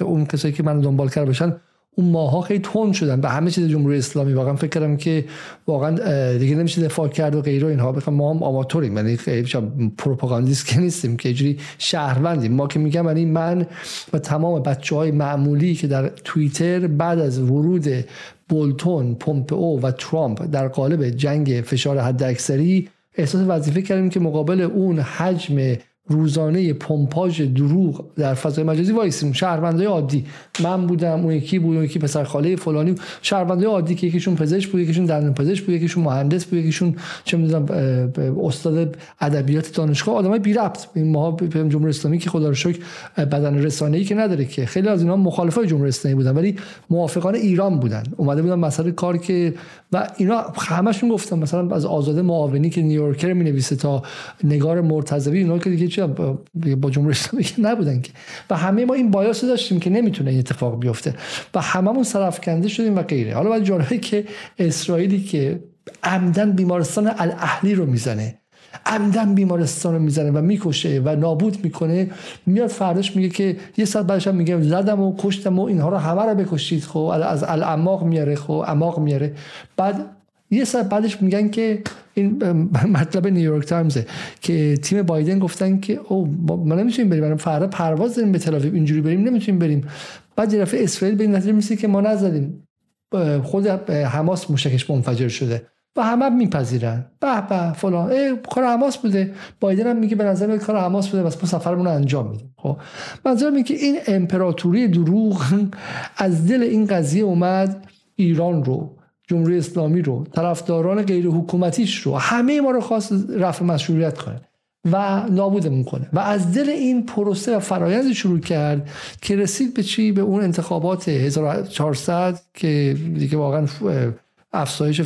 اون کسایی که من دنبال کرده باشن اون ماها خیلی تون شدن به همه چیز جمهوری اسلامی واقعا فکر کردم که واقعا دیگه نمیشه دفاع کرد و غیره اینها. بخوام ما هم آماتوریم. یعنی خیلی propagandist که نیستیم که جوری شهروندیم. ما که میگم یعنی من و تمام بچه های معمولی که در توییتر بعد از ورود بولتون پومپئو و ترامپ در قالب جنگ فشار حداکثری احساس وظیفه کردیم که مقابل اون حجم روزانه پمپاژ دروغ در فضای مجازی وایسیم. شهروندای عادی. من بودم اون یکی بود اون یکی پسر خاله فلانی شهروندای عادی که یکیشون پزشک بود یکیشون دندون پزشک بود یکیشون مهندس بود یکیشون چه می‌دونم استاد ادبیات دانشگاه. آدمای بی ربط این ما جمهوری اسلامی که خدا رو شکر بدن رسانه‌ای که نداره که. خیلی از اینا مخالفای جمهوری اسلامی بودن ولی موافقان ایران بودن. اومده بودن مسئله کار که و اینا همشون گفتم مثلا از آزاده معاونی که نیویورکر می نویسه تا نگار مرتضوی اینا که دیگه با جمهوری اسلامی که نبودن که. و همه ما این بایاس داشتیم که نمی‌تونه این اتفاق بیفته. و هممون سرفکنده شدیم و غیره. حالا بعد جالبه که اسرائیلی که عمدن بیمارستان الاهلی رو می‌زنه. عمدن بیمارستان رو می‌زنه و می‌کشه و نابود می‌کنه. میاد فرداش میگه که یه ساعت بعدش هم میگه زدم و کشتم و اینها رو همه رو بکشید. خب از الاماق میاره خب اماق میاره. بعد یه ساعت بعدش میگن که این <laughs> مطلب نیویورک تایمزه که تیم بایدن گفتن که او ما نمی‌تونیم بریم فردا پرواز داریم به تل اینجوری بریم نمی‌تونیم بریم. بعد یه اسرائیل به این نتیجه که ما نزدیم. خود حماس موشکش منفجر شده و همه میپذیرن. به به فلان. کار حماس بوده. بایدن هم میگه به نظر کار حماس بوده بس ما سفرمون رو انجام میدیم. خب منظورم که این امپراتوری دروغ از دل این قضیه اومد ایران رو. جمهوری اسلامی رو طرفداران غیر حکومتیش رو همه ما رو خواست رفع مسئولیت کنه و نابودمون کنه. و از دل این پروسه و فرایند شروع کرد که رسید به چی؟ به اون انتخابات 1400 که دیگه واقعا افزایش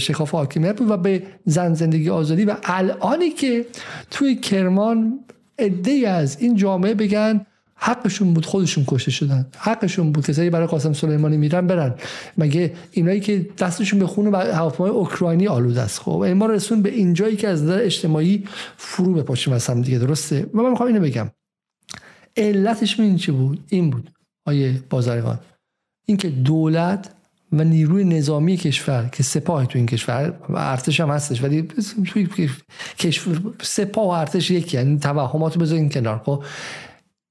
شکاف حاکمیت بود و به زن زندگی آزادی و الانی که توی کرمان عده از این جامعه بگن حقشون بود خودشون کشته شدن. حقشون بود. کسایی برای قاسم سلیمانی میرن برن. مگه اینایی که دستشون به خون و هواپیمای اوکراینی آلوده است؟ خب ما رسون به اینجایی که از نظر اجتماعی فرو بپاشیم از هم دیگه. درسته؟ و من می‌خوام اینو بگم. علتش این چی بود؟ این بود آیه بازرگان. اینکه دولت و نیروی نظامی کشور که سپاه تو این کشور و ارتش هم هستش ولی کشور سپاه و ارتش یکی یعنی توهمات بذارین کنار. خب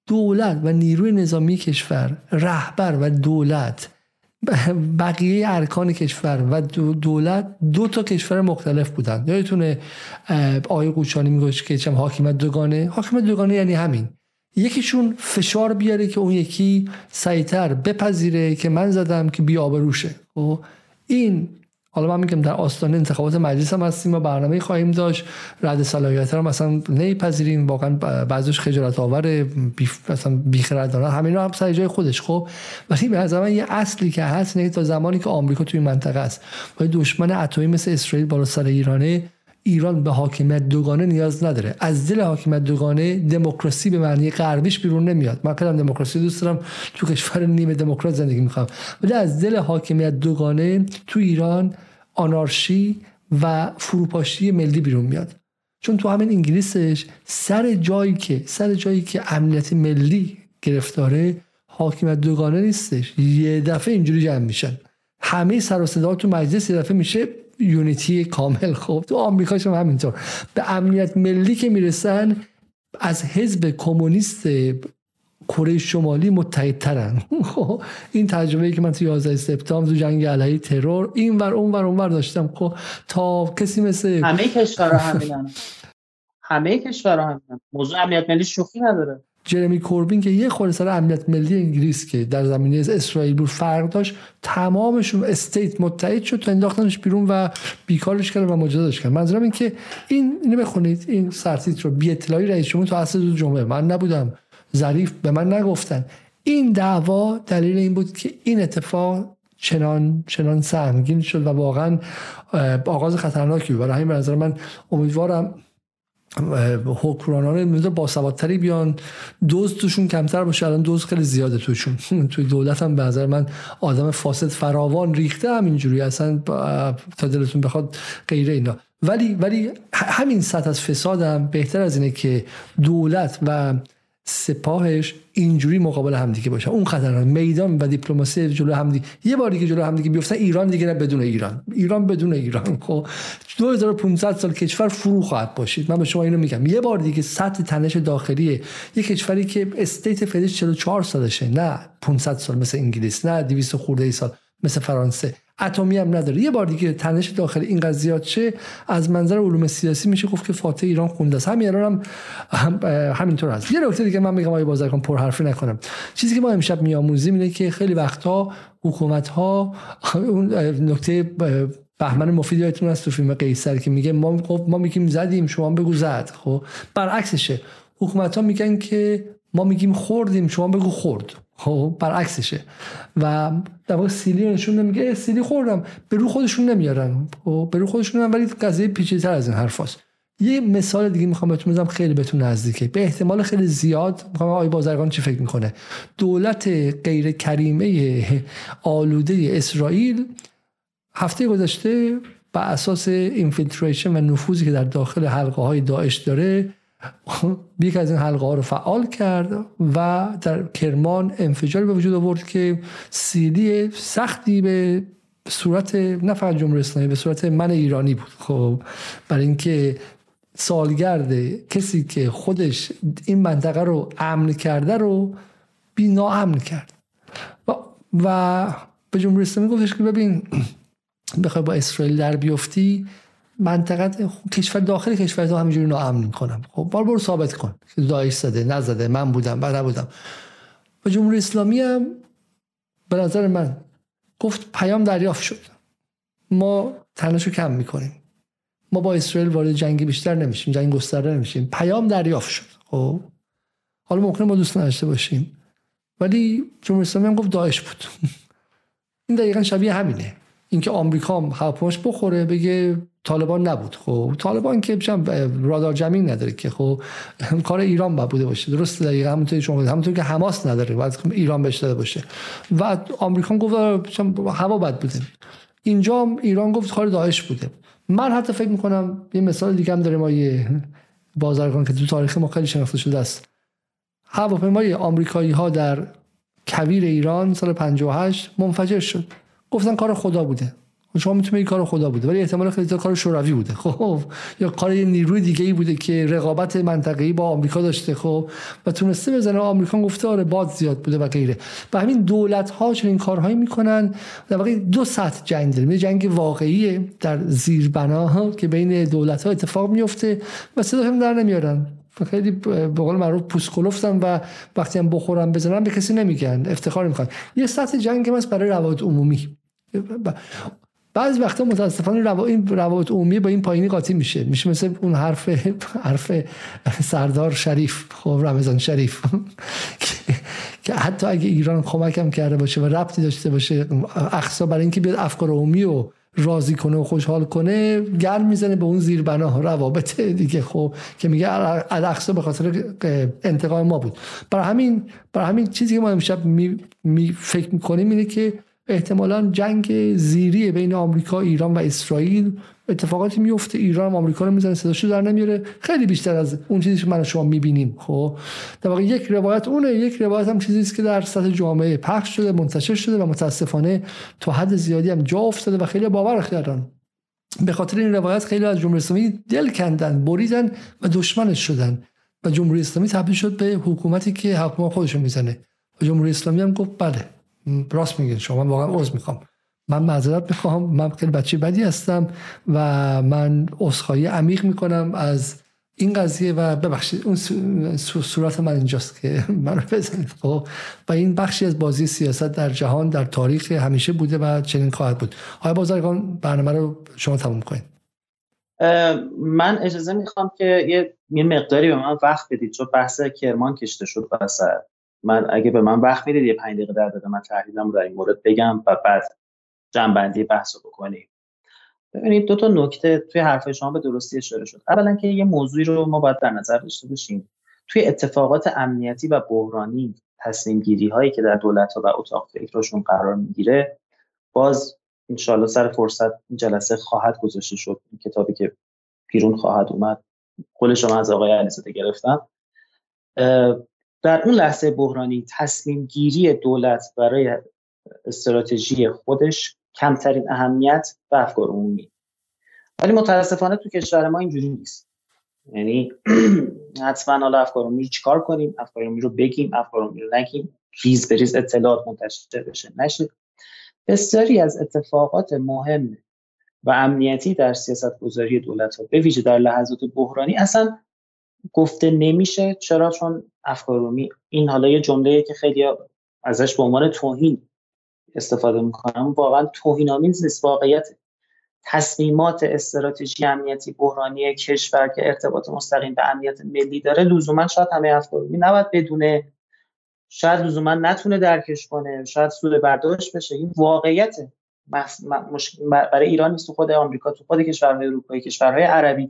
دولت و نیروی نظامی کشور رهبر و دولت بقیه ارکان کشور و دولت دو تا کشور مختلف بودن. یادتونه آقای قوچانی میگوش که چم حاکمیت دوگانه؟ حاکمیت دوگانه یعنی همین. یکیشون فشار بیاره که اون یکی سعیتر بپذیره که من زدم که بی آبروشه و خب، این حالا من میگم در آستانه انتخابات مجلس هم هستیم و برنامه خواهیم داشت. رد صلاحیت رو مثلا نمیپذیریم واقعا بعضیش خجالت آور بی مثلا بیخردانه. همین رو هم سر جای خودش. خب ولی به نظر یه اصلی که هست نه تا زمانی که آمریکا توی منطقه است و دشمن اتمی مثل اسرائیل بالا سر ایرانه ایران به حاکمیت دوگانه نیاز نداره. از دل حاکمیت دوگانه دموکراسی به معنی غربیش بیرون نمیاد. من خیلی دموکراسی دوست دارم تو کشور نیمه دموکرات زندگی می‌خوام ولی از دل حاکمیت دوگانه تو ایران آنارشی و فروپاشی ملی بیرون میاد. چون تو همین انگلیسش سر جایی که سر جایی که امنیت ملی گرفتاره حاکمیت دوگانه نیستش. یه دفعه اینجوری جمع میشن. همه سر و صدا تو مجلس یه دفعه میشه یونیتی کامل خب. تو آمریکا هم همینطور. به امنیت ملی که می‌رسن از حزب کمونیست کره شمالی متحدترن. <laughs> خب این تجربه که من تو 11 سپتامبر تو جنگ علیه ترور این ور اون ور اون ور داشتم. خب تا کسی مثل همه کشورها همینن. همه کشورها همینن. موضوع امنیت ملی شوخی نداره. جرمی کوربین که یه خورده سر امنیت ملی انگلیس که در زمینه اسرائیل بود فرق داشت تمامشون استیت متحد شد تا انداختنش بیرون و بیکارش کردن و مجازش کردن. منظورم این که این اینو بخونید. این سرتیتر رو. بی اطلاعی رئیس جمهور تو اصل جمعه. من نبودم. ظریف به من نگفتن. این دعوا دلیل این بود که این اتفاق چنان چنان سهمگین شد و واقعا آغاز خطرناکی بود. برای همین نظر من امیدوارم حکمرانان با سوادتری بیان. دوز توشون کمتر باشه الان دوز خیلی زیاده توشون. <laughs> توی دولت هم به من آدم فاسد فراوان ریخته همینجوری. اصلا تا دلتون بخواد غیره اینا. ولی ولی همین سطح از فساد هم بهتر از اینه که دولت و سپاهش اینجوری مقابل همدیگه باشه. اون خطر میدان و دیپلماسی جلو همدیگه یه باری که جلو همدیگه بیفتن ایران دیگه نه بدون ایران. ایران بدون ایران. خب 2500 سال کشور فرو خواهد باشید من به شما اینو میگم. یه بار دیگه سطح تنش داخلی یه کشوری که استیت فدش 44 سالشه. نه 500 سال مثل انگلیس نه 200 خورده ای سال مثل فرانسه. اتمی هم نداره. یه بار دیگه تنش داخل این قضیات چه از منظر علوم سیاسی میشه گفت که فاتح ایران خونده است. همین الان هم همینطور هست. یه نکته دیگه من میگم آقای بازرگان پر حرفی نکنم. چیزی که ما امشب میآموزیم اینه که خیلی وقتها حکومت ها اون نکته بهمن مفید یادتون از تو فیلم قیصر که میگه ما خب ما میگیم زدیم شما بگو زد. خب برعکسشه. حکومت ها میگن که ما میگیم خوردیم شما بگو خورد. خب برعکسشه. و در واقع سیلی نشون نمیگه سیلی خوردم. به رو خودشون نمیارن. خب به رو خودشون نمیارن ولی قضیه پیچیده‌تر از این حرفاست. یه مثال دیگه می‌خوام بهتون بزنم خیلی بهتون نزدیکه. به احتمال خیلی زیاد می‌خوام آقای بازرگان چی فکر می‌کنه. دولت غیر کریمه آلوده اسرائیل هفته گذشته بر اساس اینفیلتریشن و نفوذی که در داخل حلقه های داعش داره یک از این حلقه ها رو فعال کرد و در کرمان انفجار به وجود آورد که سیلی سختی به صورت نه فقط جمهوری اسلامی به صورت من ایرانی بود. خب برای اینکه سالگرد کسی که خودش این منطقه رو امن کرده رو بی ناامن کرد. و, و به جمهوری اسلامی گفتش که ببین <clears throat> بخوای با اسرائیل در بیفتی منطقه کشور داخل کشور تو همینجوری ناامن می‌کنم. خب بار برو ثابت کن. که داعش زده نزده من بودم بعد نبودم. و جمهوری اسلامی هم به نظر من گفت پیام دریافت شد. ما تنشو کم می‌کنیم. ما با اسرائیل وارد جنگی بیشتر نمیشیم جنگ گسترده نمیشیم. پیام دریافت شد. خب حالا ممکنه ما دوست نداشته باشیم. ولی جمهوری اسلامی هم گفت داعش بود. <laughs> این دقیقا شبیه همینه. اینکه آمریکا هواپیماش بخوره بگه طالبان نبود. خب طالبان که رادار جمعی نداره که. خب <laughs> کار ایران با بوده باشه. درست دقیقا همونطوری شما همونطور که حماس نداره باید ایران بهش داده باشه. و آمریکا گفت هوا بد بوده. اینجا ایران گفت کار داعش بوده. من حتی فکر می‌کنم یه مثال دیگه هم داره ما یه بازرگان که تو تاریخ ما خیلی شناخته شده است. هواپیمای آمریکایی ها در کویر ایران سال 58 منفجر شد. گفتن کار خدا بوده. شما می‌تونید این کار خدا بوده ولی احتمال خیلی کار شوروی بوده. خب یا کار یه نیروی دیگه ای بوده که رقابت منطقه‌ای با آمریکا داشته خب و تونسته بزنه. آمریکا گفته آره باد زیاد بوده و غیره. و همین دولت ها چنین کارهایی می‌کنن. در واقع دو سطح جنگ داریم. یه جنگ واقعی در زیربناها که بین دولت ها اتفاق میفته و صدا هم در نمیارن. خیلی به قول معروف پوسکلفتن و وقتی هم بخورن بزنن به کسی نمیگن. افتخار می‌خوان. یه سطح جنگ هست برای روابط عمومی. بعضی وقتا متاسفانه روا... این روابط عمومی با این پایینی قاطی میشه. میشه مثل اون حرف حرف سردار شریف خب رمضان شریف که حتی اگه ایران کمکم کرده باشه و ربطی داشته باشه اقصا برای اینکه بیاد افکار عمومی و راضی کنه و خوشحال کنه گرم می‌زنه به اون زیر بنا روابط دیگه خب که میگه الاقصا به خاطر انتقام ما بود. برای همین برای همین چیزی که ما امشب می, می فکر می‌کنیم اینه که احتمالا جنگ زیری بین آمریکا ایران و اسرائیل اتفاقاتی میفته. ایران و آمریکا رو می‌زنه صداشو در نمیاره. خیلی بیشتر از اون چیزی که من شما می‌بینیم. خب در واقع یک روایت اونه. یک روایت هم چیزی است که در سطح جامعه پخش شده منتشر شده و متاسفانه تا حد زیادی هم جا افتاده و خیلی باور کردن به خاطر این روایت خیلی از جمهوری اسلامی دل کندن بریدن و دشمنش شدن. و جمهوری اسلامی تبدیل شد به حکومتی که حکومت خودشون می‌زنه. جمهوری اسلامی هم گفت بله. راست میگه شما واقعا عذر می‌خوام. من معذرت می‌خوام من خیلی بچه بدی هستم و من عذرخواهی عمیق می‌کنم از این قضیه و ببخشید اون صورت من اینجاست که <laughs> من رو بزنید خب؟ و این بخشی از بازی سیاست در جهان در تاریخ همیشه بوده و چنین خواهد بود. های بازرگان برنامه رو شما تموم کنید. من اجازه می‌خوام که یه مقداری به من وقت بدید چون بحث کرمان کشته شد وسط من اگه به من وقت می‌دید یه پنج دقیقه در دقیقه من تحلیلم در این مورد بگم و بعد جنبندی بحث رو بکنیم. ببینید دو تا نکته توی حرف شما به درستی اشاره شد. اولا که یه موضوعی رو ما باید در نظر داشته باشیم. توی اتفاقات امنیتی و بحرانی تصمیم گیری هایی که در دولت ها و اتاق فکرشون قرار می‌گیره باز انشالله سر فرصت این جلسه خواهد گذاشته شد. کتابی که پیرون خواهد اومد. قول شما از آقای علیزاده گرفتم. در اون لحظه بحرانی تصمیم گیری دولت برای استراتژی خودش کمترین اهمیت به افکار عمومی. ولی متاسفانه تو کشور ما اینجوری نیست. یعنی <clears throat> حتما حالا افکار عمومی چیکار کنیم؟ افکار عمومی رو بگیم افکار عمومی رو نگیم. ریز به ریز اطلاعات منتشر بشه. نشه بسیاری از اتفاقات مهم و امنیتی در سیاست گذاری دولت ها به ویژه در لحظات بحرانی اصلا گفته نمیشه. چرا؟ چون افکارومی این حالا یه جمله که خیلی ازش به عنوان توهین استفاده می‌کنم واقعا توهین آمیز نیست. واقعیت تصمیمات استراتژی امنیتی بحرانی کشور که ارتباط مستقیم به امنیت ملی داره لزوما شاید همه افکارومی نباید بدونه. شاید لزوما نتونه درکش کنه. شاید سود برداشت بشه. این واقعیت برای ایران نیست تو خود آمریکا تو خود کشورهای اروپایی کشورهای عربی.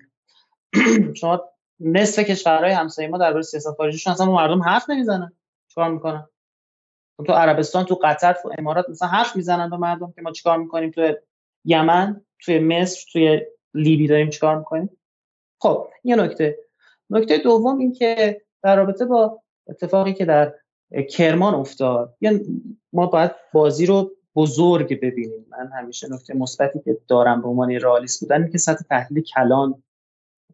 <clears throat> شما نصف کشورهای همسایه ما درباره سیاست خارجیشون اصلا مردم حرف نمی‌زنن. چیکار می‌کنن؟ تو عربستان تو قطر تو امارات مثلا حرف می‌زنن به مردم که ما چیکار می‌کنیم؟ تو یمن توی مصر توی لیبی داریم چیکار می‌کنیم؟ خب یه نکته. نکته دوم این که در رابطه با اتفاقی که در کرمان افتاد یا ما باید بازی رو بزرگ ببینیم. من همیشه نکته مثبتی که دارم به عنوان رئالیست بودن که سطح تحلیل کلان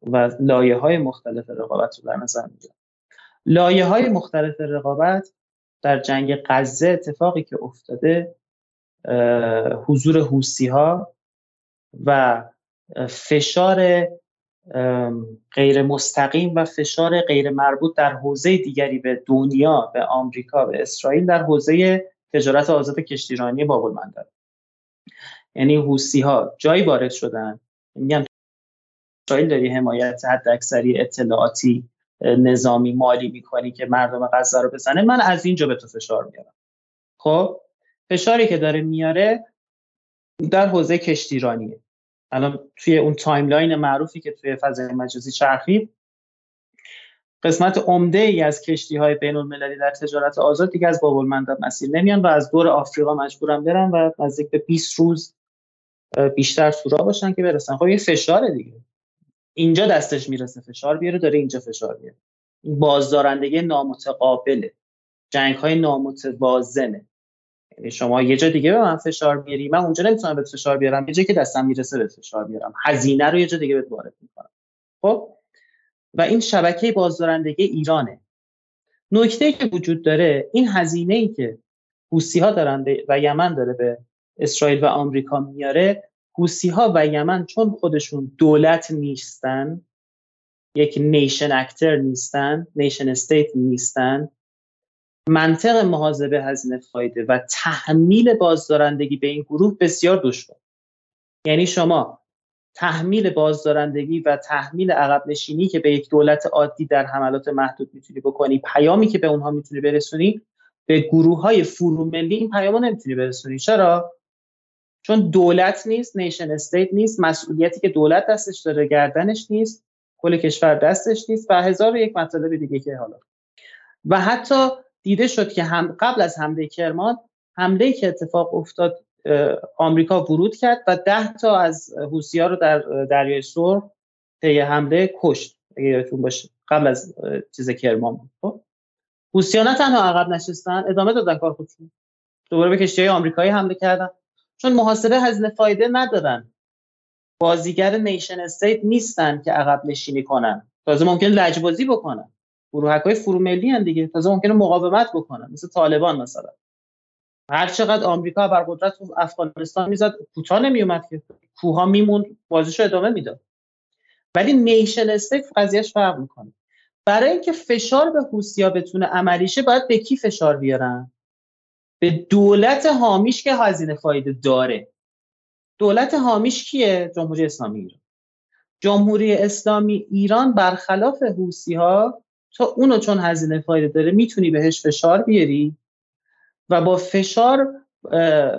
و لایه های مختلف رقابت رو در نظر می‌گیرم. لایه های مختلف رقابت در جنگ غزه اتفاقی که افتاده حضور حوسی ها و فشار غیر مستقیم و فشار غیر مربوط در حوزه دیگری به دنیا به آمریکا به اسرائیل در حوزه تجارت آزاد کشتیرانی باب المندب یعنی حوثی ها جایی وارد شدن میگن اسرائیل داری حمایت حداکثری اطلاعاتی نظامی مالی می‌کنی که مردم غزه رو بزنه. من از اینجا به تو فشار میارم. خب؟ فشاری که داره میاره در حوزه کشتیرانیه. الان توی اون timeline معروفی که توی فضای مجازی چرخید قسمت عمده ای از کشتی های بین المللی در تجارت آزاد دیگه از باب المندب مسیر نمیان و از دور آفریقا مجبورن برن و نزدیک به 20 روز بیشتر سورا باشن که برسن. خب یه فشاره دیگه. اینجا دستش می‌رسه فشار بیاره داره اینجا فشار بیاره این بازدارندگی نامتقابله. جنگ های نامتوازنه. یعنی شما یه جا دیگه به من فشار بیاری من اونجا نمی‌تونم به فشار بیارم. یه جایی که دستم می‌رسه به فشار بیارم. هزینه رو یه جا دیگه بهت وارد می‌کنم. خب؟ و این شبکه بازدارندگی ایرانه. نکته که وجود داره این هزینه ای که حوسی ها دارن و یمن داره به اسرائیل و آمریکا میاره حوسی ها و یمن چون خودشون دولت نیستن یک نیشن اکتر نیستن نیشن استیت نیستن منطق محاسبه هزینه فایده و تحمیل بازدارندگی به این گروه بسیار دشوار. یعنی شما تحمیل بازدارندگی و تحمیل عقب نشینی که به یک دولت عادی در حملات محدود می‌تونی بکنی پیامی که به اونها می‌تونی برسونی به گروه های فروملی این پیام نمی‌تونی برسونی. چرا؟ چون دولت نیست نیشن استیت نیست مسئولیتی که دولت دستش داره گردنش نیست کل کشور دستش نیست و هزار و یک مطالب دیگه که حالا. و حتی دیده شد که هم قبل از حمله کرمان حمله که اتفاق افتاد آمریکا ورود کرد و ده تا از ها رو در دریای سرخ طی حمله کشت اگه یادتون باشه قبل از چیز کرمان خب؟ ها نه تنها عقب نشستن ادامه دادن کار خودشون. دوباره به کشتی های آمریکایی حمله کردن. چون محاسبه هزینه فایده ندارن. بازیگر نیشن استیت نیستن که عقب نشینی کنن. تازه ممکن لجبازی بکنن. گروهک های فروملی هن دیگه. تازه ممکنه مقاومت بکنن. مثل طالبان مثلا. هر چقدر آمریکا بر قدرت افغانستان می‌زد کوتاه نمیومد که. کوها میموند بازیشو ادامه می‌داد. ولی نیشن استیت قضیهش فرق می‌کنه. برای اینکه فشار به حوثی‌ها بتونه عملیشه باید به کی فشار بیارن؟ به دولت حامیش که هزینه فایده داره. دولت حامیش کیه؟ جمهوری اسلامی ایران. جمهوری اسلامی ایران برخلاف حوسی ها تا اونو چون هزینه فایده داره می‌تونی بهش فشار بیاری؟ و با فشار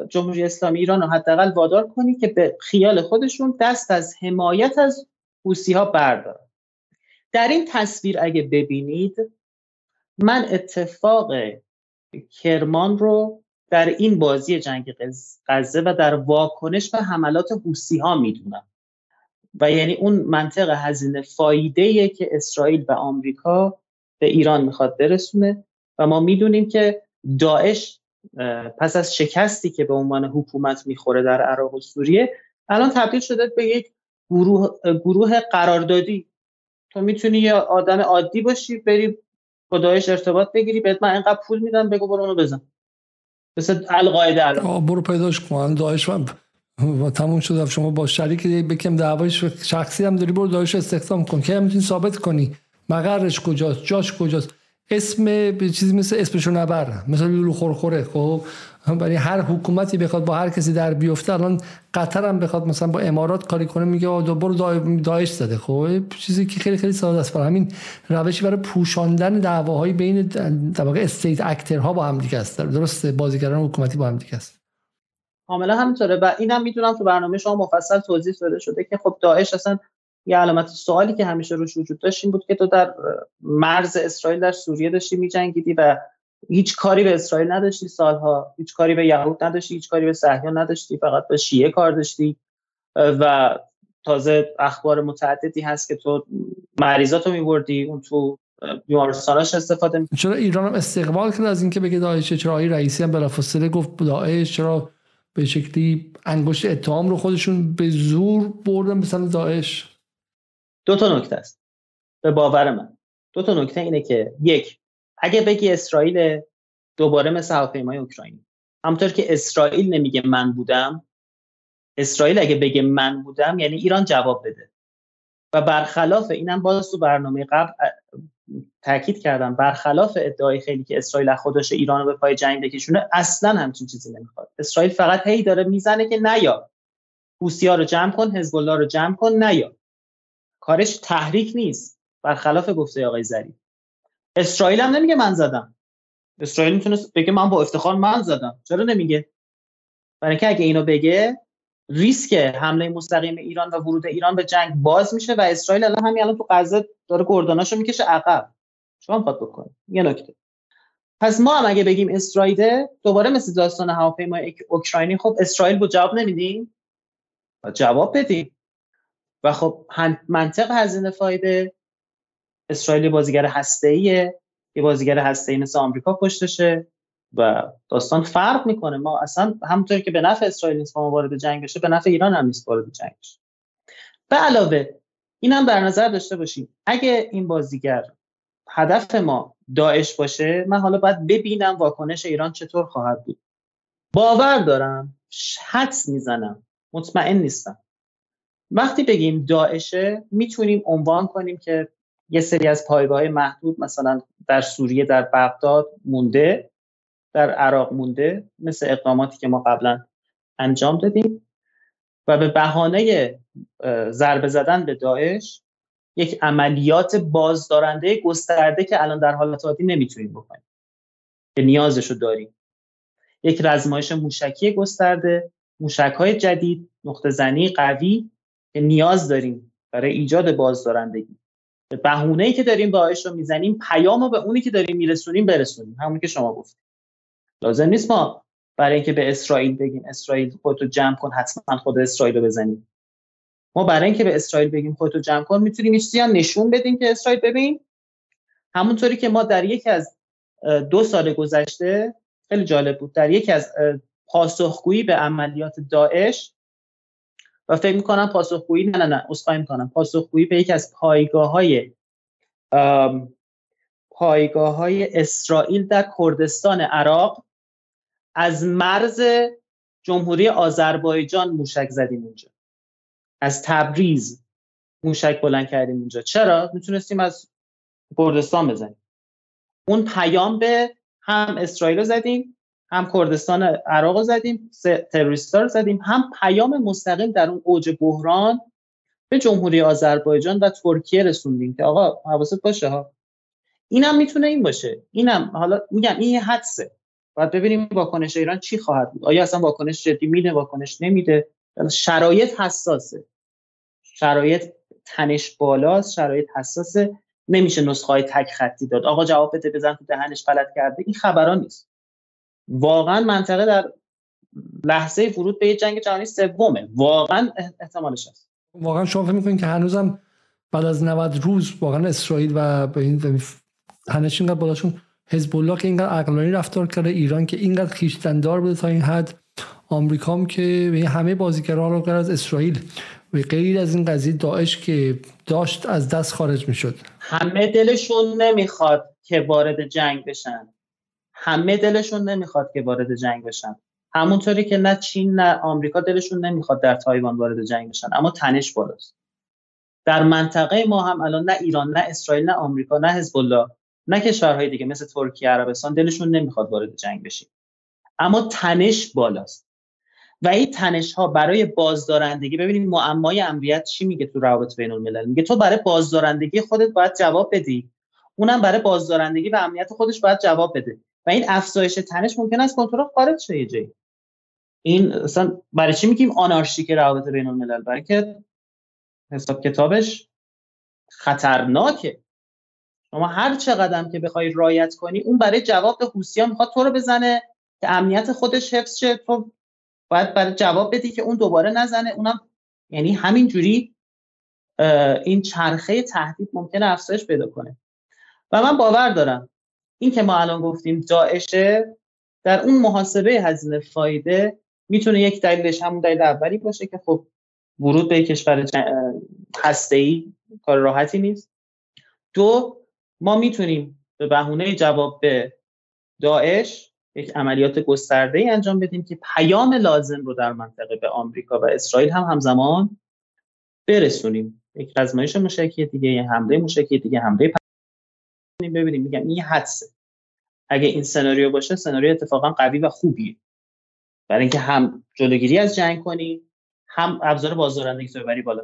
جمهوری اسلامی ایران رو حداقل وادار کنی که به خیال خودشون دست از حمایت از حوسی ها بردارن در این تصویر اگه ببینید من اتفاق کرمان رو در این بازی جنگ غزه و در واکنش به حملات حوسی ها می‌دونم. و یعنی اون منطق هزینه فایده که اسرائیل و آمریکا به ایران می‌خواد برسونه و ما می‌دونیم که داعش پس از شکستی که به عنوان حکومت می‌خوره در عراق و سوریه الان تبدیل شده به یک گروه, گروه قراردادی. تو می‌تونی یه آدم عادی باشی بری با داعش ارتباط بگیری بهت من اینقدر پول میدم بگو برو اونو بزن. مثل القاعده الان. برو پیداش کن. داعش و تموم شد شما با شریک بکم دعوای شخصی هم داری برو داعش استخدام کن. که می‌تونی ثابت کنی؟ مقرش کجاست؟ جاش کجاست؟ اسم چیزی مثل اسمشو نبر. مثل لولو خورخوره خب؟ برای هر حکومتی بخواد با هر کسی در بیفته الان قطر هم بخواد مثلا با امارات کاری کنه میگه برو داعش زده. خب چیزی که خیلی خیلی ساده است. برای همین روشی برای پوشاندن دعواهای بین در استیت اکترها با هم دیگه است. درسته؟ بازیگران حکومتی با هم دیگه است. کاملا همینطوره و اینم می‌دونم تو برنامه شما مفصل توضیح داده شده که خب داعش اصلا یه علامت سوالی که همیشه روش وجود داشت این بود که تو در مرز اسرائیل در سوریه داشتی میجنگیدی و هیچ کاری به اسرائیل نداشتی سالها هیچ کاری به یهود نداشتی هیچ کاری به صهیون نداشتی فقط به شیعه کار داشتی. و تازه اخبار متعددی هست که تو مریضاتو میبردی اون تو بیمارستاناش استفاده می چرا ایران هم استقبال کرد از اینکه بگه داعش چرا آقای رئیسی هم بلافاصله گفت داعش چرا به شکلی انگشت اتهام رو خودشون به زور بردن به سمت داعش؟ دو تا نکته است. به باور من. دو تا نکته اینه که یک اگه بگی اسرائیل دوباره مثل هواپیمای اوکراینی. همونطور که اسرائیل نمیگه من بودم اسرائیل اگه بگه من بودم یعنی ایران جواب بده. و برخلاف اینم باز تو برنامه قبل تاکید کردم برخلاف ادعای خیلی که اسرائیل خودش ایران رو به پای جنگ بکشونه اصلا همچین چیزی نمی‌خواد. اسرائیل فقط هی داره می‌زنه که نیا. ها رو جمع کن حزب الله رو جمع کن نیا. کارش تحریک نیست. برخلاف گفته آقای زری. اسرائیل هم نمیگه من زدم. اسرائیل می‌تونه بگه من با افتخار من زدم. چرا نمیگه؟ برای اینکه اگه اینو بگه ریسک حمله مستقیم ایران و ورود ایران به جنگ باز میشه و اسرائیل الان همین الان تو غزه داره گرداناشو می‌کشه عقب. شما می‌خواد بکنه؟ یه نکته. پس ما هم اگه بگیم اسرائیل دوباره مثل داستان هواپیمای اوکراینی خب اسرائیل بود جواب نمیدیم؟ جواب بدیم. و خب منطق هزینه فایده اسرائیل بازیگر هسته‌ایه. یه بازیگر هسته‌ای مثل آمریکا پشتشه و داستان فرق می‌کنه. ما اصلا همونطور که به نفع اسرائیل نیست ما وارد جنگ بشه به نفع ایران هم نیست وارد جنگ بشه. به علاوه این هم در نظر داشته باشیم. اگه این بازیگر هدف ما داعش باشه من حالا باید ببینم واکنش ایران چطور خواهد بود. باور دارم حدس می‌زنم. مطمئن نیستم. وقتی بگیم داعشه می‌تونیم عنوان کنیم که یه سری از پایگاه محدود مثلا در سوریه در بغداد مونده در عراق مونده مثل اقداماتی که ما قبلا انجام دادیم. و به بهانه ضربه زدن به داعش یک عملیات بازدارنده گسترده که الان در حالت عادی نمی‌تونیم بکنیم. که نیازش رو داریم. یک رزمایش موشکی گسترده موشک های جدید نقطه زنی قوی که نیاز داریم برای ایجاد بازدارندگی. بهونه ای که داریم داعش رو می‌زنیم پیام رو به اونی که داریم میرسونیم برسونیم. همون که شما گفتید. لازم نیست ما برای اینکه به اسرائیل بگیم اسرائیل خودتو جمع کن حتما خود اسرائیل رو بزنیم. ما برای اینکه به اسرائیل بگیم خودتو جمع کن می‌تونیم چیزی نشون بدیم که اسرائیل ببین همونطوری که ما در یکی از دو سال گذشته خیلی جالب بود در یکی از پاسخگویی به عملیات داعش و فکر می‌کنم پاسخگویی نه نه نه اسخای می‌کنم. پاسخگویی به یکی از پایگاه های پایگاه های اسرائیل در کردستان عراق از مرز جمهوری آذربایجان موشک زدیم اونجا. از تبریز موشک بلند کردیم اونجا. چرا؟ می‌تونستیم از کردستان بزنیم. اون پیام به هم اسرائیل رو زدیم. هم کردستان عراق زدیم تروریستا رو زدیم هم پیام مستقیم در اون اوج بحران به جمهوری آذربایجان و ترکیه رسوندیم که آقا حواست باشه ها. اینم می‌تونه این باشه. اینم حالا میگم این یه حدسه. باید ببینیم واکنش ایران چی خواهد بود. آیا اصلا واکنش جدی میده واکنش نمیده؟ شرایط حساسه. شرایط تنش بالاست شرایط حساسه. نمیشه نسخه های تک خطی داد. آقا جواب بده بزن تو دهنش غلط کرده. این خبران نیست. واقعا منطقه در لحظه ورود به جنگ جهانی سومه. واقعا احتمالش هست. واقعا شما فکر می‌کنید که هنوزم بعد از 90 روز واقعا اسرائیل و به این هنش اینقدر بالاشون حزب الله که اینقدر عقلانی رفتار کرده ایران که اینقدر خیشتندار بوده تا این حد آمریکا هم که همه بازیگران رو از اسرائیل و غیر از این قضیه داعش که داشت از دست خارج می‌شد. همه دلشون نمی‌خواد که وارد جنگ بشن. همه دلشون نمی‌خواد که وارد جنگ بشن. همونطوری که نه چین نه آمریکا دلشون نمی‌خواد در تایوان وارد جنگ بشن. اما تنش بالاست. در منطقه ما هم الان نه ایران نه اسرائیل نه آمریکا نه حزب الله نه کشورهای دیگه مثل ترکیه عربستان دلشون نمی‌خواد وارد جنگ بشین اما تنش بالاست. و این تنش ها برای بازدارندگی ببینید معمای امنیت چی میگه تو روابط بین الملل میگه تو برای بازدارندگی خودت باید جواب بدی. اونم برای بازدارندگی و امنیت خودش باید جواب بده. و این افزایش تنش ممکن است کنترل خارج شه یه جایی. این اصلا برای چی میگیم آنارشیک روابط بین الملل برای که حساب کتابش خطرناکه. شما هر چقدر که بخوای رایت کنی اون برای جواب به حوثیان می‌خواد تو رو بزنه که امنیت خودش حفظ شه. تو باید برای جواب بدی که اون دوباره نزنه. اونم یعنی همین جوری این چرخه تهدید ممکنه افزایش پیدا کنه. و من باور دارم این که ما الان گفتیم داعشه در اون محاسبه هزینه فایده می‌تونه یک دلیلش همون دلیل اولی باشه که خب ورود به کشور هسته ای کار راحتی نیست. دو ما می‌تونیم به بهونه جواب به داعش یک عملیات گسترده ای انجام بدیم که پیام لازم رو در منطقه به آمریکا و اسرائیل هم همزمان برسونیم. یک رزمایش موشکی دیگه یه حمله موشکی دیگه حمله ببینیم. میگم این حدسه اگه این سناریو باشه سناریو اتفاقا قوی و خوبیه. برای اینکه هم جلوگیری از جنگ کنی هم ابزار بازدارندگی تو ببری بالا.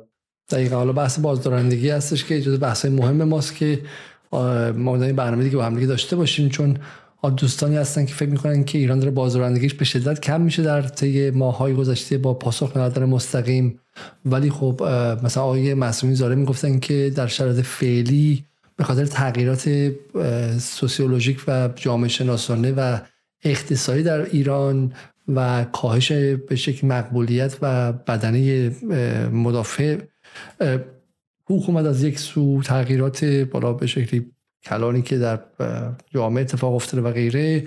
دقیقا. حالا بحث بازدارندگی هستش که جز بحث مهم ماست که ما در برنامه دیگه با هم داشته باشیم. چون دوستانی هستن که فکر می‌کنن که ایران داره بازدارندگیش به شدت کم میشه در طی ماهای گذشته با پاسخ به مستقیم. ولی خب مثلا آقای معصومی زاره می‌گفتن که در شرایط فعلی به خاطر تغییرات سوسیولوژیک و جامعه شناسانه و اقتصادی در ایران و کاهش به شکل مقبولیت و بدنه مدافع حکومت از یک سو تغییرات بالا به شکلی کلانی که در جامعه اتفاق افتاده و غیره.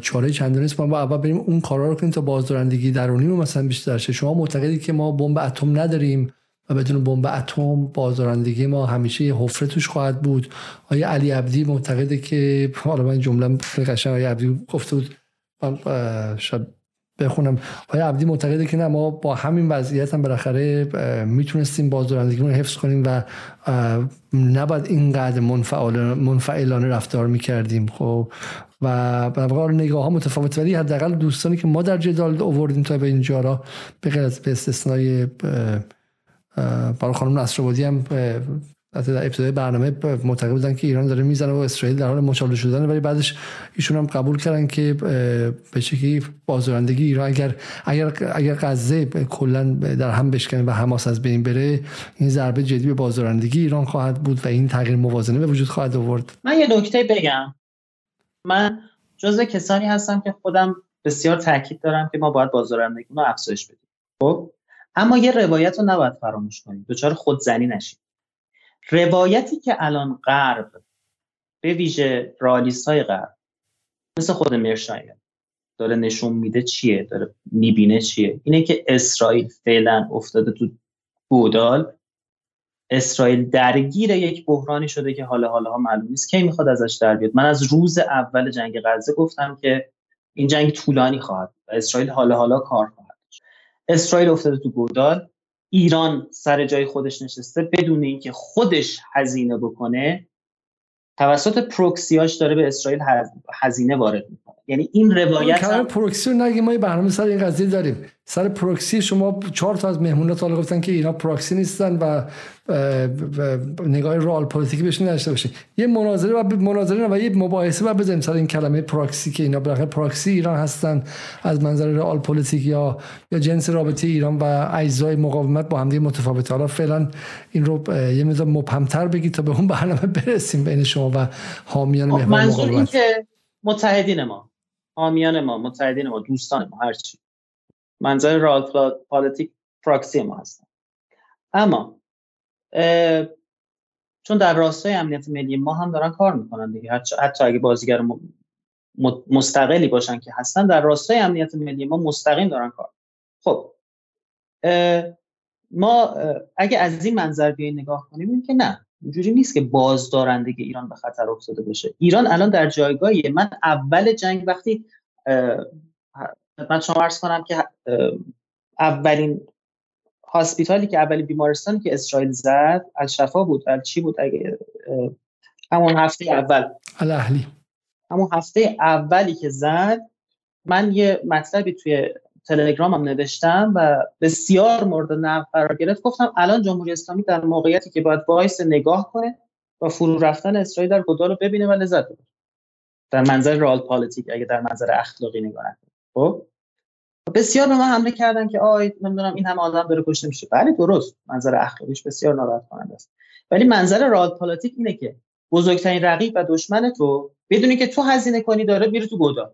چاره چندانی نیست ما اول بریم اون کارا رو کنیم تا بازدارندگی درونی رو مثلا بیشتر شه. شما معتقدی که ما بمب اتم نداریم. بدون بمب اتم بازدارندگی ما همیشه یه حفره توش خواهد بود. آیا علی عبدی معتقده که حالا من جمله قشنگ آیا عبدی گفته بود. شاید بخونم. آیا عبدی معتقده که نه ما با همین وضعیت هم بالاخره می‌تونستیم بازدارندگی رو حفظ کنیم و نباید اینقدر منفعلانه رفتار می‌کردیم. خب و به نگاه ها متفاوت ولی حداقل دوستانی که ما در جدال اووردیم تا به اینجا را از به استثنای برای خانم نصرآبادی هم در ابتدای برنامه معتقد بودن که ایران داره می‌زنه و اسرائیل در حال مشابه شدن ولی بعدش ایشون هم قبول کردن که به شکلی بازدارندگی ایران اگر اگر اگر غزه کلا در هم بشکنه و حماس از بین بره این ضربه جدی به بازدارندگی ایران خواهد بود و این تغییر موازنه به وجود خواهد آورد. من یه نکته بگم. من جزء کسانی هستم که خودم بسیار تاکید دارم که ما باید بازدارندگی رو افزایش بدیم. خب؟ اما یه روایت رو نباید فراموش کنیم دچار خودزنی نشیم روایتی که الان غرب به ویژه رالیست های غرب مثل خود مرشایر داره نشون میده چیه داره می‌بینه چیه؟ اینه که اسرائیل فعلا افتاده تو گودال. اسرائیل درگیر یک بحرانی شده که حالا حالا ها معلوم نیست. کی می‌خواد ازش در بیاد؟ من از روز اول جنگ غزه گفتم که این جنگ طولانی خواهد و اسرائیل حالا حالا کار اسرائیل افتاده تو گودال. ایران سر جای خودش نشسته بدون اینکه خودش هزینه بکنه. توسط پروکسیاش داره به اسرائیل هزینه وارد می‌کنه. یعنی این روایت هم... پروکسی رو نگه ما برنامه سر این قضیه داریم. سر پروکسی شما چهار تا از مهمونات حالا گفتن که اینا پروکسی نیستن و نگاه رال پلیتیکی بهش نداشته باشه یه مناظره و مناظره و یه مباحثه و بزنیم سر این کلمه پراکسی که اینا بالاخره پراکسی ایران هستن از منظر رئال پلیتیک یا یا جنس رابطه ایران و اجزای مقاومت با همدیگه متفاوته. حالا فعلا این رو یه مقدار مبهمتر بگید تا به اون برنامه برسیم بین شما و حامیان محور منظور این که متحدین ما حامیان ما متحدین ما دوستان ما هر چی. منظر realpolitik proxy ما هستن. اما چون در راستای امنیت ملی ما هم دارن کار می‌کنن دیگه. حتی اگه بازیگر مستقلی باشن که هستن در راستای امنیت ملی ما مستقیم دارن کار خب ما اگه از این منظر بیاین نگاه کنیم که نه. اینجوری نیست که بازدارندگی ایران به خطر افتاده باشه. ایران الان در جایگاهیه من اول جنگ وقتی من شما عرض کنم که اولین هاسپیتالی که اولین بیمارستانی که اسرائیل زد شفا بود. ال چی بود اگه همون هفته اول. الاهلی. همون هفته اولی که زد من یه مطلبی توی تلگرامم نوشتم و بسیار مورد نقد قرار گرفت. گفتم الان جمهوری اسلامی در موقعیتی که باید وایسه نگاه کنه و فرو رفتن اسرائیل در گودال رو ببینه و لذت ببره. در منظر رال پالیتیک اگه در منظر اخلاقی نگاه کنه خب؟ بسیار به من حمله کردن که آی نمی‌دونم این همه آدم داره کشته میشه. بله درست. منظر اخلاقیش بسیار ناراحت کننده است. ولی منظر رال پالیتیک اینه که بزرگترین رقیب و دشمن تو بدونی که تو هزینه کنی داره میره تو گودال.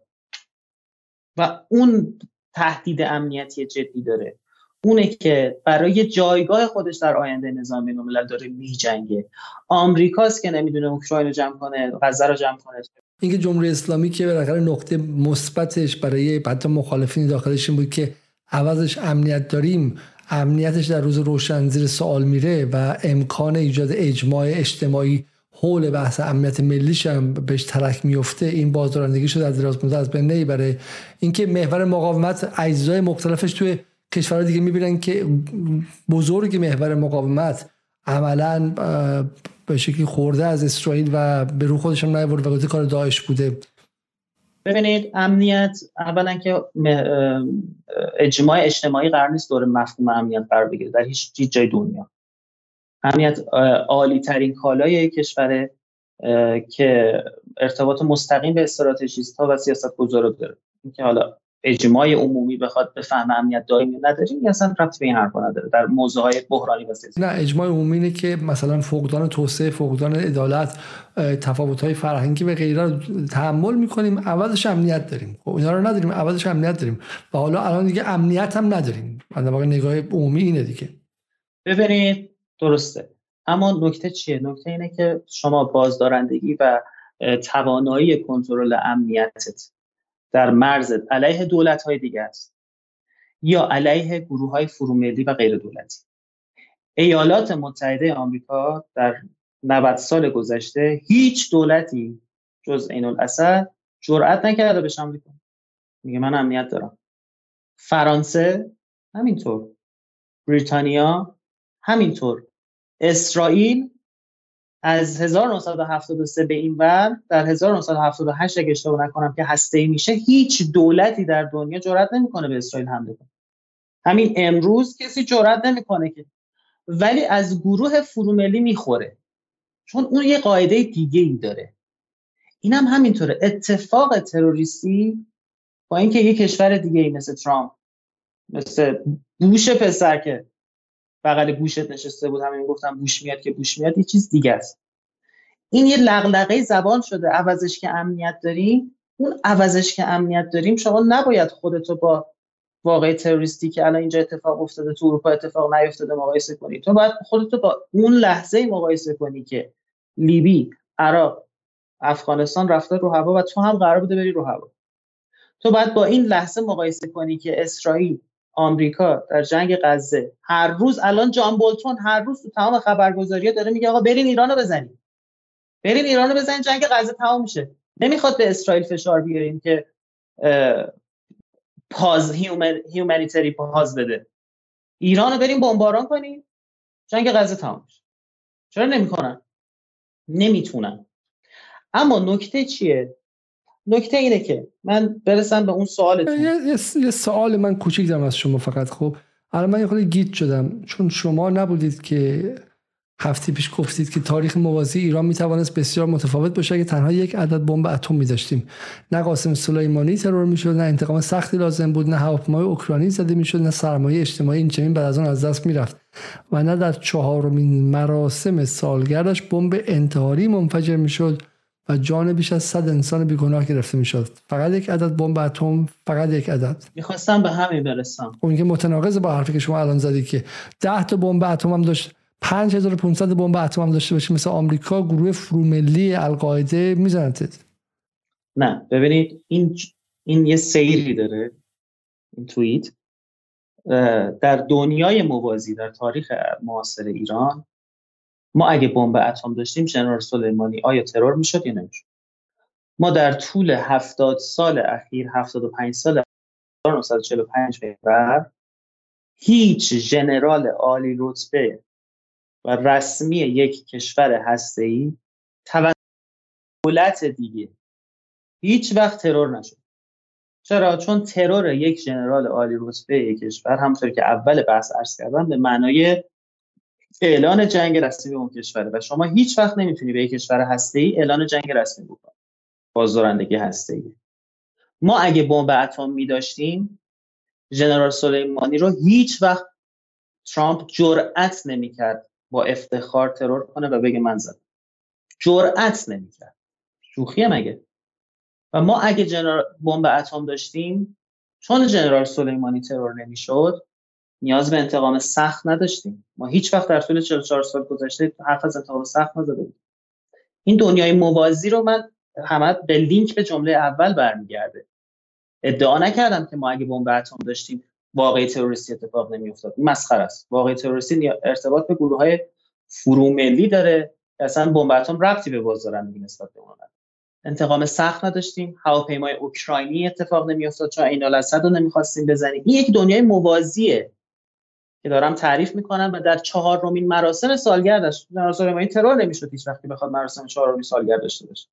و اون تهدید امنیتی جدی داره. اونه که برای جایگاه خودش در آینده نظام بین الملل داره میجنگه. آمریکاست که نمی‌دونه اوکراین رو جمع کنه غزه رو جمع کنه. اینکه جمهوری اسلامی که بالاخره نقطه مثبتش برای حتی مخالفین داخلش این بود که عوضش امنیت داریم امنیتش در روز روشن زیر سوال میره و امکان ایجاد اجماع اجتماعی حول بحث امنیت ملیش هم بهش ترک میفته این بازدارندگی شده از دراز از بین برای اینکه محور مقاومت اجزای مختلفش توی کشورهای دیگه می‌بینن که بزرگ محور مقاومت عملا به شکلی خورده از اسرائیل و به رو خودش هم و کار داعش بوده. ببینید امنیت اولا که اجماع اجتماعی قرار نیست دور مفهوم امنیت قرار بگیره در هیچ جای دنیا. امنیت عالی ترین کالای کشور که ارتباط مستقیم به استراتژیست ها و سیاست گذارا داره. اینکه حالا اجماع عمومی بخواد به فهم امنیت دائمی نداریم یا اصلا ربط به این حرفا نداره در موضوع های بحرانی و سیاسی. نه اجماع عمومی اینه که مثلا فقدان توسعه فقدان عدالت تفاوت های فرهنگی و غیره تحمل می‌کنیم عوضش امنیت داریم. خب اینا رو نداریم عوضش امنیت داریم. و حالا الان دیگه امنیت هم نداریم. در واقع نگاه عمومی اینه دیگه. ببینید درسته. اما نکته چیه؟ نکته اینه که شما بازدارندگی و توانایی کنترل امنیتت در مرزت علیه دولت های دیگه است. یا علیه گروه های فروملی و غیر دولتی. ایالات متحده آمریکا در 90 سال گذشته هیچ دولتی جز عین الاسد جرأت نکرده به آمریکا. میگه من امنیت دارم. فرانسه همینطور. بریتانیا همینطور. اسرائیل از 1973 به این ور در 1978 اگه اشتباه نکنم که هسته میشه هیچ دولتی در دنیا جرئت نمی‌کنه به اسرائیل حمله کنه. همین امروز کسی جرئت نمی‌کنه که. ولی از گروه فروملی می‌خوره. چون اون یه قاعده دیگه ای داره. اینم هم همینطوره. اتفاق تروریستی با اینکه یه کشور دیگه ای مثل ترامپ مثل بوش پسر که بغل گوشت نشسته بود همین گفتم بوش میاد که بوش میاد یه چیز دیگه است. این یه لغلقه زبان شده عوضش که امنیت داریم. اون عوضش که امنیت داریم شما نباید خودتو با واقع تروریستی که الان اینجا اتفاق افتاده تو اروپا اتفاق نیفتاده مقایسه کنی. تو باید خودتو با اون لحظه مقایسه کنی که لیبی عراق افغانستان رفته رو هوا و تو هم قرار بوده بری رو هوا. تو باید با این لحظه مقایسه کنی که اسرائیل آمریکا در جنگ غزه. هر روز الان جان بولتون هر روز تو تمام خبرگزاری داره میگه آقا برین ایرانو بزنید برین ایرانو بزنید جنگ غزه تمام میشه. نمی‌خواد به اسرائیل فشار بیاریم که پاز هیومانیتری پاز بده. ایرانو بریم بمباران کنیم جنگ غزه تمام میشه. چرا نمی‌کنن؟ نمی‌تونن. اما نکته چیه؟ نکته اینه که من برسم به اون سوالتون یه, یه سوال من کوچیک دارم از شما فقط خب. الان من یه خود گیت شدم چون شما نبودید که هفته پیش گفتید که تاریخ موازی ایران می توانست بسیار متفاوت باشه. اگه تنها یک عدد بمب اتم می داشتیم نه قاسم سلیمانی ترور می شد نه انتقام سختی لازم بود نه هواپیمای اوکراینی زده می شد نه سرمایه اجتماعی این چنین بعد از آن از دست می رفت و نه در چهارمین مراسم سالگردش بمب انتحاری منفجر می شد و جان بیش از صد انسان بیگناه گرفته می‌شد. فقط یک عدد بمب اتم فقط یک عدد. می‌خواستم به همین برسم. اون که متناقض با حرفی که شما الان زدی که 10 تا بمب اتم هم داشت 5500 بمب اتم هم داشته باشه مثل آمریکا گروه فروملی القاعده می‌زنند نه ببینید این این یه سیری داره این توییت. در دنیای موازی در تاریخ معاصر ایران ما اگه بمب اتم داشتیم جنرال سلیمانی آیا ترور می‌شد یا نمی‌شد؟ ما در طول هفتاد سال اخیر 75 سال 1945 بر هیچ ژنرال عالی رتبه و رسمی یک کشور هسته‌ای توسط دولت دیگه هیچ وقت ترور نشد. چرا؟ چون ترور یک ژنرال عالی رتبه یک کشور همونطور که اول بحث عرض کردم به معنای اعلان جنگ رسمی به اون کشوره و شما هیچ وقت نمی‌تونی به یک کشور هسته‌ای اعلان جنگ رسمی بکنی. بازدارندگی هسته‌ای. ما اگه بمب اتم می داشتیم ژنرال سلیمانی رو هیچ وقت ترامپ جرأت نمی‌کرد با افتخار ترور کنه و بگه من زدم. جرأت نمی‌کرد. شوخیه مگه و ما اگه جنرال بمب اتم داشتیم چون جنرال سلیمانی ترور نمی‌شد نیاز به انتقام سخت نداشتیم. ما هیچ وقت در طول 44 سال گذشته حرف از انتقام سخت نزده بودیم. این دنیای موازی رو من همه به لینک به جمله اول برمیگرده. ادعا نکردم که ما اگه بمب اتم داشتیم واقعی تروریستی اتفاق نمیافتاد. مسخره است. واقعی تروریستی ارتباط به گروه های فروملی داره. اصلا بمب اتم ربطی به بازدارندگی نسبت به اون انتقام سخت نداشتیم. هواپیمای اوکراینی اتفاق نمیافتاد. چون این الاسد رو نمی‌خواستیم بزنیم. این یک دنیای موازیه. که دارم تعریف می‌کنم و در چهار رومین مراسم سالگردش مراسم این ترور نمی‌شد هیچ وقتی بخواد مراسم چهارمین سالگرد داشته باشه.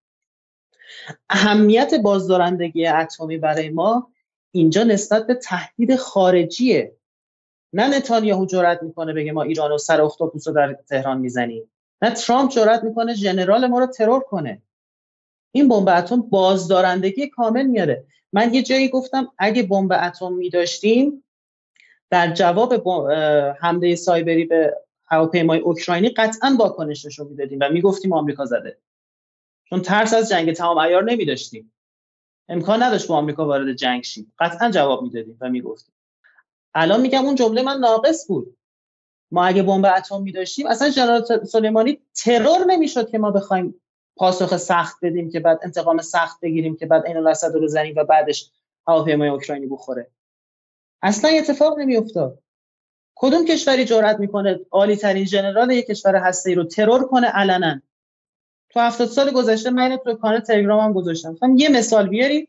اهمیت بازدارندگی اتمی برای ما اینجا نسبت به تهدید خارجیه. نه نتانیاهو جرأت می‌کنه بگه ما ایران و سر اختاپوس رو در تهران می‌زنیم. نه ترامپ جرأت می‌کنه ژنرال ما رو ترور کنه. این بمب اتم بازدارندگی کامل میاره. من یه جایی گفتم اگه بمب اتم میداشتیم در جواب حمله سایبری به هواپیمای اوکراینی قطعا واکنش نشون می‌دادیم و می‌گفتیم آمریکا زده. چون ترس از جنگ تمام عیار نمیداشتیم. امکان نداشت با آمریکا وارد جنگ شیم. قطعا جواب می‌دادیم و می‌گفتیم. الان میگم اون جمله من ناقص بود. ما اگه بمب اتم میداشتیم اصلا جنرال سلیمانی ترور نمی‌شد که ما بخوایم پاسخ سخت بدیم که بعد انتقام سخت بگیریم که بعد این الاسد رو بزنیم و بعدش هواپیمای اوکراینی بخوره. اصلا اتفاق نمیافتاد. کدوم کشوری جرأت می‌کنه عالی ترین ژنرال یک کشور هسته ای رو ترور کنه؟ علنا. تو هفتاد سال گذشته من تو کانال تلگرام هم گذاشتم. هم یه مثال بیاری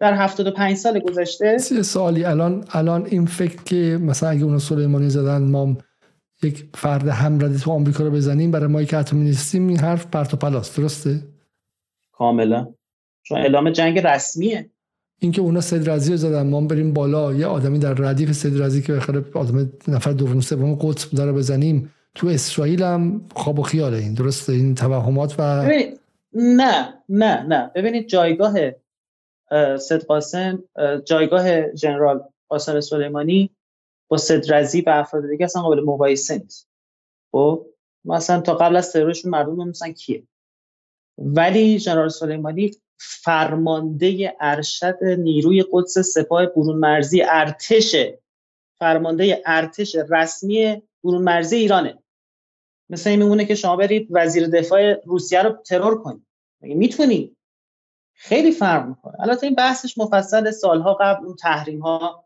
در 75 سال گذشته سه سالی الان الان این فکر که مثلا اگه اون سلیمانی زدن ما یک فرد همرده تو آمریکا رو بزنیم برای ما که اتمی نیستیم این حرف پرت و پلاس درسته؟ کاملا. چون اعلام جنگ رسمیه. اینکه اونا سید رزی رو زدن ما بریم بالا. یه آدمی در ردیف سید رزی که بخره آدم نفر دوم سوم قطب داره بزنیم. تو اسرائیل هم خواب و خیاله این. درسته این توهمات و نه نه نه. ببینید جایگاه سید قاسم جایگاه جنرال قاسم سلیمانی با صدرزی و افراد دیگه اصلا قابل مقایسه نیست. خب؟ مثلا تا قبل از ترورشون مردم نمی‌دونن کیه. ولی جنرال سلیمانی فرمانده ارشد نیروی قدس سپاه برون مرزی ارتش فرمانده ارتش رسمی برون مرزی ایرانه. مثل این میمونه که شما برید وزیر دفاع روسیه رو ترور کنید. مگه می‌تونی؟ خیلی فرق می‌کنه. البته این بحثش مفصل سالها قبل اون تحریم ها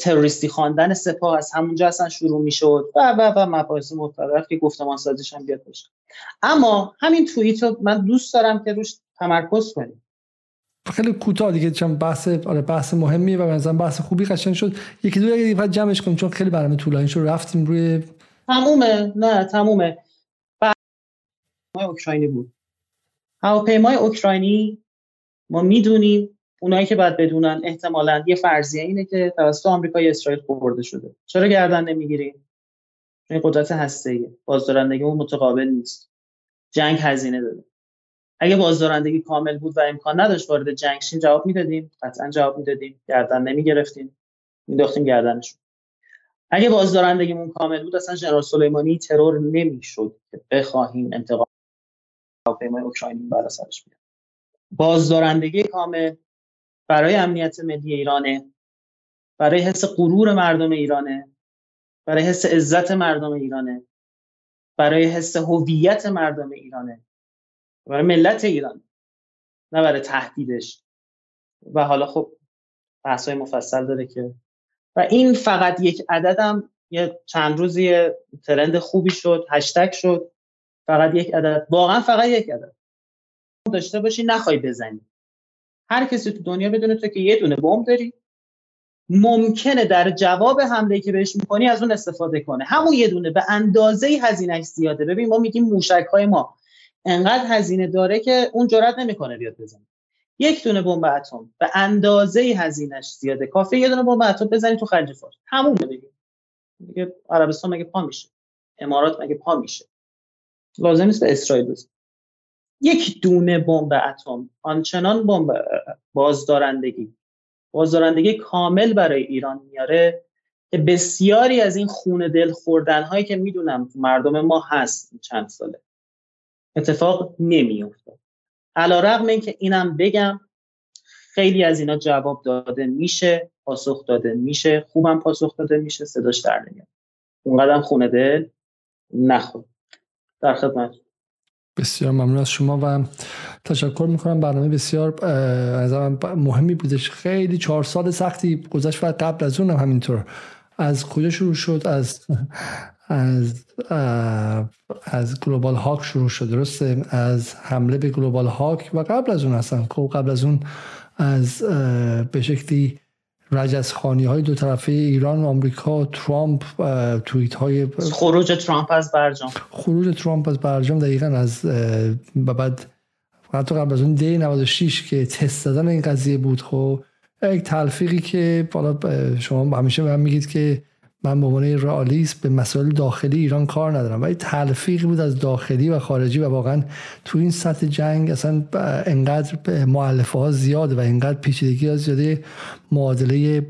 تروریستی خواندن سپاه از همونجا اصلا شروع می‌شد. و و و مباحث مختلف که گفتمان سازیش هم بیاد باشه. اما همین توییت رو من دوست دارم که روش تمرکز کنیم خیلی کوتاه دیگه چون بحث آره بحث مهمی و مثلا بحث خوبی قشنگ شد. یکی دو دقیقه جمعش کنیم چون خیلی برنامه طولانی شد. رفتیم روی تمومه. نه تمومه. هواپیمای اوکراینی بود. هواپیمای اوکراینی ما می‌دونیم اونایی که باید بدونن احتمالا یه فرضیه اینه که توسط آمریکا یا اسرائیل خورده شده. چرا گردن نمی‌گیریم؟ این قدرت هسته‌ایه. بازدارندگی اون متقابل نیست. جنگ هزینه داره اگه بازدارندگی کامل بود و امکان نداشت وارد جنگ شیم جواب می‌دادیم. قطعا جواب می‌دادیم. گردن نمی‌گرفتیم. مینداختیم گردنشون. اگه بازدارندگیمون کامل بود اصلا جنرال سلیمانی ترور نمی‌شد که بخواهیم انتقام هواپیمای اوکراینی بالا سرش بیاد. بازدارندگی کامل برای امنیت ملی ایرانه برای حس غرور مردم ایرانه برای حس عزت مردم ایرانه برای حس هویت مردم ایرانه. برای ملت ایران نه برای تهدیدش. و حالا خب بحث های مفصل داره که و این فقط یک عددم یه چند روزی ترند خوبی شد هشتگ شد فقط یک عدد. واقعا فقط یک عدد. داشته باشی نخوای بزنی. هر کسی تو دنیا بدونه تو که یه دونه بمب داری ممکنه در جواب حمله که بهش می‌کنی از اون استفاده کنه. همون یه دونه. به اندازه هزینهش زیاده. ببین ما میگیم موشک های ما انقدر هزینه داره که اون جرات نمی‌کنه بیاد بزنه. یک دونه بمب اتم به اندازه هزینهش زیاده. کافی یه دونه بمب اتم بزنی تو خلیج فارس. تموم دیگه. دیگه عربستان مگه پا میشه. امارات مگه پا میشه. لازم نیست به اسرائیل بزن یک دونه بمب اتم آنچنان بمب بازدارندگی. بازدارندگی کامل برای ایران میاره که بسیاری از این خون دل خوردن هایی که می‌دونم تو مردم ما هست چند ساله. اتفاق نمیفته علا رقم این که اینم بگم خیلی از اینا جواب داده میشه پاسخ داده میشه خوبم پاسخ داده میشه صداش در نمیاد. اونقدر خونه دل نخور. در خدمت. بسیار ممنون از شما و تشکر می‌کنم. برنامه بسیار از مهمی بودش. خیلی چهار سال سختی گذشت و قبل از اونم همینطور. از کجا شروع شد؟ از از از Global Hawk شروع شد درسته؟ از حمله به Global Hawk و قبل از اون اصلا. خب قبل از اون از یه شکل کری خوانی های دو طرفه ایران و آمریکا ترامپ توییت های خروج ترامپ از برجام. خروج ترامپ از برجام دقیقا از بعد حتی قبل از اون دی 96 که تست دادن این قضیه بود. خب یک تلفیقی که بالا شما همیشه به میگید که من به عنوان رئالیست به مسائل داخلی ایران کار ندارم ولی تلفیقی بود از داخلی و خارجی و واقعا تو این سطح جنگ اصلا انقدر معلفه ها زیاده و انقدر پیچیدگی ها زیاده معادله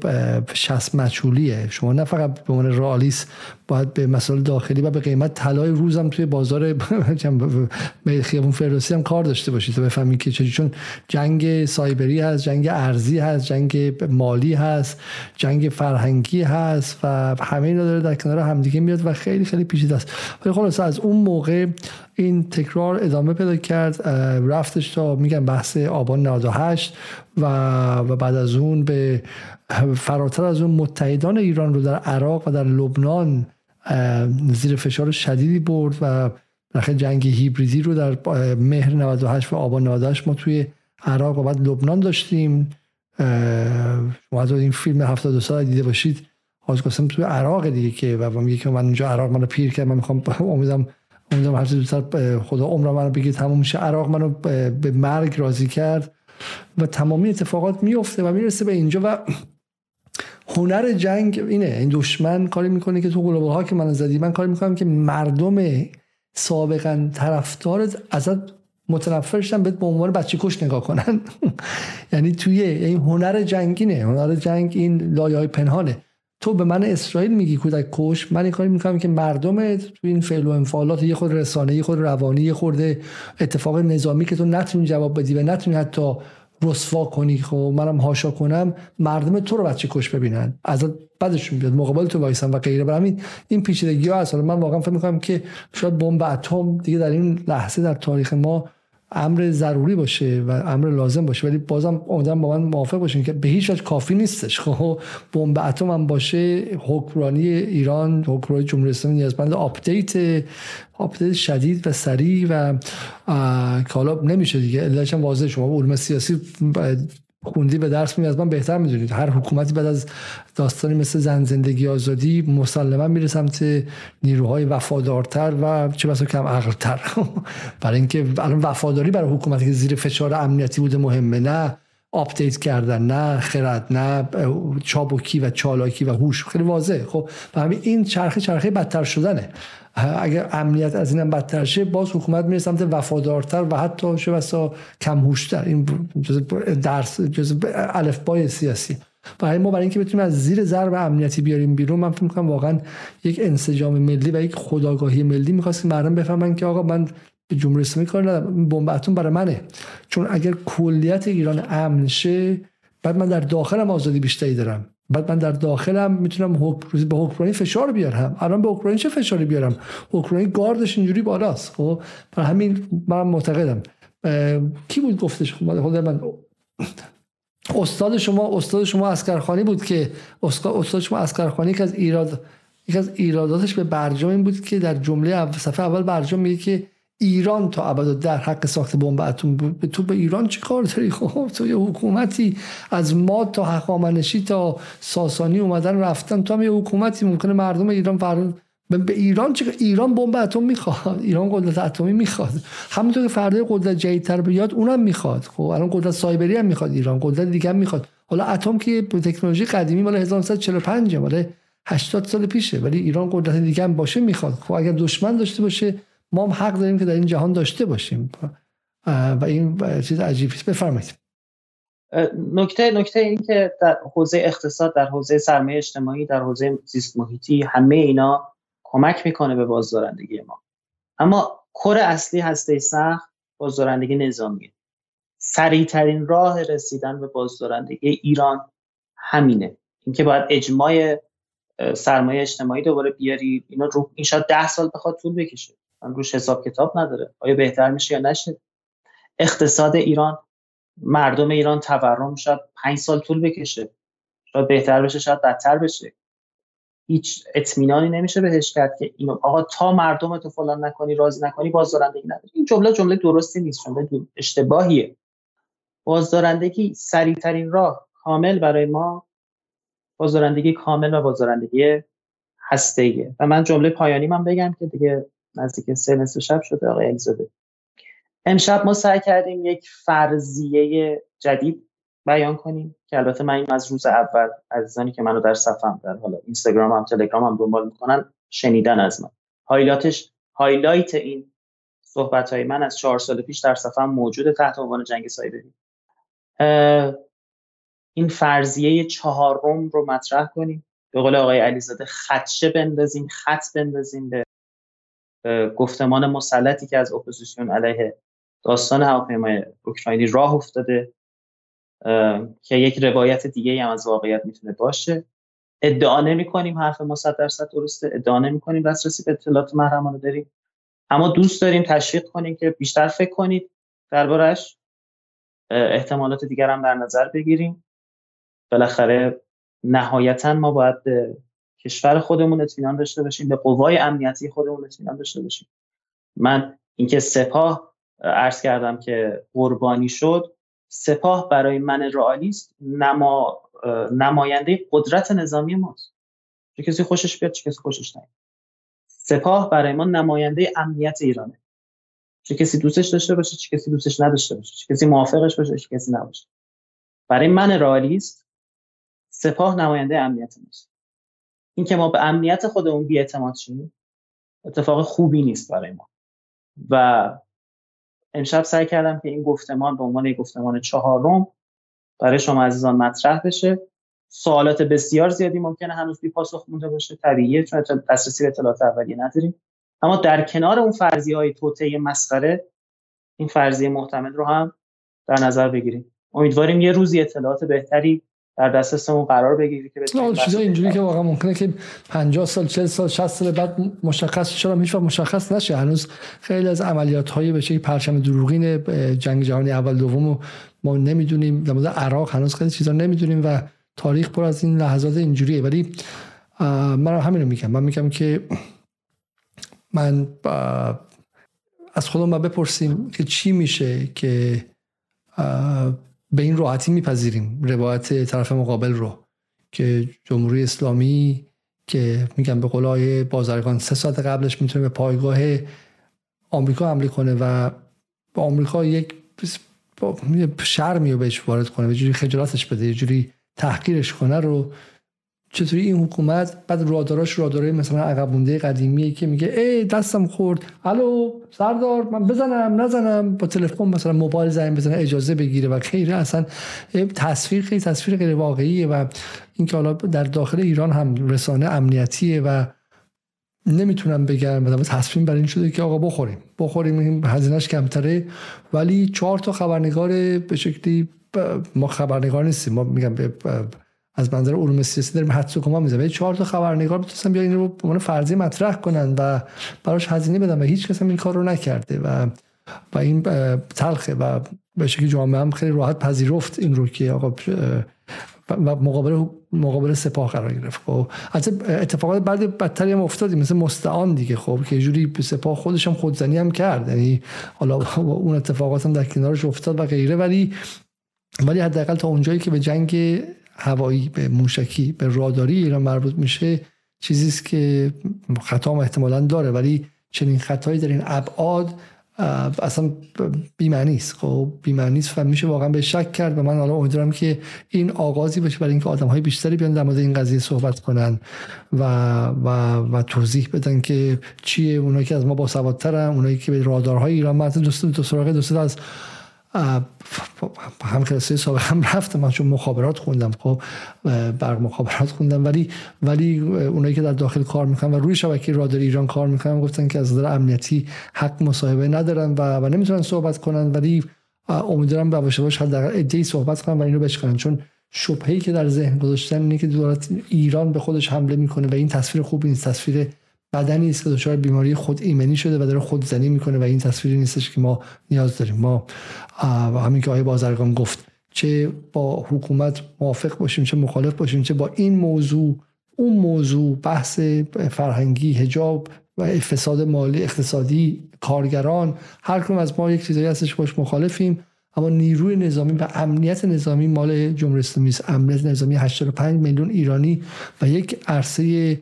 شست مچولیه شما نه فقط به عنوان رئالیست باید به مسائل داخلی و به قیمت طلای روزم توی بازار <laughs> خیابون فردوسی هم کار داشته باشید تا بفهمید که چون جنگ سایبری هست جنگ ارزی هست جنگ مالی هست جنگ فرهنگی هست و همه اینا داره در کنار همدیگه میاد و خیلی خیلی پیچیده است. ولی خلاص از اون موقع این تکرار ادامه پیدا کرد رفتش تا میگن بحث آبان 98 و, و بعد از اون به فراتر از اون متحدان ایران رو در عراق و در لبنان زیر فشار شدیدی برد و نخه جنگ هیبریدی رو در مهر 98 و آبان 98 ما توی عراق و بعد لبنان داشتیم. شما این فیلم 72 سال دیده باشید. حاج قاسم توی عراق دیگه که و میگه که من اونجا عراق منو پیر کرد من می‌خوام <laughs> امیدم امیدم هر زودتر خدا عمر منو بگه تموم میشه عراق منو به مرگ راضی کرد. و تمامی اتفاقات میفته و می‌رسه به اینجا و هنر جنگ اینه. این دشمن کاری می‌کنه که تو گلوبال ها که من زدی من کاری می‌کنم که مردم سابقا طرفدار ازت متنفرشن به عنوان بچه کش نگاه کنن. <laughs> یعنی توی این هنر جنگینه هنر جنگ این لایه های پنهانه. تو به من اسرائیل میگی کودک کش من این کاری می‌کنم که مردم تو این فعل و انفعالات یه خود رسانه یه خود روانی یه خورده اتفاق نظامی که تو نتونی جواب بدی و نتونی حتی رسوا کنی خب منم هاشا کنم مردم تو رو بچه کش ببینن؟ از بعدشون بیاد مقابل تو وایسن و غیره. برای این پیچیدگی ها هست من واقعا فکر می‌کنم که شاید بمب اتم دیگه در این لحظه در تاریخ ما امر ضروری باشه و امر لازم باشه ولی بازم امیدوارم با من موافق باشین که به هیچ وجه کافی نیستش. خب بمب اتم هم باشه حکمرانی ایران حکمرانی جمهوری اسلامی نیازمند update update شدید و سریع و که حالا نمیشه دیگه علتش واضح شما علوم سیاسی خوندی به درس می از من بهتر می‌دونید هر حکومتی بعد از داستانی مثل زن زندگی آزادی مسلما میره سمت نیروهای وفادارتر و چه بسا کم عقلتر. <laughs> برای اینکه الان وفاداری برای حکومتی که زیر فشار امنیتی بوده مهمه. نه update کردن نه خرد نه چابکی و چالاکی و هوش. خیلی واضحه. خب و همین این چرخه چرخه بدتر شدنه. اگر امنیت از اینم بدتر شه باز حکومت میره سمت وفادارتر و حتی چه بسا کم هوشتر این جز درس جز الفبای سیاسی. برای ما برای اینکه بتونیم از زیر ضرب امنیتی بیاریم بیرون من فکر می‌کنم واقعا یک انسجام ملی و یک خداگاهی ملی می‌خواست که مردم بفهمن که آقا من به جمهوری اسلامی کار ندارم بمب اتم برای منه. چون اگر کلیت ایران امن شه بعد من در داخلم آزادی بیشتری دارم. بعد من در داخلم می‌تونم حکم به حکمرانی فشار بیارم. الان به حکمرانی چه فشاری بیارم؟ حکمرانی گاردش اینجوری بالاست خب؟ برای همین من معتقدم. کی بود گفتش؟ خب من استاد شما استاد شما اسکرخانی بود که استاد شما اسکرخانی که از ایراد یکی از ایراداتش به برجام این بود که در جمله صفحه اول برجام میگه که ایران تا ابد در حق ساخت بمب اتم بود. تو به ایران چی کار داری؟ <laughs> خب تو یه حکومتی از ما تا هخامنشی تا ساسانی اومدن رفتن تو هم یه حکومتی. ممکنه مردم ایران فرض به ایران چه ایران بمب اتم می‌خواد. <laughs> ایران قدرت اتمی می‌خواد. همونطور که فردا قدرت جدیدتر بیاد اونم می‌خواد. خب الان قدرت سایبری هم می‌خواد ایران. قدرت دیگه هم می‌خواد. حالا اتم که تکنولوژی قدیمی مال 1945 مال 80 سال پیشه. ولی ایران قدرت دیگه هم باشه می‌خواد. خب اگر دشمن داشته باشه ما هم حق داریم که در این جهان داشته باشیم. و این چیز عجیبی است بفرمایید. نکته نکته این که در حوزه اقتصاد در حوزه سرمایه اجتماعی در حوزه زیست محیطی همه اینا کمک می‌کنه به بازدارندگی ما. اما کور اصلی هسته سخت بازدارندگی نظامیه. سریعترین راه رسیدن به بازدارندگی ایران همینه. اینکه باید اجماع سرمایه اجتماعی دوباره بیاری اینا رو این شاید ده سال بخواد طول بکشه. روش حساب کتاب نداره. آیا بهتر میشه یا نشه؟ اقتصاد ایران مردم ایران تورم شاید پنج سال طول بکشه. شاید بهتر بشه شاید بدتر بشه. هیچ اطمینانی نمیشه بهش کرد که اینو آقا تا مردم تو فلان نکنی راضی نکنی بازدارندگی نداری. این جمله جمله درستی نیست جمله اشتباهیه. بازدارندگی سریعترین راه کامل برای ما بازدارندگی کامل و بازدارندگی هسته و من جمله پایانی من بگم که دیگه نزدیک سه نصف شب شده آقای اگزاده امشب ما سعی کردیم یک فرضیه جدید بیان کنیم که البته من این از روز اول عزیزانی که منو در صفحم در حالا اینستاگرام هم تلگرام هم دنبال می‌کنن شنیدن از من. highlight ش highlight این صحبت های من از چهار سال پیش در صفحم موجود تحت عنوان جنگ سایبری. این فرضیه چهارم رو مطرح کنیم. به قول آقای علیزاده خدشه بندازیم خط بندازیم به گفتمان مسلطی که از اپوزیسیون علیه داستان هواپیمای اوکراینی راه افتاده که یک روایت دیگه هم از واقعیت می‌تونه باشه. ادعا نمی کنیم حرف ما صد درصد درسته ادعا نمی کنیم دسترسی به اطلاعات محرمانه داریم. اما دوست داریم تشویق کنیم که بیشتر فکر کنید دربارش احتمالات دیگر هم در نظر بگیریم. بالاخره نهایتا ما باید کشور خودمون اطمینان داشته باشیم به قوای امنیتی خودمون اطمینان داشته باشیم. من اینکه سپاه عرض کردم که قربانی شد سپاه برای من رئالیست نما نماینده قدرت نظامی ماست. چه کسی خوشش بیاد چه کسی خوشش نیاد. سپاه برای ما نماینده امنیت ایرانه. چه کسی دوستش داشته باشه چه کسی دوستش نداشته باشه. چه کسی موافقش باشه چه کسی نباشه. برای من رئالیست سپاه نماینده امنیت ماست. اینکه ما به امنیت خودمون بیاعتماد شیم اتفاق خوبی نیست برای ما. و امشب سعی کردم که این گفتمان به عنوان گفتمان چهارم برای شما عزیزان مطرح بشه. سوالات بسیار زیادی ممکنه هنوز بی پاسخ مونده باشه طبیعیه چون دسترسی به اطلاعات اولیه نداریم. اما در کنار اون فرضیه های توطئه مسخره این فرضیه محتمل رو هم در نظر بگیریم. امیدواریم یه روزی اطلاعات بهتری در دسترسمون قرار بگیری که چیزا اینجوری که واقعا ممکنه که 50 سال 40 سال 60 سال بعد مشخص شده هیچ مشخص نشه؟ هنوز خیلی از عملیات های به شکل پرچم دروغین جنگ جهانی اول دوم ما نمی‌دونیم. در مورد عراق هنوز خیلی چیزا نمی‌دونیم و تاریخ پر از این لحظات اینجوریه. ولی من همین رو میگم. من میگم که من از خودم بپرسیم که چی میشه که به این راحتی میپذیریم روایت طرف مقابل رو که جمهوری اسلامی که میگم به قول بازرگان سه ساعت قبلش می‌تونه به پایگاه آمریکا حمله کنه و به آمریکا یک شرمی رو بهش وارد کنه به جوری خجالتش بده یه جوری تحقیرش کنه رو چطوری این حکومت بعد راداراش رادارای مثلا عقب مونده قدیمیه که میگه ای دستم خورد. الو سردار من بزنم نزنم. با تلفن مثلا موبایل زنگ بزنه اجازه بگیره و خیره اصلا تصویر خیلی تصویر غیر واقعیه و اینکه حالا در داخل ایران هم رسانه امنیتیه و نمی‌تونم بگم مثلا تصمیم بر این شده که آقا بخوریم. بخوریم این هزینهش کمتره. ولی چهار تا خبرنگار به شکلی ما خبرنگار نیستیم. ما میگم از منظر علوم سیاسی داریم حدس و گمان می‌زنم چهار تا خبرنگار می‌تونستن بیا این رو به عنوان فرضی مطرح کنن و براش هزینه بدن و هیچ کس این کار رو نکرده و و این تلخه و به شکلی جامعه هم خیلی راحت پذیرفت این رو که آقا و مقابل مقابل سپاه قرار گرفت. خب اتفاقات بعد بدتری هم افتادیم مثل مستعان دیگه. خب که جوری سپاه خودش هم خودزنی هم کرد. یعنی حالا <laughs> اون اتفاقات هم در کنارش افتاد و غیره. ولی ولی حداقل تا اونجایی که به جنگ هوایی به موشکی به راداری ایران مربوط میشه چیزی است که خطا احتمالا داره ولی چنین خطایی در این ابعاد اصلا بی‌معنی است. خب بی‌معنی است میشه واقعا به شک کرد و من حالا امیدوارم که این آغازی باشه برای اینکه آدم های بیشتری بیان در مورد این قضیه صحبت کنن و و و توضیح بدن که چیه. اونایی که از ما باسوادترن اونایی که به رادارهای ایران مثلا دوست دو سراغ دوست از هم کلاسی سابق هم رفتم من چون مخابرات خوندم خب بر مخابرات خوندم. ولی ولی اونایی که در داخل کار می‌کنن و روی شبکه رادار ایران کار می‌کنن گفتن که از نظر امنیتی حق مصاحبه ندارن و, و نمی‌تونن صحبت کنن. ولی امیدوارم به باش در ایده صحبت کنن و اینو بشکنن. چون شبهه‌ای که در ذهن گذاشتن اینه که دولت ایران به خودش حمله می‌کنه و این تصویر خوب نیست تصویر بدنی است که دچار بیماری خود ایمنی شده و داره خودزنی می‌کنه و این تصویری نیستش که ما نیاز داریم. ما همین که آقای بازرگان گفت چه با حکومت موافق باشیم چه مخالف باشیم چه با این موضوع اون موضوع بحث فرهنگی هجاب و فساد مالی اقتصادی کارگران هر کدوم از ما یک چیزایی هستش باش مخالفیم اما نیروی نظامی و امنیت نظامی مال جمهوری اسلامی است امنیت نظامی 85 میلیون ایرانی و یک عرصه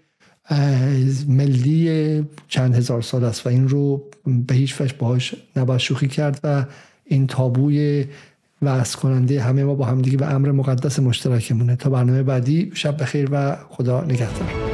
ملی چند هزار سال است و این رو به هیچ وجه باهاش نباید شوخی کرد و این تابوی وعظ کننده همه ما با همدیگه به امر مقدس مشترکمونه. تا برنامه بعدی شب بخیر و خدا نگهدار.